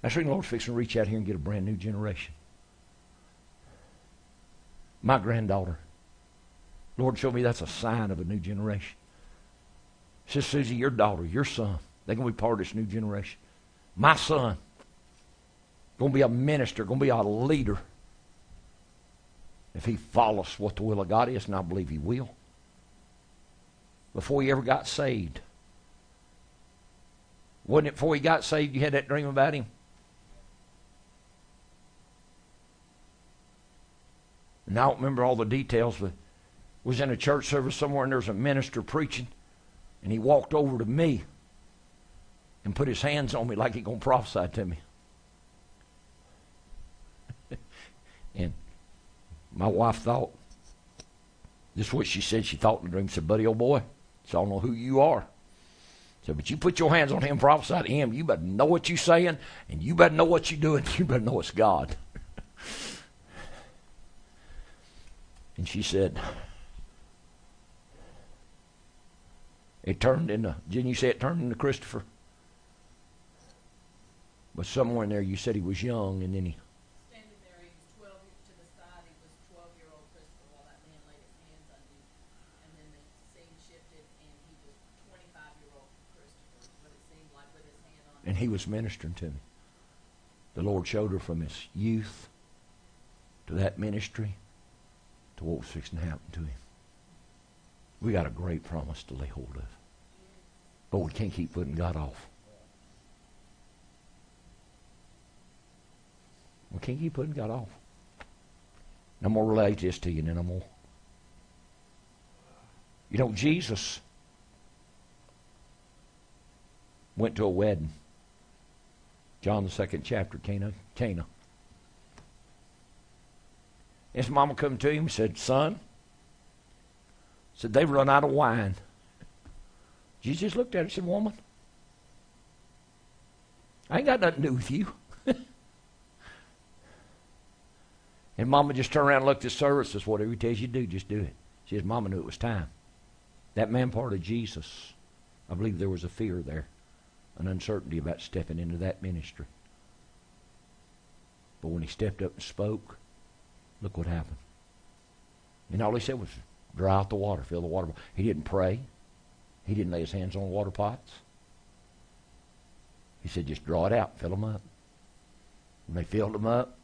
That's why the Lord's fixing to reach out here and get a brand new generation. My granddaughter, Lord, show me that's a sign of a new generation. Says Susie, your daughter, your son, they're going to be part of this new generation. My son, going to be a minister, going to be a leader. If he follows what the will of God is, and I believe he will. Before he ever got saved, wasn't it before he got saved you had that dream about him? And I don't remember all the details, but was in a church service somewhere and there was a minister preaching, and he walked over to me and put his hands on me like he gonna prophesy to me. and my wife thought, this is what she said. She thought in the dream. Said, "Buddy, old boy, so I don't know who you are." Said, "But you put your hands on him, prophesy to him. You better know what you're saying, and you better know what you're doing. You better know it's God." and she said, It turned into, didn't you say it turned into Christopher? But somewhere in there you said he was young and then he. Standing there, he was 12 to the side, he was 12 year old Christopher while that man laid his hands on you. And then the scene shifted and he was 25 year old Christopher, what it seemed like with his hand on And he was ministering to me. The Lord showed her from his youth to that ministry to what was fixing to happen to him. We got a great promise to lay hold of. But we can't keep putting God off. We can't keep putting God off. And I'm going to relate this to you, going to. You know, Jesus went to a wedding. John, the second chapter, Cana. Cana. His mama come to him and said, Son, said, they've run out of wine. Jesus looked at her and said, Woman, I ain't got nothing to do with you. and Mama just turned around and looked at says, Whatever he tells you to do, just do it. She says, Mama knew it was time. That man part of Jesus, I believe there was a fear there, an uncertainty about stepping into that ministry. But when he stepped up and spoke, look what happened. And all he said was, dry out the water, fill the water. He didn't pray. He didn't lay his hands on water pots. He said, just draw it out, fill them up. When they filled them up,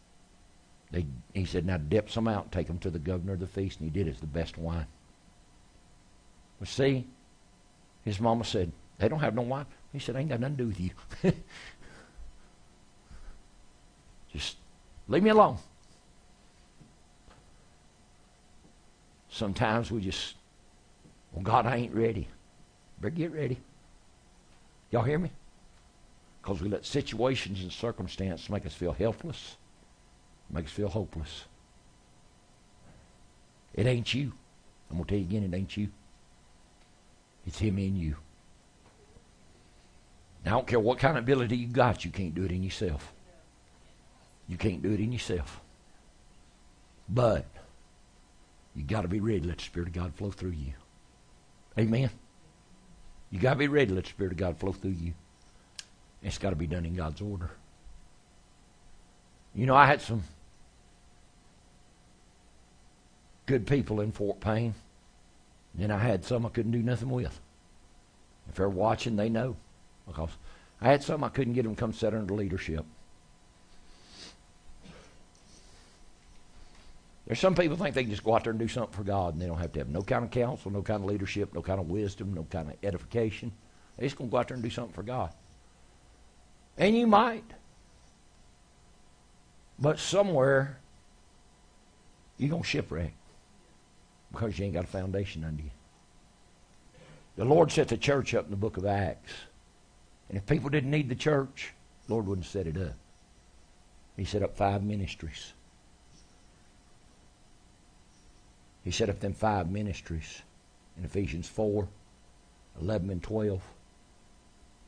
they, he said, now dip some out take them to the governor of the feast. And he did. It's the best wine. But see, his mama said, they don't have no wine. He said, I ain't got nothing to do with you. just leave me alone. Sometimes we just, well, God, I ain't ready. Better get ready. Y'all hear me? Because we let situations and circumstances make us feel helpless, make us feel hopeless. It ain't you. I'm going to tell you again, it ain't you. It's him in you. Now, I don't care what kind of ability you got, you can't do it in yourself. You can't do it in yourself. But you got to be ready let the Spirit of God flow through you. Amen. You got to be ready let the Spirit of God flow through you. It's got to be done in God's order. You know, I had some good people in Fort Payne. Then I had some I couldn't do nothing with. If they're watching, they know. Because I had some I couldn't get them to come sit under leadership. There's some people think they can just go out there and do something for God and they don't have to have no kind of counsel, no kind of leadership, no kind of wisdom, no kind of edification. They're just going to go out there and do something for God. And you might. But somewhere, you're going to shipwreck because you ain't got a foundation under you. The Lord set the church up in the book of Acts. And if people didn't need the church, the Lord wouldn't set it up. He set up five ministries. He set up them five ministries in Ephesians 4, 11, and 12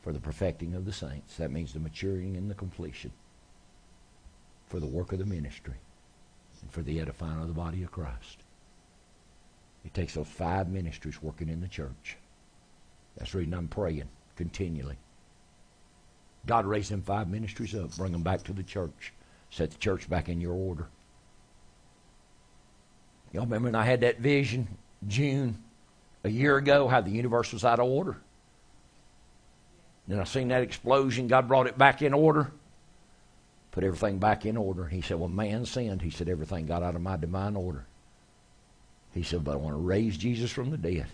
for the perfecting of the saints. That means the maturing and the completion. For the work of the ministry and for the edifying of the body of Christ. He takes those five ministries working in the church. That's the reason I'm praying continually. God raise them five ministries up, bring them back to the church, set the church back in your order. Y'all remember when I had that vision, June, a year ago, how the universe was out of order? Then I seen that explosion. God brought it back in order, put everything back in order. He said, Well, man sinned. He said, Everything got out of my divine order. He said, But I want to raise Jesus from the dead.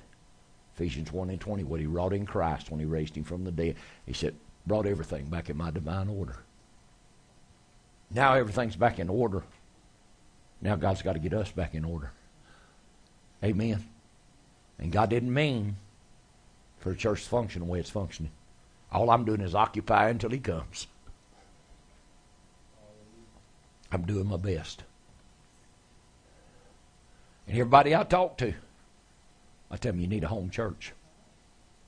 Ephesians 1 and 20, what he wrought in Christ when he raised him from the dead. He said, Brought everything back in my divine order. Now everything's back in order. Now God's got to get us back in order. Amen. And God didn't mean for the church to function the way it's functioning. All I'm doing is occupy until He comes. I'm doing my best. And everybody I talk to, I tell them you need a home church.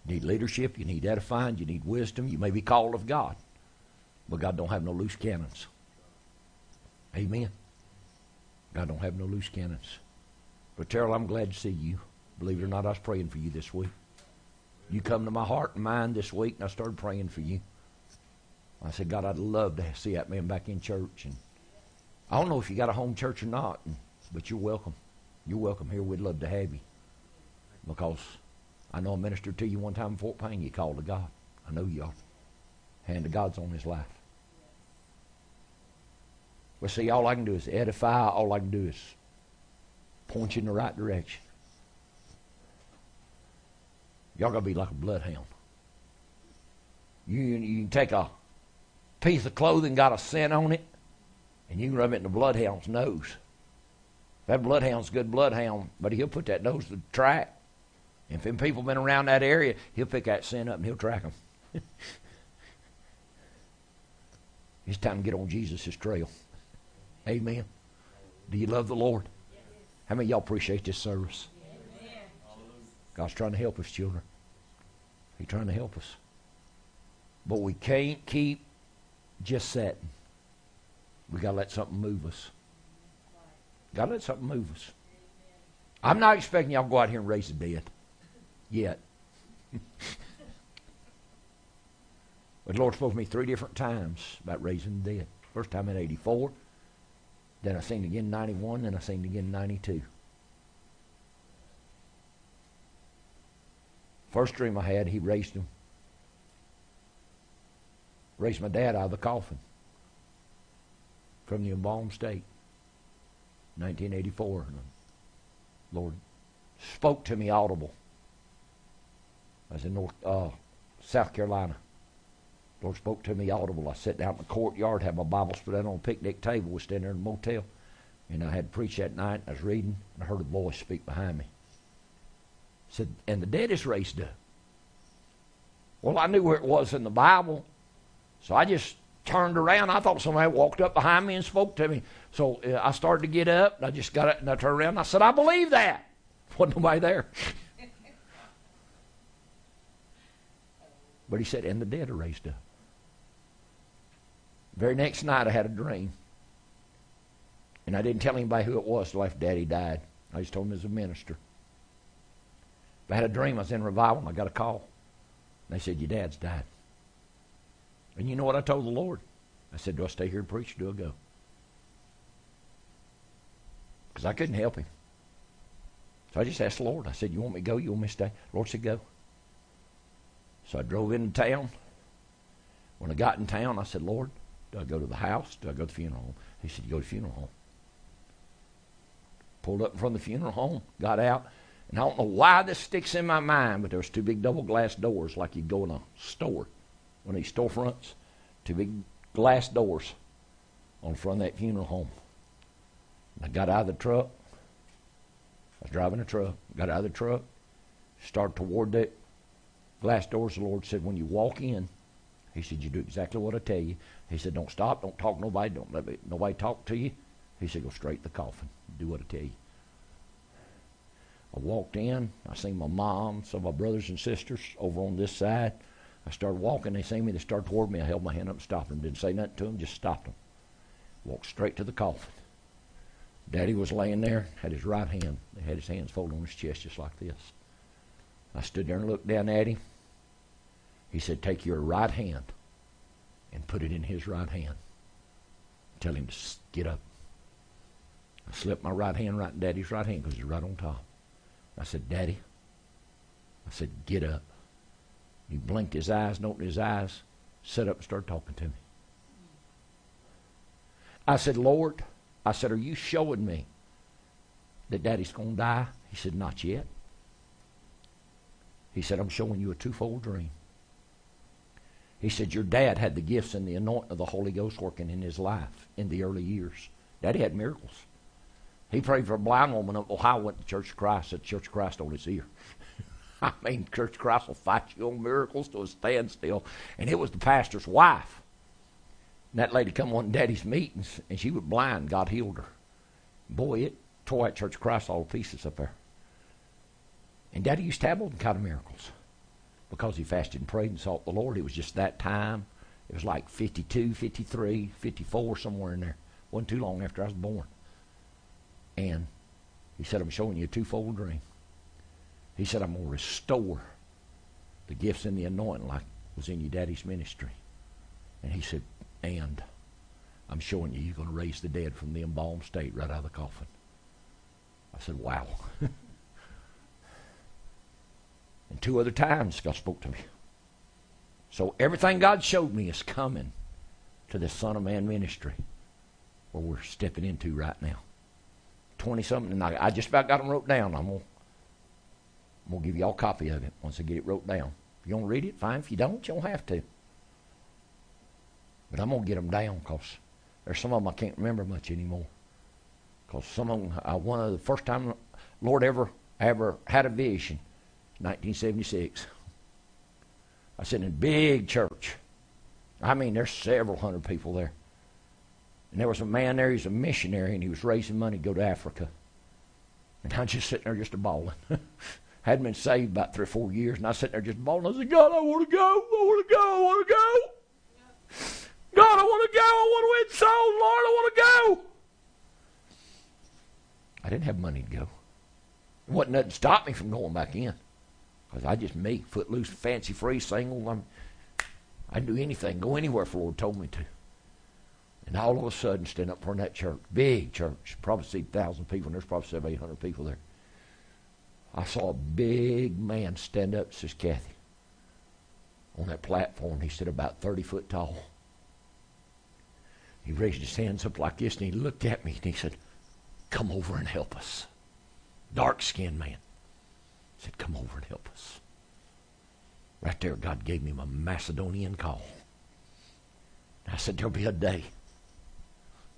You need leadership, you need edifying, you need wisdom, you may be called of God. But God don't have no loose cannons. Amen. God don't have no loose cannons. But Terrell, I'm glad to see you. Believe it or not, I was praying for you this week. You come to my heart and mind this week, and I started praying for you. I said, God, I'd love to see that man back in church. And I don't know if you got a home church or not, but you're welcome. You're welcome here. We'd love to have you. Because I know I ministered to you one time in Fort Payne. You called to God. I know you are. Hand of God's on his life. Well, see, all I can do is edify. All I can do is point you in the right direction. Y'all gonna be like a bloodhound. You, you can take a piece of clothing, got a scent on it, and you can rub it in the bloodhound's nose. That bloodhound's a good bloodhound, but he'll put that nose to the track. And if people been around that area, he'll pick that scent up and he'll track them. it's time to get on Jesus' trail. Amen. Do you love the Lord? How many y'all appreciate this service? God's trying to help us, children. He's trying to help us. But we can't keep just sitting. We got to let something move us. Got to let something move us. I'm not expecting y'all to go out here and raise the dead yet. but the Lord spoke to me three different times about raising the dead. First time in 84, then I seen it again in 91, then I seen it again in 92. First dream I had, he raised him. Raised my dad out of the coffin from the embalmed state. 1984. Lord spoke to me audible. I was in North, uh, South Carolina. Lord spoke to me audible. I sat down in the courtyard, had my Bible spread out on a picnic table, was standing there in a motel, and I had to preach that night. I was reading, and I heard a voice speak behind me. said, and the dead is raised up. Well, I knew where it was in the Bible, so I just turned around. I thought somebody walked up behind me and spoke to me. So uh, I started to get up, and I just got up and I turned around. And I said, I believe that. Wasn't nobody there. but he said, and the dead are raised up. Very next night, I had a dream. And I didn't tell anybody who it was till after Daddy died. I just told him as a minister. But I had a dream. I was in revival, and I got a call. They said, Your dad's died. And you know what I told the Lord? I said, Do I stay here and preach or do I go? Because I couldn't help him. So I just asked the Lord. I said, You want me to go? You want me to stay? The Lord said, Go. So I drove into town. When I got in town, I said, Lord, do I go to the house? Do I go to the funeral home? He said, You go to the funeral home. Pulled up in front of the funeral home, got out, and I don't know why this sticks in my mind, but there was two big double glass doors like you'd go in a store, one of these storefronts, two big glass doors on front of that funeral home. I got out of the truck. I was driving a truck. Got out of the truck. Started toward that glass doors. The Lord said, when you walk in, He said, you do exactly what I tell you. He said, don't stop. Don't talk nobody. Don't let nobody talk to you. He said, go straight to the coffin. Do what I tell you. I walked in. I seen my mom, some of my brothers and sisters over on this side. I started walking. They seen me. They started toward me. I held my hand up and stopped them. Didn't say nothing to them. Just stopped them. Walked straight to the coffin. Daddy was laying there, had his right hand. Had his hands folded on his chest just like this. I stood there and looked down at him. He said, Take your right hand and put it in his right hand. Tell him to get up. I slipped my right hand right in Daddy's right hand because he's right on top. I said, Daddy, I said, get up. He blinked his eyes and opened his eyes, sat up and started talking to me. I said, Lord, I said, Are you showing me that daddy's going to die? He said, Not yet. He said, I'm showing you a twofold dream. He said, Your dad had the gifts and the anointing of the Holy Ghost working in his life in the early years. Daddy had miracles. He prayed for a blind woman up Ohio, went to Church of Christ, said Church of Christ on his ear. I mean, Church of Christ will fight you on miracles to a standstill. And it was the pastor's wife. And that lady come on Daddy's meetings, and she was blind. God healed her. Boy, it tore that Church of Christ all to pieces up there. And Daddy used to have all kind of miracles because he fasted and prayed and sought the Lord. It was just that time. It was like 52, 53, 54, somewhere in there. wasn't too long after I was born. And he said, I'm showing you a twofold dream. He said, I'm going to restore the gifts and the anointing like was in your daddy's ministry. And he said, and I'm showing you, you're going to raise the dead from the embalmed state right out of the coffin. I said, wow. and two other times God spoke to me. So everything God showed me is coming to the Son of Man ministry where we're stepping into right now. 20 something, and I, just about got them wrote down. I'm going to I'm gonna give y'all a copy of it once I get it wrote down. If you want to read it, fine. If you don't, you don't have to. But I'm going to get them down because there's some of them I can't remember much anymore. Because some of them, I, one of the first time Lord ever ever had a vision, 1976. I said in a big church. I mean, there's several hundred people there. And there was a man there, he's a missionary, and he was raising money to go to Africa. And I'm just sitting there just bawling. Hadn't been saved about three or four years, and I was sitting there just bawling. I said, God, I want to go. I want to go. I want to go. God, I want to go. I want to win souls, Lord. I want to go. I didn't have money to go. It wasn't nothing to stop me from going back in. Because I just me, footloose, fancy free, single. I'm, I'd do anything, go anywhere if the Lord told me to. And all of a sudden, stand up front of that church, big church, probably see thousand people, and there's probably seven, eight hundred people there. I saw a big man stand up, says Kathy, on that platform. He stood about 30 foot tall. He raised his hands up like this, and he looked at me, and he said, Come over and help us. Dark skinned man. Said, Come over and help us. Right there, God gave me my Macedonian call. I said, There'll be a day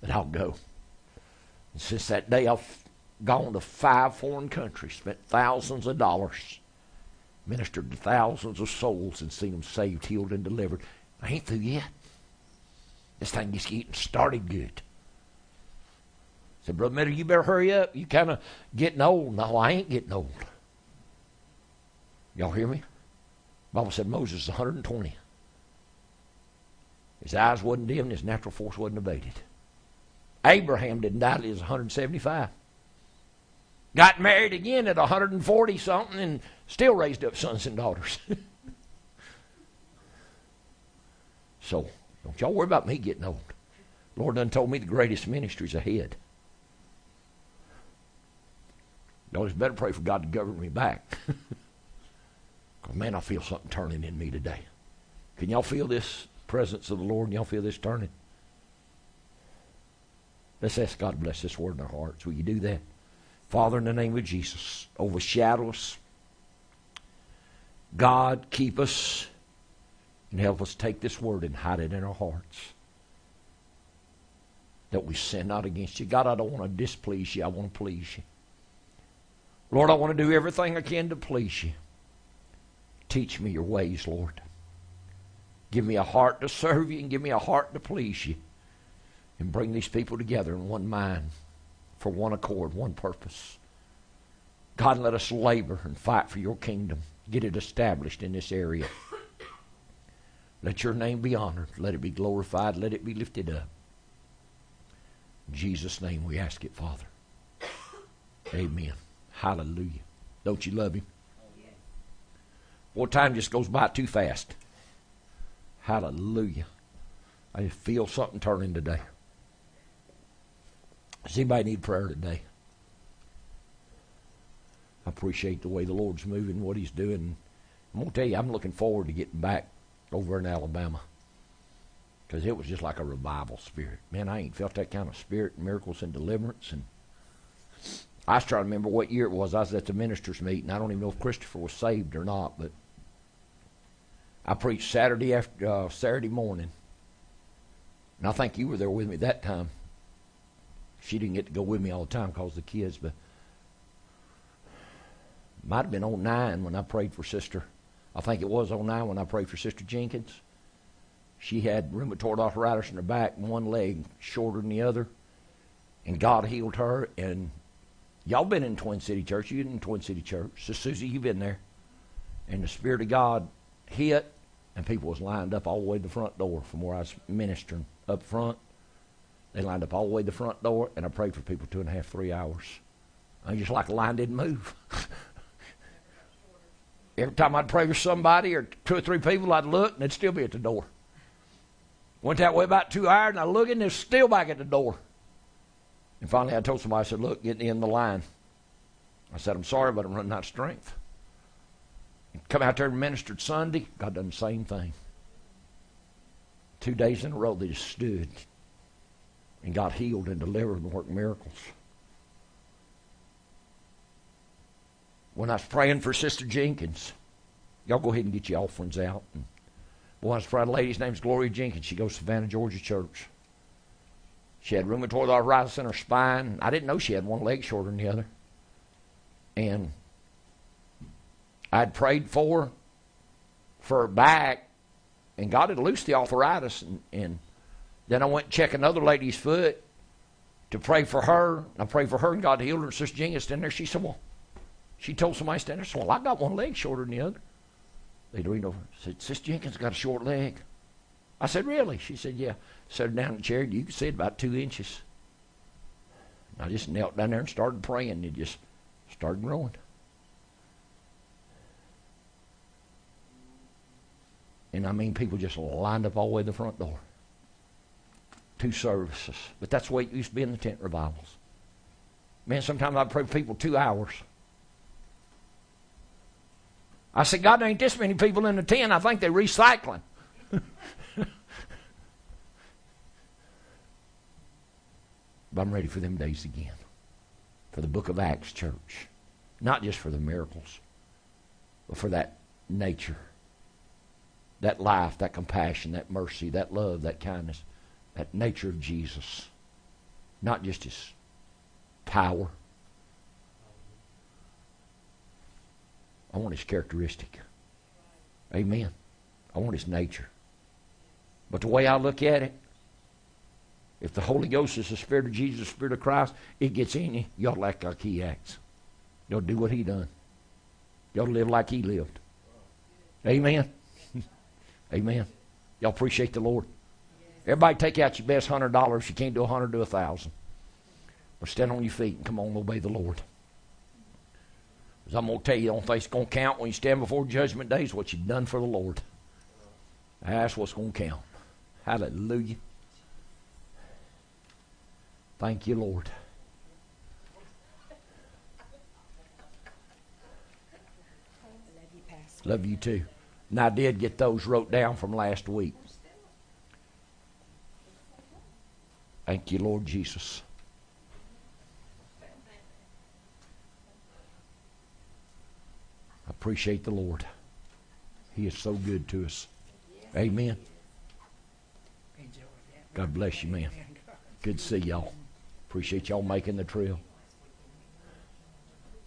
that I'll go. And since that day, I've gone to five foreign countries, spent thousands of dollars, ministered to thousands of souls, and seen them saved, healed, and delivered. I ain't through yet. This thing just getting started good. I said, Brother Miller, you better hurry up. You're kind of getting old. No, I ain't getting old. Y'all hear me? The Bible said Moses is 120. His eyes wasn't dim, his natural force wasn't abated. Abraham didn't die till he was 175. Got married again at 140 something and still raised up sons and daughters. so, don't y'all worry about me getting old. Lord done told me the greatest ministry's ahead. Y'all just better pray for God to govern me back. Because, man, I feel something turning in me today. Can y'all feel this presence of the Lord? Y'all feel this turning? Let's ask God to bless this word in our hearts. Will you do that? Father, in the name of Jesus, overshadow us. God, keep us and help us take this word and hide it in our hearts. That we sin not against you. God, I don't want to displease you. I want to please you. Lord, I want to do everything I can to please you. Teach me your ways, Lord. Give me a heart to serve you and give me a heart to please you. And bring these people together in one mind, for one accord, one purpose. God, let us labor and fight for your kingdom. Get it established in this area. Let your name be honored. Let it be glorified. Let it be lifted up. In Jesus' name we ask it, Father. Amen. Hallelujah. Don't you love him? Well, time just goes by too fast. Hallelujah. I feel something turning today. Does anybody need prayer today? I appreciate the way the Lord's moving, what He's doing. I'm going to tell you, I'm looking forward to getting back over in Alabama because it was just like a revival spirit. Man, I ain't felt that kind of spirit, miracles and deliverance. And I was trying to remember what year it was. I was at the ministers' meeting. I don't even know if Christopher was saved or not, but I preached Saturday after uh, Saturday morning, and I think you were there with me that time. She didn't get to go with me all the time because the kids, but might have been 09 when I prayed for Sister. I think it was 09 when I prayed for Sister Jenkins. She had rheumatoid arthritis in her back, and one leg shorter than the other, and God healed her. And y'all been in Twin City Church. You in Twin City Church. So Susie, you've been there. And the Spirit of God hit, and people was lined up all the way to the front door from where I was ministering up front. They lined up all the way to the front door, and I prayed for people two and a half, three hours. I just like the line didn't move. Every time I'd pray for somebody or two or three people, I'd look and they'd still be at the door. Went that way about two hours, and I look and they're still back at the door. And finally, I told somebody, I said, "Look, get in the line." I said, "I'm sorry, but I'm running out of strength." Come out there and ministered Sunday. God done the same thing. Two days in a row, they just stood and got healed and delivered and worked miracles. When I was praying for Sister Jenkins, y'all go ahead and get your offerings out. And, well, I was praying, a lady's name's Gloria Jenkins. She goes to Savannah, Georgia Church. She had rheumatoid arthritis in her spine. I didn't know she had one leg shorter than the other. And I'd prayed for for her back, and God had loosed the arthritis. And, and then I went and checked another lady's foot to pray for her. I prayed for her, and God healed her. Sister Jenkins in there. She said, Well, she told somebody standing there, Well, I got one leg shorter than the other. They leaned over said, Sister Jenkins got a short leg. I said, Really? She said, Yeah. Her down in the chair, and you could see it about two inches. And I just knelt down there and started praying, and it just started growing. And I mean, people just lined up all the way to the front door. Two services. But that's the way it used to be in the tent revivals. Man, sometimes I'd pray for people two hours. I said, God, there ain't this many people in the tent. I think they're recycling. but I'm ready for them days again. For the book of Acts church. Not just for the miracles, but for that nature, that life, that compassion, that mercy, that love, that kindness, that nature of Jesus. Not just his power. I want his characteristic. Amen. I want his nature. But the way I look at it, if the Holy Ghost is the Spirit of Jesus, the Spirit of Christ, it gets in you, to act like he acts. To do what he done. To live like he lived. Amen. Amen. Y'all appreciate the Lord. Everybody take out your best hundred dollars. You can't do a hundred, do a thousand. But stand on your feet and come on and obey the Lord. Because I'm going to tell you, the only thing's going to count when you stand before Judgment Day is what you've done for the Lord. That's what's going to count. Hallelujah. Thank you, Lord. Love you, Pastor. Love you too. And I did get those wrote down from last week. Thank you, Lord Jesus. I appreciate the Lord. He is so good to us. Amen. God bless you, man. Good to see y'all. Appreciate y'all making the trail.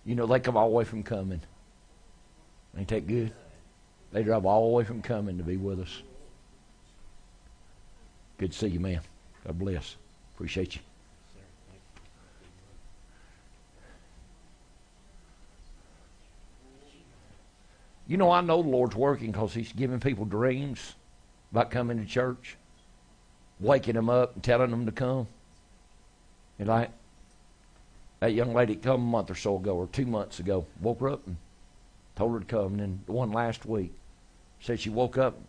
You know, they come all the way from coming. Ain't that good? They drive all the way from coming to be with us. Good to see you, man. God bless. Appreciate you. You know, I know the Lord's working because He's giving people dreams about coming to church, waking them up and telling them to come. And like that young lady come a month or so ago or two months ago, woke her up and told her to come. And then the one last week said she woke up,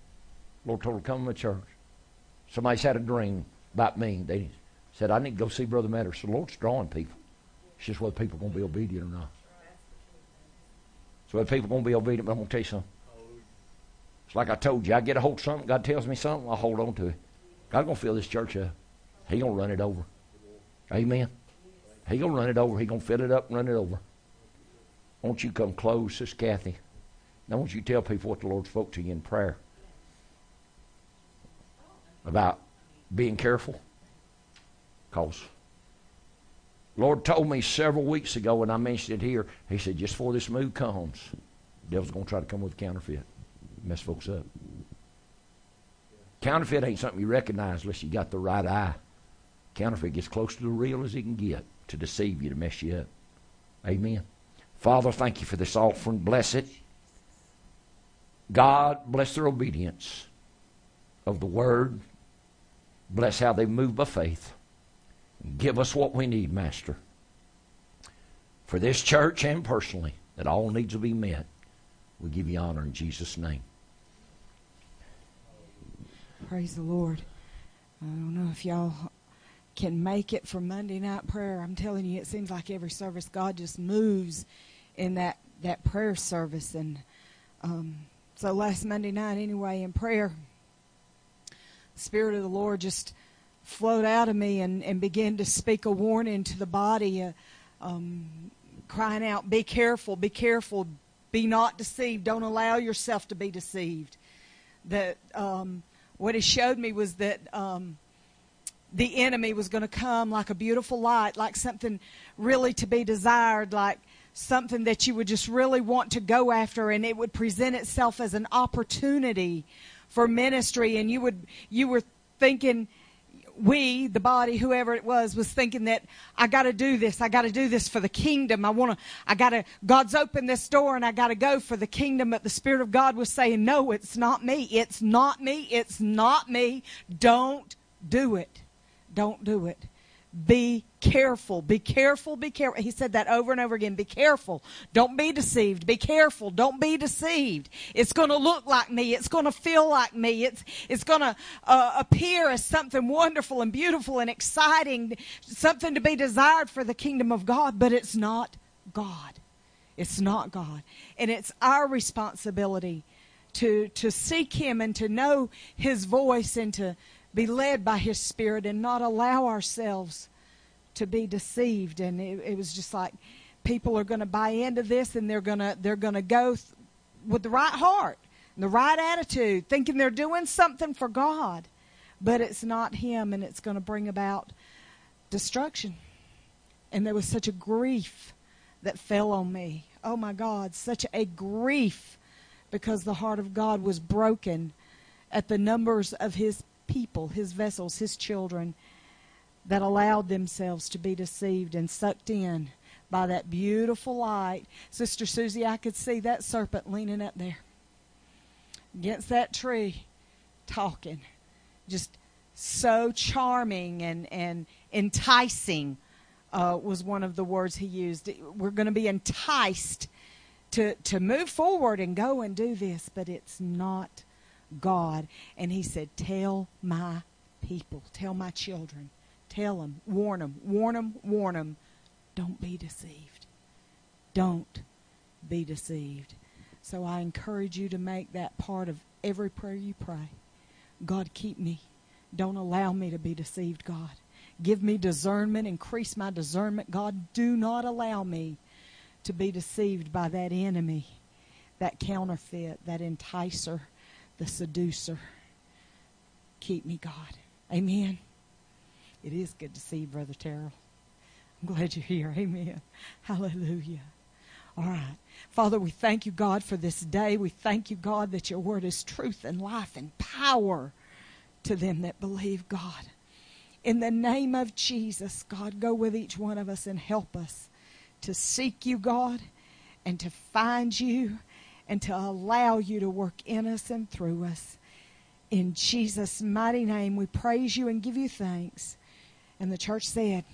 Lord told her to come to church. Somebody's had a dream about me. They said, I need to go see Brother Matters. So the Lord's drawing people. It's just whether people are going to be obedient or not. So if people are going to be obedient, but I'm going to tell you something. It's like I told you. I get a hold of something, God tells me something, I'll hold on to it. God's going to fill this church up. He going to run it over. Amen. He going to run it over. He going to fill it up and run it over. Won't you come close, Sister Kathy? Now, won't you tell people what the Lord spoke to you in prayer about being careful? Because Lord told me several weeks ago when I mentioned it here, He said, just before this move comes, the devil's going to try to come with a counterfeit, mess folks up. Counterfeit ain't something you recognize unless you got the right eye. Counterfeit gets close to the real as he can get to deceive you, to mess you up. Amen. Father, thank you for this offering. Bless it. God, bless their obedience of the word. Bless how they move by faith. Give us what we need, Master, for this church and personally, that all needs will be met. We give you honor in Jesus' name. Praise the Lord. I don't know if y'all can make it for Monday night prayer. I'm telling you, it seems like every service God just moves in that that prayer service. And um, so last Monday night, anyway, in prayer, Spirit of the Lord just flowed out of me and, and began to speak a warning to the body, uh, um, crying out, "Be careful! Be careful! Be not deceived! Don't allow yourself to be deceived." That um, what He showed me was that. Um, the enemy was going to come like a beautiful light, like something really to be desired, like something that you would just really want to go after, and it would present itself as an opportunity for ministry. And you would you were thinking, we, the body, whoever it was, was thinking that I got to do this. I got to do this for the kingdom. I want to. I got to. God's opened this door, and I got to go for the kingdom. But the Spirit of God was saying, No, it's not me. It's not me. It's not me. Don't do it. Don't do it. Be careful. Be careful. Be careful. He said that over and over again. Be careful. Don't be deceived. Be careful. Don't be deceived. It's going to look like me. It's going to feel like me. It's, it's going to uh, appear as something wonderful and beautiful and exciting, something to be desired for the kingdom of God, but it's not God. It's not God. And it's our responsibility to, to seek Him and to know His voice and to, be led by His Spirit and not allow ourselves to be deceived. And it, it was just like people are going to buy into this and they're going to they're going to go th- with the right heart, the right attitude, thinking they're doing something for God, but it's not Him, and it's going to bring about destruction. And there was such a grief that fell on me. Oh my God, such a grief because the heart of God was broken at the numbers of His people, his vessels, his children, that allowed themselves to be deceived and sucked in by that beautiful light. Sister Susie, I could see that serpent leaning up there against that tree, talking. Just so charming and, and enticing uh, was one of the words he used. We're going to be enticed to, to move forward and go and do this, but it's not God. And he said, Tell my people, tell my children, tell them, warn them, warn them, warn them. Don't be deceived. Don't be deceived. So I encourage you to make that part of every prayer you pray. God, keep me. Don't allow me to be deceived, God. Give me discernment, increase my discernment. God, do not allow me to be deceived by that enemy, that counterfeit, that enticer, the seducer. Keep me, God. Amen. It is good to see you, Brother Terrell. I'm glad you're here. Amen. Hallelujah. All right. Father, we thank you, God, for this day. We thank you, God, that your word is truth and life and power to them that believe, God. In the name of Jesus, God, go with each one of us and help us to seek you, God, and to find you and to allow you to work in us and through us. In Jesus' mighty name, we praise you and give you thanks. And the church said,